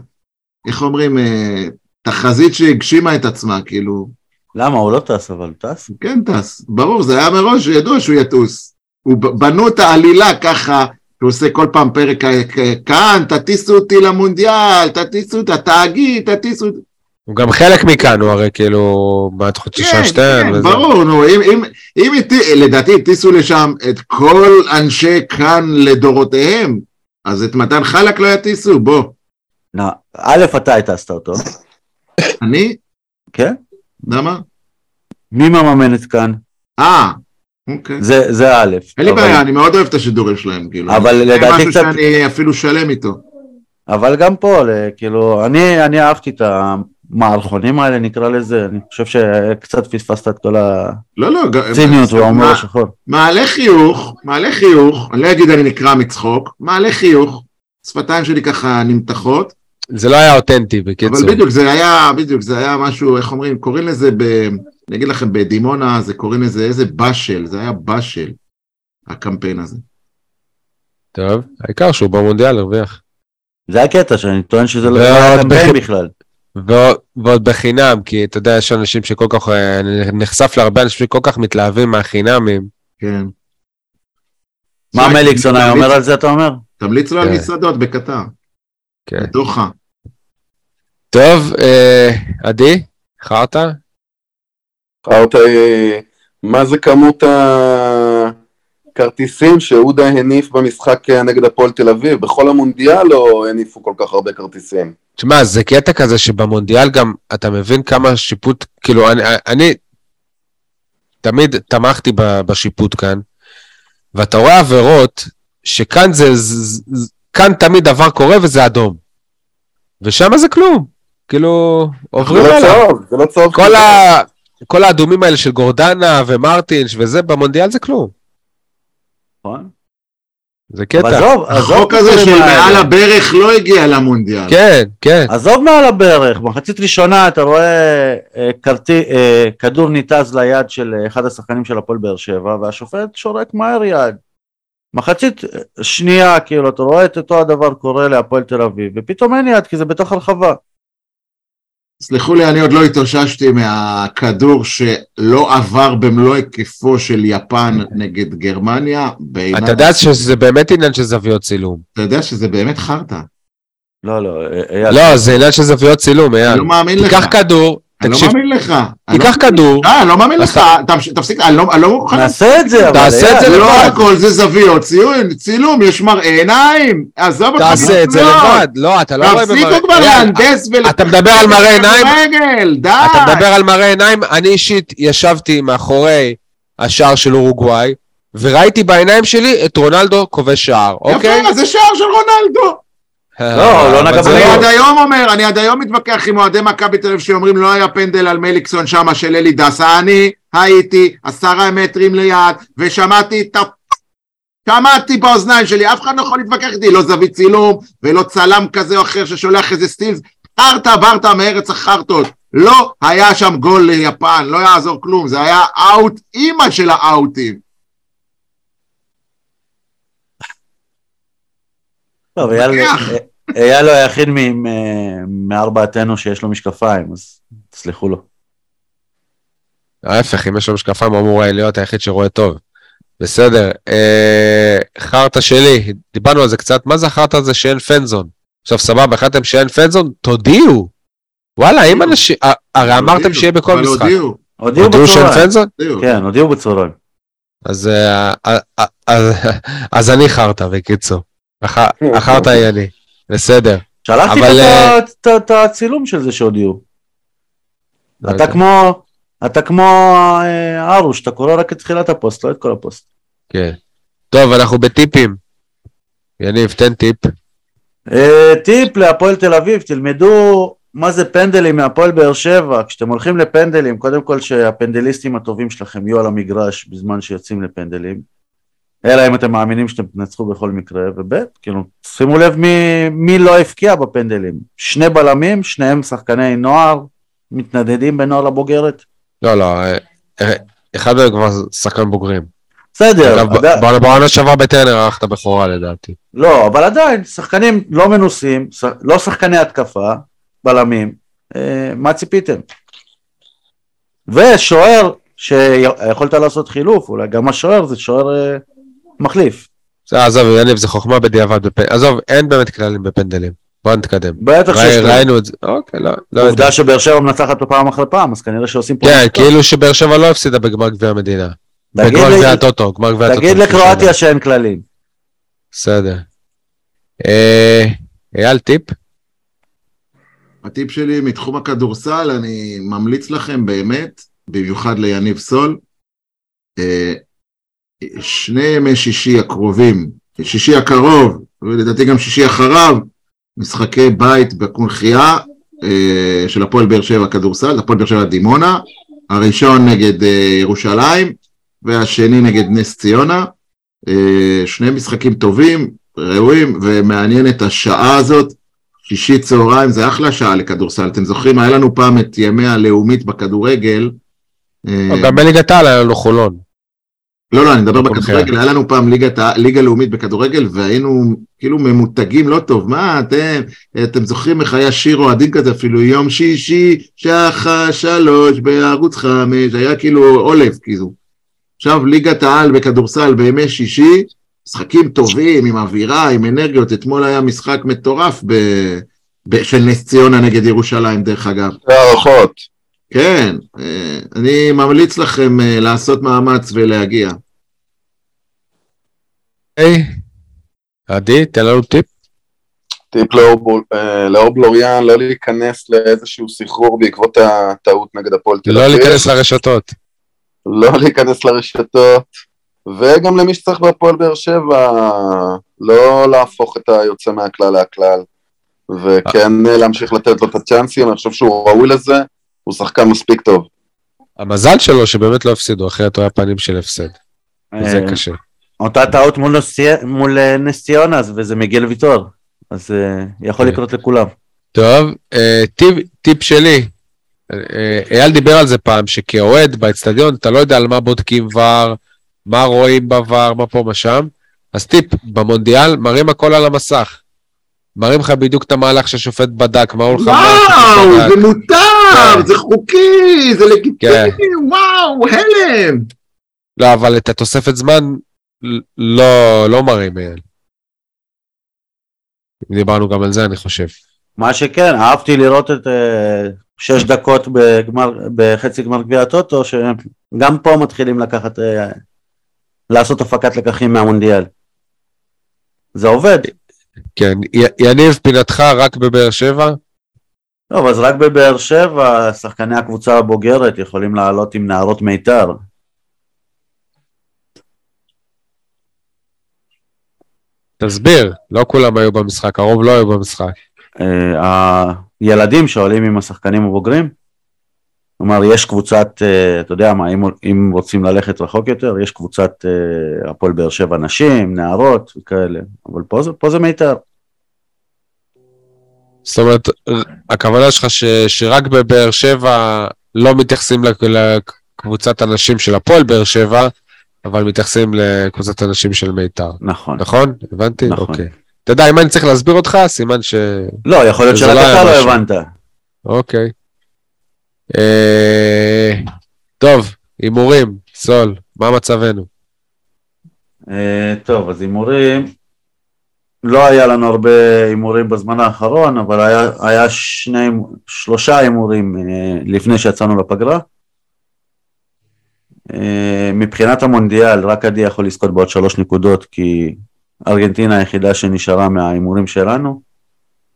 [SPEAKER 3] איך אומרים, אה, תחזית שהגשימה את עצמה, כאילו,
[SPEAKER 2] למה? הוא לא טס, אבל הוא טס?
[SPEAKER 3] כן טס, ברור, זה היה מראש, ידוע שהוא יטוס. הוא בנו את העלילה ככה, שהוא עושה כל פעם פרק כ- כ- כאן, תטיסו אותי למונדיאל, תטיסו את התאגיד, תטיסו.
[SPEAKER 1] הוא גם חלק מכאן, הוא הרי כאילו מהתוכנית של שי שטרן.
[SPEAKER 3] כן,
[SPEAKER 1] וזה.
[SPEAKER 3] ברור, נו, אם, אם, אם הטי- לדעתי הטיסו לשם את כל אנשי כאן לדורותיהם, אז את מתן חלק לא יטיסו, בוא.
[SPEAKER 2] לא, א', אתה הטסת אותו,
[SPEAKER 3] אני?
[SPEAKER 2] כן?
[SPEAKER 3] למה?
[SPEAKER 2] מי מממנת כאן?
[SPEAKER 3] אה, אוקיי.
[SPEAKER 2] זה, זה א'.
[SPEAKER 3] אין לי
[SPEAKER 2] אבל-
[SPEAKER 3] בעיה, אני מאוד אוהב את השידורים שלהם, כאילו.
[SPEAKER 2] אבל
[SPEAKER 3] זה
[SPEAKER 2] לדעתי
[SPEAKER 3] משהו
[SPEAKER 2] קצת-
[SPEAKER 3] שאני אפילו שלם איתו.
[SPEAKER 2] אבל גם פה, כאילו, אני, אני אהבתי את המערכונים האלה, נקרא לזה, אני חושב שקצת פספסת את כל
[SPEAKER 3] לא, לא,
[SPEAKER 2] הציניות וההומור השחור.
[SPEAKER 3] מעלה חיוך, מעלה חיוך, אני לא אגיד אני נקרע מצחוק, מעלה חיוך, שפתיים שלי ככה נמתחות,
[SPEAKER 1] זה לא היה אותנטי, בקיצור.
[SPEAKER 3] אבל בדיוק זה היה, בדיוק זה היה משהו, איך אומרים, קוראים לזה ב... אני אגיד לכם, בדימונה זה קוראים לזה איזה באשל, זה היה באשל, הקמפיין הזה.
[SPEAKER 1] טוב, העיקר שהוא במונדיאל הרוויח.
[SPEAKER 2] זה הקטע שאני טוען שזה לא היה קמפיין בכלל.
[SPEAKER 1] ועוד, ועוד בחינם, כי אתה יודע, יש אנשים שכל כך, אה, נחשף להרבה אנשים שכל כך מתלהבים מהחינמים.
[SPEAKER 3] כן.
[SPEAKER 2] מה מליקסון היה אומר על זה, אתה אומר?
[SPEAKER 3] תמליץ לו על
[SPEAKER 1] כן.
[SPEAKER 3] מסעדות בקטר,
[SPEAKER 1] כן.
[SPEAKER 3] בדוחה.
[SPEAKER 1] טוב, אה, עדי, חרטא?
[SPEAKER 4] אה, מה זה כמות הכרטיסים שעודה הניף במשחק אה, נגד הפועל תל אביב? בכל המונדיאל לא הניפו כל כך הרבה כרטיסים?
[SPEAKER 1] תשמע, זה קטע כזה שבמונדיאל גם, אתה מבין כמה שיפוט, כאילו, אני, אני תמיד תמכתי בשיפוט כאן, ואתה רואה עבירות שכאן זה, כאן תמיד דבר קורה וזה אדום. ושם זה כלום. כאילו,
[SPEAKER 4] זה
[SPEAKER 1] עוברים
[SPEAKER 4] לא
[SPEAKER 1] עליו.
[SPEAKER 4] צהוב, זה לא צהוב.
[SPEAKER 1] כל, ה... כל האדומים האלה של גורדנה ומרטינש וזה, במונדיאל זה כלום.
[SPEAKER 2] נכון?
[SPEAKER 1] זה קטע.
[SPEAKER 2] עזוב, עזוב.
[SPEAKER 3] החוק הזה של. מעל הברך לא הגיע למונדיאל.
[SPEAKER 1] כן, כן.
[SPEAKER 2] עזוב מעל הברך, מחצית ראשונה אתה רואה אה, כרטי, אה, כדור ניתז ליד של אה, אחד השחקנים של הפועל באר שבע והשופט שורק מהר יד. מחצית אה, שנייה כאילו אתה רואה את אותו הדבר קורה להפועל תל אביב ופתאום אין יד כי זה בתוך הרחבה.
[SPEAKER 3] סלחו לי, אני עוד לא התאוששתי מהכדור שלא עבר במלוא היקפו של יפן נגד גרמניה.
[SPEAKER 1] אתה יודע שזה באמת עניין של זוויות צילום.
[SPEAKER 3] אתה יודע שזה באמת חרטא.
[SPEAKER 2] לא, לא, אייל.
[SPEAKER 1] לא, זה עניין של זוויות צילום,
[SPEAKER 3] אני
[SPEAKER 1] אייל.
[SPEAKER 3] לא מאמין לך.
[SPEAKER 1] תיקח כדור,
[SPEAKER 3] אני לא מאמין לך. אני לא-
[SPEAKER 1] תיקח כדור,
[SPEAKER 3] די, אני לא מאמין לך. תפסיק, אני לא אני לא מוכן.
[SPEAKER 2] נעשה את זה, אבל
[SPEAKER 1] תעשה את. זה
[SPEAKER 3] לא
[SPEAKER 1] לבד.
[SPEAKER 3] הכל זה זוויות, צילום, יש מראה עיניים. עזוב אותך.
[SPEAKER 1] תעשה את זה. לבד. לא, אתה לא רואה
[SPEAKER 3] תפסיקו כבר
[SPEAKER 1] אייל,
[SPEAKER 3] להנדס ול...
[SPEAKER 1] אתה מדבר על מראה עיניים?
[SPEAKER 3] די.
[SPEAKER 1] אתה מדבר על מראה עיניים, אני אישית ישבתי מאחורי השער של אורוגוואי, וראיתי בעיניים שלי את רונלדו כובש שער, אוקיי?
[SPEAKER 3] יפה, זה שער של רונלדו.
[SPEAKER 2] לא, לא נגע
[SPEAKER 1] אבל זה
[SPEAKER 3] אני
[SPEAKER 2] בגול.
[SPEAKER 3] עד היום אומר, אני עד היום מתווכח עם אוהדי מכבי תל אביב שאומרים לא היה פנדל על מליקסון שמה של אלי דסה, אני הייתי עשרה מטרים ליד ושמעתי את ה... שמעתי באוזניים שלי, אף אחד לא יכול להתווכח איתי, לא זווית צילום ולא צלם כזה או אחר ששולח איזה סטילס, חרטה ברטה מארץ החרטות, לא היה שם גול ליפן, לא יעזור כלום, זה היה אאוט, אימא של האאוטים.
[SPEAKER 2] טוב, אייל
[SPEAKER 3] מתווכח.
[SPEAKER 2] אייל הוא היחיד מארבעתנו שיש לו משקפיים, אז תסלחו לו.
[SPEAKER 1] ההפך, אם יש לו משקפיים, הוא אמור להיות היחיד שרואה טוב. בסדר. אה, חרטא שלי, דיברנו על זה קצת, מה זה החרטא הזה שאין פנזון? עכשיו סבבה, החלטתם שאין פנזון? תודיעו. וואלה, אם אנשים... אה, הרי אמרתם שיהיה בכל משחק.
[SPEAKER 3] הודיעו,
[SPEAKER 2] הודיעו
[SPEAKER 1] הודיעו שאין
[SPEAKER 2] בצהריים. כן, הודיעו בצהריים.
[SPEAKER 1] אז, אה, אז- אז אני חרטא, בקיצור. הח- החרטא היא אני. בסדר.
[SPEAKER 2] שלחתי
[SPEAKER 1] אבל, אה,
[SPEAKER 2] את- הצילום של זה שהודיעו.
[SPEAKER 1] לא
[SPEAKER 2] אתה
[SPEAKER 1] יודע.
[SPEAKER 2] כמו, אתה כמו אה, ארוש, אתה קורא רק את תחילת הפוסט, לא את כל הפוסט.
[SPEAKER 1] כן. טוב, אנחנו בטיפים. יניב, תן טיפ.
[SPEAKER 2] אה, טיפ להפועל תל אביב, תלמדו מה זה פנדלים מהפועל באר שבע. כשאתם הולכים לפנדלים, קודם כל שהפנדליסטים הטובים שלכם יהיו על המגרש בזמן שיוצאים לפנדלים. אלא אם אתם מאמינים שאתם תנצחו בכל מקרה, וב' כאילו, שימו לב מי, מי לא הבקיע בפנדלים. שני בלמים, שניהם שחקני נוער, מתנדדים בין נוער לבוגרת.
[SPEAKER 1] לא, לא, אה, אה, אחד מהם כבר שחקן בוגרים.
[SPEAKER 2] בסדר,
[SPEAKER 1] אגב, בעונה שעברה בטרנר ערכת בכורה לדעתי.
[SPEAKER 2] לא, אבל עדיין, שחקנים לא מנוסים. לא שחקני התקפה, בלמים, אה, מה ציפיתם? ושוער שיכולת לעשות חילוף, אולי גם השוער זה שוער מחליף.
[SPEAKER 1] עזוב, יניב, זה חוכמה בדיעבד. בפ- עזוב, אין באמת כללים בפנדלים. בוא נתקדם.
[SPEAKER 2] בטח
[SPEAKER 1] ראי-
[SPEAKER 2] שיש...
[SPEAKER 1] ראינו את זה. אוקיי, לא, לא יודע.
[SPEAKER 2] עובדה שבאר שבע מנצחת פה פעם אחרי פעם, אז כנראה שעושים פה...
[SPEAKER 1] כן. כאילו שבאר שבע לא הפסידה גמר גביע המדינה. בגמר
[SPEAKER 2] לי-
[SPEAKER 1] גביע הטוטו, גמר גביע הטוטו.
[SPEAKER 2] תגיד לקרואטיה. שאין כללים.
[SPEAKER 1] בסדר. אה, אייל, טיפ?
[SPEAKER 3] הטיפ שלי מתחום הכדורסל, אני ממליץ לכם באמת, במיוחד ליניב סול, אה, שני ימי שישי הקרובים, שישי הקרוב, ולדעתי גם שישי אחריו, משחקי בית בקונכייה אה, של הפועל באר שבע כדורסל, הפועל באר שבע דימונה, הראשון נגד אה, ירושלים, והשני נגד נס ציונה. אה, שני משחקים טובים, ראויים, ומעניין את השעה הזאת, שישי צהריים זה אחלה שעה לכדורסל, אתם זוכרים, היה לנו פעם את ימי הלאומית בכדורגל.
[SPEAKER 1] גם בליגת העל היה לנו חולון.
[SPEAKER 3] לא, לא, אני מדבר
[SPEAKER 1] הכל
[SPEAKER 3] בכדורגל, היה לנו פעם ליגה לאומית בכדורגל, והיינו כאילו ממותגים לא טוב, מה אתם, אתם זוכרים איך היה שיר אוהדים כזה אפילו, יום שישי, שחה שלוש, בערוץ חמש, היה כאילו עולב, כאילו. עכשיו ליגת העל בכדורסל בימי שישי, משחקים טובים, עם אווירה, עם אנרגיות, אתמול היה משחק מטורף ב... ב... של נס ציונה נגד ירושלים, דרך אגב.
[SPEAKER 4] הערכות.
[SPEAKER 3] כן, אה, אני ממליץ לכם אה, לעשות מאמץ ולהגיע.
[SPEAKER 1] היי, עדי, תן לנו טיפ.
[SPEAKER 4] טיפ לאור אה, לאור בלוריאן, לא להיכנס לאיזשהו סחרור בעקבות הטעות נגד הפועל תל
[SPEAKER 1] לא
[SPEAKER 4] אביב.
[SPEAKER 1] להיכנס לרשתות.
[SPEAKER 4] לא להיכנס לרשתות, וגם למי שצריך בהפועל באר שבע, לא להפוך את היוצא מהכלל להכלל, וכן להמשיך לתת לו את הצ'אנסים, אני חושב שהוא ראוי לזה, הוא שחקן מספיק טוב.
[SPEAKER 1] המזל שלו שבאמת לא הפסידו, אחרת הוא היה פנים של הפסד. זה
[SPEAKER 2] אה,
[SPEAKER 1] קשה.
[SPEAKER 2] אותה טעות מול נס צי- מול אה, נס ציונה, וזה מיגל ויטור. אז אה, יכול. לקרות לכולם.
[SPEAKER 1] טוב, טיפ, טיפ שלי. אייל דיבר על זה פעם, שכאוהד באצטדיון אתה לא יודע על מה בודקים ור, מה רואים בVAR, מה פה, מה שם. אז טיפ, במונדיאל מראים הכל על המסך. מראים לך בדיוק את המהלך שהשופט בדק, מה הוא לך...
[SPEAKER 3] וואו, זה מותר,
[SPEAKER 1] כן.
[SPEAKER 3] זה חוקי, זה
[SPEAKER 1] כן.
[SPEAKER 3] לגיטימי, וואו, הלם.
[SPEAKER 1] לא, אבל את התוספת זמן לא, לא מראים. דיברנו גם על זה, אני חושב.
[SPEAKER 2] מה שכן, אהבתי לראות את אה, שש דקות בגמר, בחצי גמר גביע הטוטו, שגם פה מתחילים לקחת, אה, לעשות הפקת לקחים מהמונדיאל. זה עובד.
[SPEAKER 1] כן, יניב, פינתך רק בבאר שבע?
[SPEAKER 2] טוב, אז רק בבאר שבע, שחקני הקבוצה הבוגרת יכולים לעלות עם נערות מיתר.
[SPEAKER 1] תסביר, לא כולם היו במשחק, הרוב לא היו במשחק.
[SPEAKER 2] אה, הילדים שעולים עם השחקנים הבוגרים, כלומר יש קבוצת, אה, אתה יודע מה, אם, אם רוצים ללכת רחוק יותר, יש קבוצת אה, הפועל באר שבע נשים, נערות וכאלה, אבל פה פה זה מיתר.
[SPEAKER 1] זאת אומרת, הכוונה שלך ש, שרק בבאר שבע לא מתייחסים לק- לקבוצת הנשים של הפועל באר שבע, אבל מתייחסים לקבוצת הנשים של מיתר.
[SPEAKER 2] נכון.
[SPEAKER 1] נכון? הבנתי?
[SPEAKER 2] נכון.
[SPEAKER 1] אוקיי. אתה יודע, אם אני צריך להסביר אותך, סימן ש...
[SPEAKER 2] לא, יכול להיות שרק
[SPEAKER 1] לא
[SPEAKER 2] אתה לא. הבנת.
[SPEAKER 1] אוקיי. אה, טוב, הימורים, סול, מה מצבנו?
[SPEAKER 2] אה, טוב, אז הימורים, לא היה לנו הרבה הימורים בזמן האחרון, אבל היה, היה שני, שלושה הימורים אה, לפני שיצאנו לפגרה. מבחינת המונדיאל, רק עדי יכול לזכות בעוד שלוש נקודות, כי ארגנטינה היחידה שנשארה מההימורים שלנו.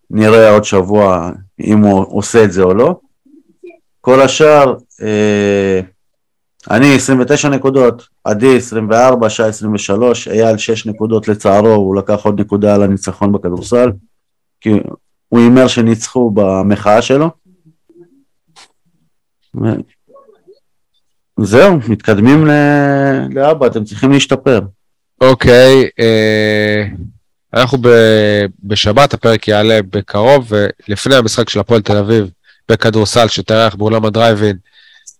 [SPEAKER 2] נראה עוד שבוע אם הוא עושה את זה או לא. כל השאר, אה, אני 29 נקודות, עדי 24, שי 23, אייל 6 נקודות לצערו, הוא לקח עוד נקודה על הניצחון בכדורסל, כי הוא הימר שניצחו במחאה שלו. זהו, מתקדמים לאבא, אתם צריכים להשתפר.
[SPEAKER 1] אוקיי, אה, אנחנו בשבת, הפרק יעלה בקרוב, ולפני המשחק של הפועל תל אביב בכדורסל שתארח באולם הדרייבין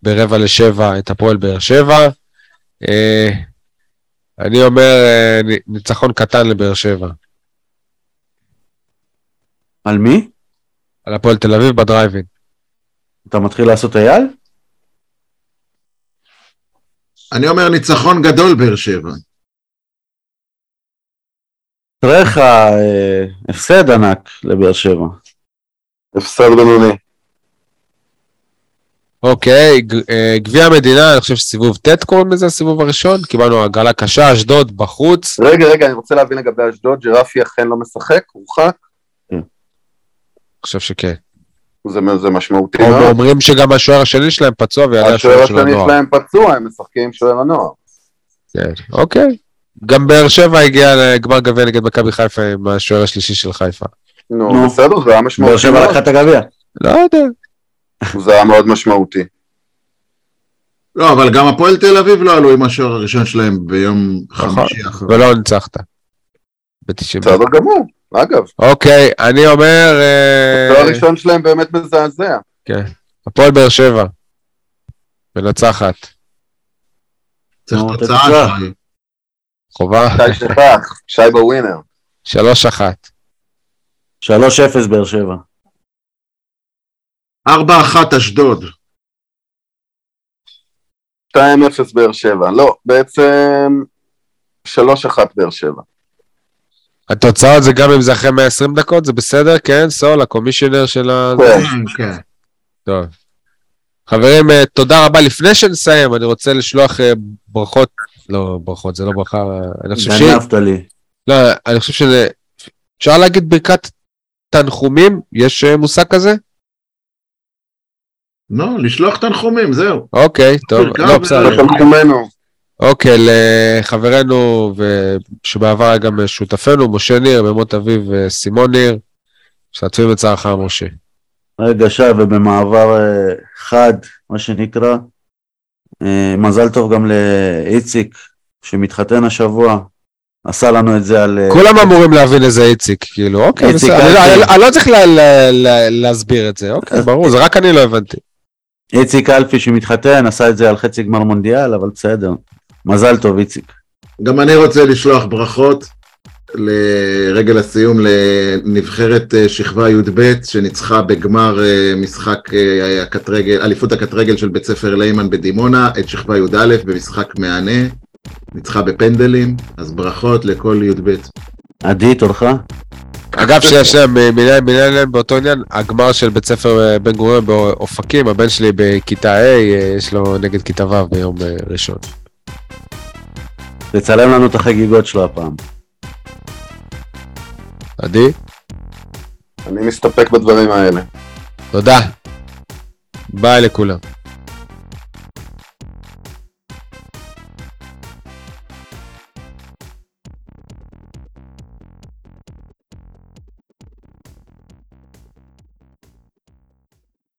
[SPEAKER 1] ברבע לשבע את הפועל באר שבע. אה, אני אומר אה, ניצחון קטן לבאר שבע,
[SPEAKER 2] על מי?
[SPEAKER 1] על הפועל תל אביב בדרייבין.
[SPEAKER 2] אתה מתחיל לעשות אייל?
[SPEAKER 3] אני אומר ניצחון גדול באר שבע.
[SPEAKER 2] תראה לך אה, הפסד ענק לבאר שבע.
[SPEAKER 4] הפסד בינוני.
[SPEAKER 1] אוקיי, אה, גביע המדינה, אני חושב שסיבוב ט' קוראים לזה הסיבוב הראשון, קיבלנו הגרלה קשה, אשדוד בחוץ.
[SPEAKER 4] רגע, רגע, אני רוצה להבין לגבי אשדוד, ג'רפי אכן לא משחק, הורחק,
[SPEAKER 1] אני חושב שכן.
[SPEAKER 4] זה, זה משמעותי
[SPEAKER 1] או
[SPEAKER 4] מאוד.
[SPEAKER 1] אומרים שגם השוער השני שלהם פצוע ויעלה
[SPEAKER 4] השוער
[SPEAKER 1] השוער של
[SPEAKER 4] השני
[SPEAKER 1] הנוער.
[SPEAKER 4] שלהם פצוע, הם משחקים עם שוער הנוער.
[SPEAKER 1] כן, אוקיי. גם באר שבע הגיעה לגמר גביע נגד מכבי חיפה עם השוער השלישי של חיפה.
[SPEAKER 4] נו,
[SPEAKER 2] נו.
[SPEAKER 4] בסדר, זה היה
[SPEAKER 2] באר
[SPEAKER 4] משמעותי
[SPEAKER 2] שבע
[SPEAKER 4] מאוד.
[SPEAKER 2] לקחה את הגביע.
[SPEAKER 1] לא יודע.
[SPEAKER 4] זה היה מאוד משמעותי.
[SPEAKER 3] לא, אבל גם הפועל תל אביב לא עלו עם השוער הראשון שלהם ביום
[SPEAKER 1] נכון,
[SPEAKER 3] חמישי אחרי.
[SPEAKER 1] ולא ניצחת. ב-90.
[SPEAKER 4] בסדר גמור, אגב.
[SPEAKER 1] אוקיי, אני אומר... אה,
[SPEAKER 4] השוער הראשון שלהם באמת מזעזע.
[SPEAKER 1] כן. הפועל באר שבע. מנצחת.
[SPEAKER 3] צריך תוצאה. שי.
[SPEAKER 1] חובה.
[SPEAKER 4] שי שכח, שי בווינר.
[SPEAKER 1] שלוש אחת.
[SPEAKER 2] 3-0 באר שבע.
[SPEAKER 3] ארבע אחת אשדוד.
[SPEAKER 4] 2-0 באר שבע. לא, בעצם 3-1 באר שבע.
[SPEAKER 1] התוצאות זה גם אם זה אחרי 120 דקות, זה בסדר? כן, סול, הקומישיונר של ה...
[SPEAKER 4] כן.
[SPEAKER 3] כן.
[SPEAKER 1] טוב. חברים, אה, תודה רבה. לפני שנסיים, אני רוצה לשלוח אה, ברכות, לא ברכות, זה לא ברכה, אה, אני חושב ש...
[SPEAKER 2] גנבת לי.
[SPEAKER 1] לא, אני חושב שזה... אפשר להגיד ברכת תנחומים? יש מושג כזה?
[SPEAKER 3] לא, לשלוח תנחומים, זהו.
[SPEAKER 1] אוקיי, טוב, לא, בסדר.
[SPEAKER 4] תנחומינו.
[SPEAKER 1] אוקיי, לחברנו, שבעבר היה גם שותפנו, משה ניר, במות אביו וסימון ניר, משתתפים בצערך, משה.
[SPEAKER 2] רגע, שי, ובמעבר אה, חד, מה שנקרא, אה, מזל טוב גם לאיציק, שמתחתן השבוע, עשה לנו את זה על... אה,
[SPEAKER 1] כולם אמורים להבין איזה איציק, כאילו, אוקיי,
[SPEAKER 2] איציק
[SPEAKER 1] בסדר, אני לא-. אני- לא צריך לה- לה- לה- להסביר את זה, אוקיי, ברור, זה רק אני לא הבנתי.
[SPEAKER 2] איציק אלפי שמתחתן, עשה את זה על חצי גמר מונדיאל, אבל בסדר. מזל טוב, איציק.
[SPEAKER 3] גם אני רוצה לשלוח ברכות לרגל הסיום לנבחרת אה, שכבה י"ב שניצחה בגמר אה, משחק אה, הקטרגל, אליפות הקטרגל של בית ספר ליימן בדימונה, את שכבה י"א במשחק מהנה, ניצחה בפנדלים, אז ברכות לכל י"ב.
[SPEAKER 2] עדי, תורך?
[SPEAKER 1] אגב, שיש אה, מילה מילה להם באותו עניין, הגמר של בית ספר אה, בן גוריון באופקים, הבן שלי בכיתה A, אה, יש לו נגד כיתה ו' ביום אה, ראשון.
[SPEAKER 2] תצלם לנו את החגיגות שלו הפעם.
[SPEAKER 1] עדי,
[SPEAKER 4] אני מסתפק בדברים האלה.
[SPEAKER 1] תודה. ביי לכולם.